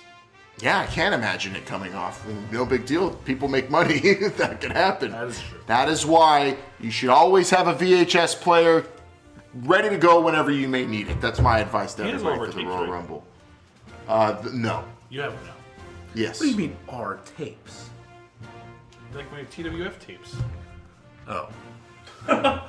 Yeah, I can't imagine it coming off. No big deal. People make money. [LAUGHS] that can happen. That is true. That is why you should always have a VHS player ready to go whenever you may need it. That's my advice to He everybody over for the Royal right? Rumble. Uh, th- no. You have no. Yes. What do you mean our tapes? Like my TWF tapes. Oh. [LAUGHS]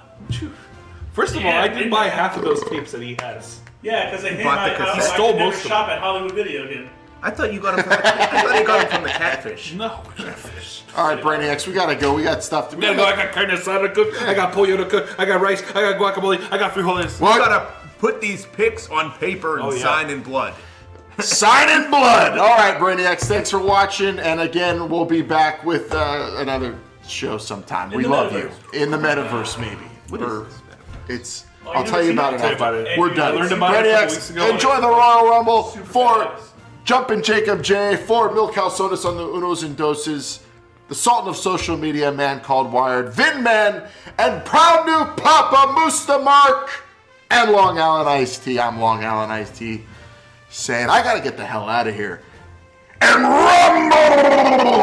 First of all, I did and- buy half of those tapes that he has. Yeah, because I hit bought my. the I, cassette. I, I Stole could never most of shop at Hollywood Video again. I thought you got them from the, I thought you got them from the catfish. [LAUGHS] No, catfish. All right, Brainiacs, we gotta go. We got stuff to We gotta go. I got carne asada to cook. I got pollo to cook. I got rice. I got guacamole. I got frijoles. We gotta put these pics on paper and Oh, yeah. sign in blood. [LAUGHS] Sign in blood. All right, Brainiacs, thanks for watching. And again, we'll be back with uh, another show sometime. In we love metaverse. you. In the metaverse, maybe. What Or- is this? It's. You I'll tell you about it? after. about it. We're done. learned about it a weeks ago. enjoy the Royal Rumble for fast. Jumpin' Jacob J, for House Sodas on the Unos and Doses, the Sultan of social media, man called Wired, Vin Man, and proud new Papa Musta Mark, and Long Island Iced Tea. I'm Long Island Iced Tea, saying I gotta get the hell out of here. And rumble!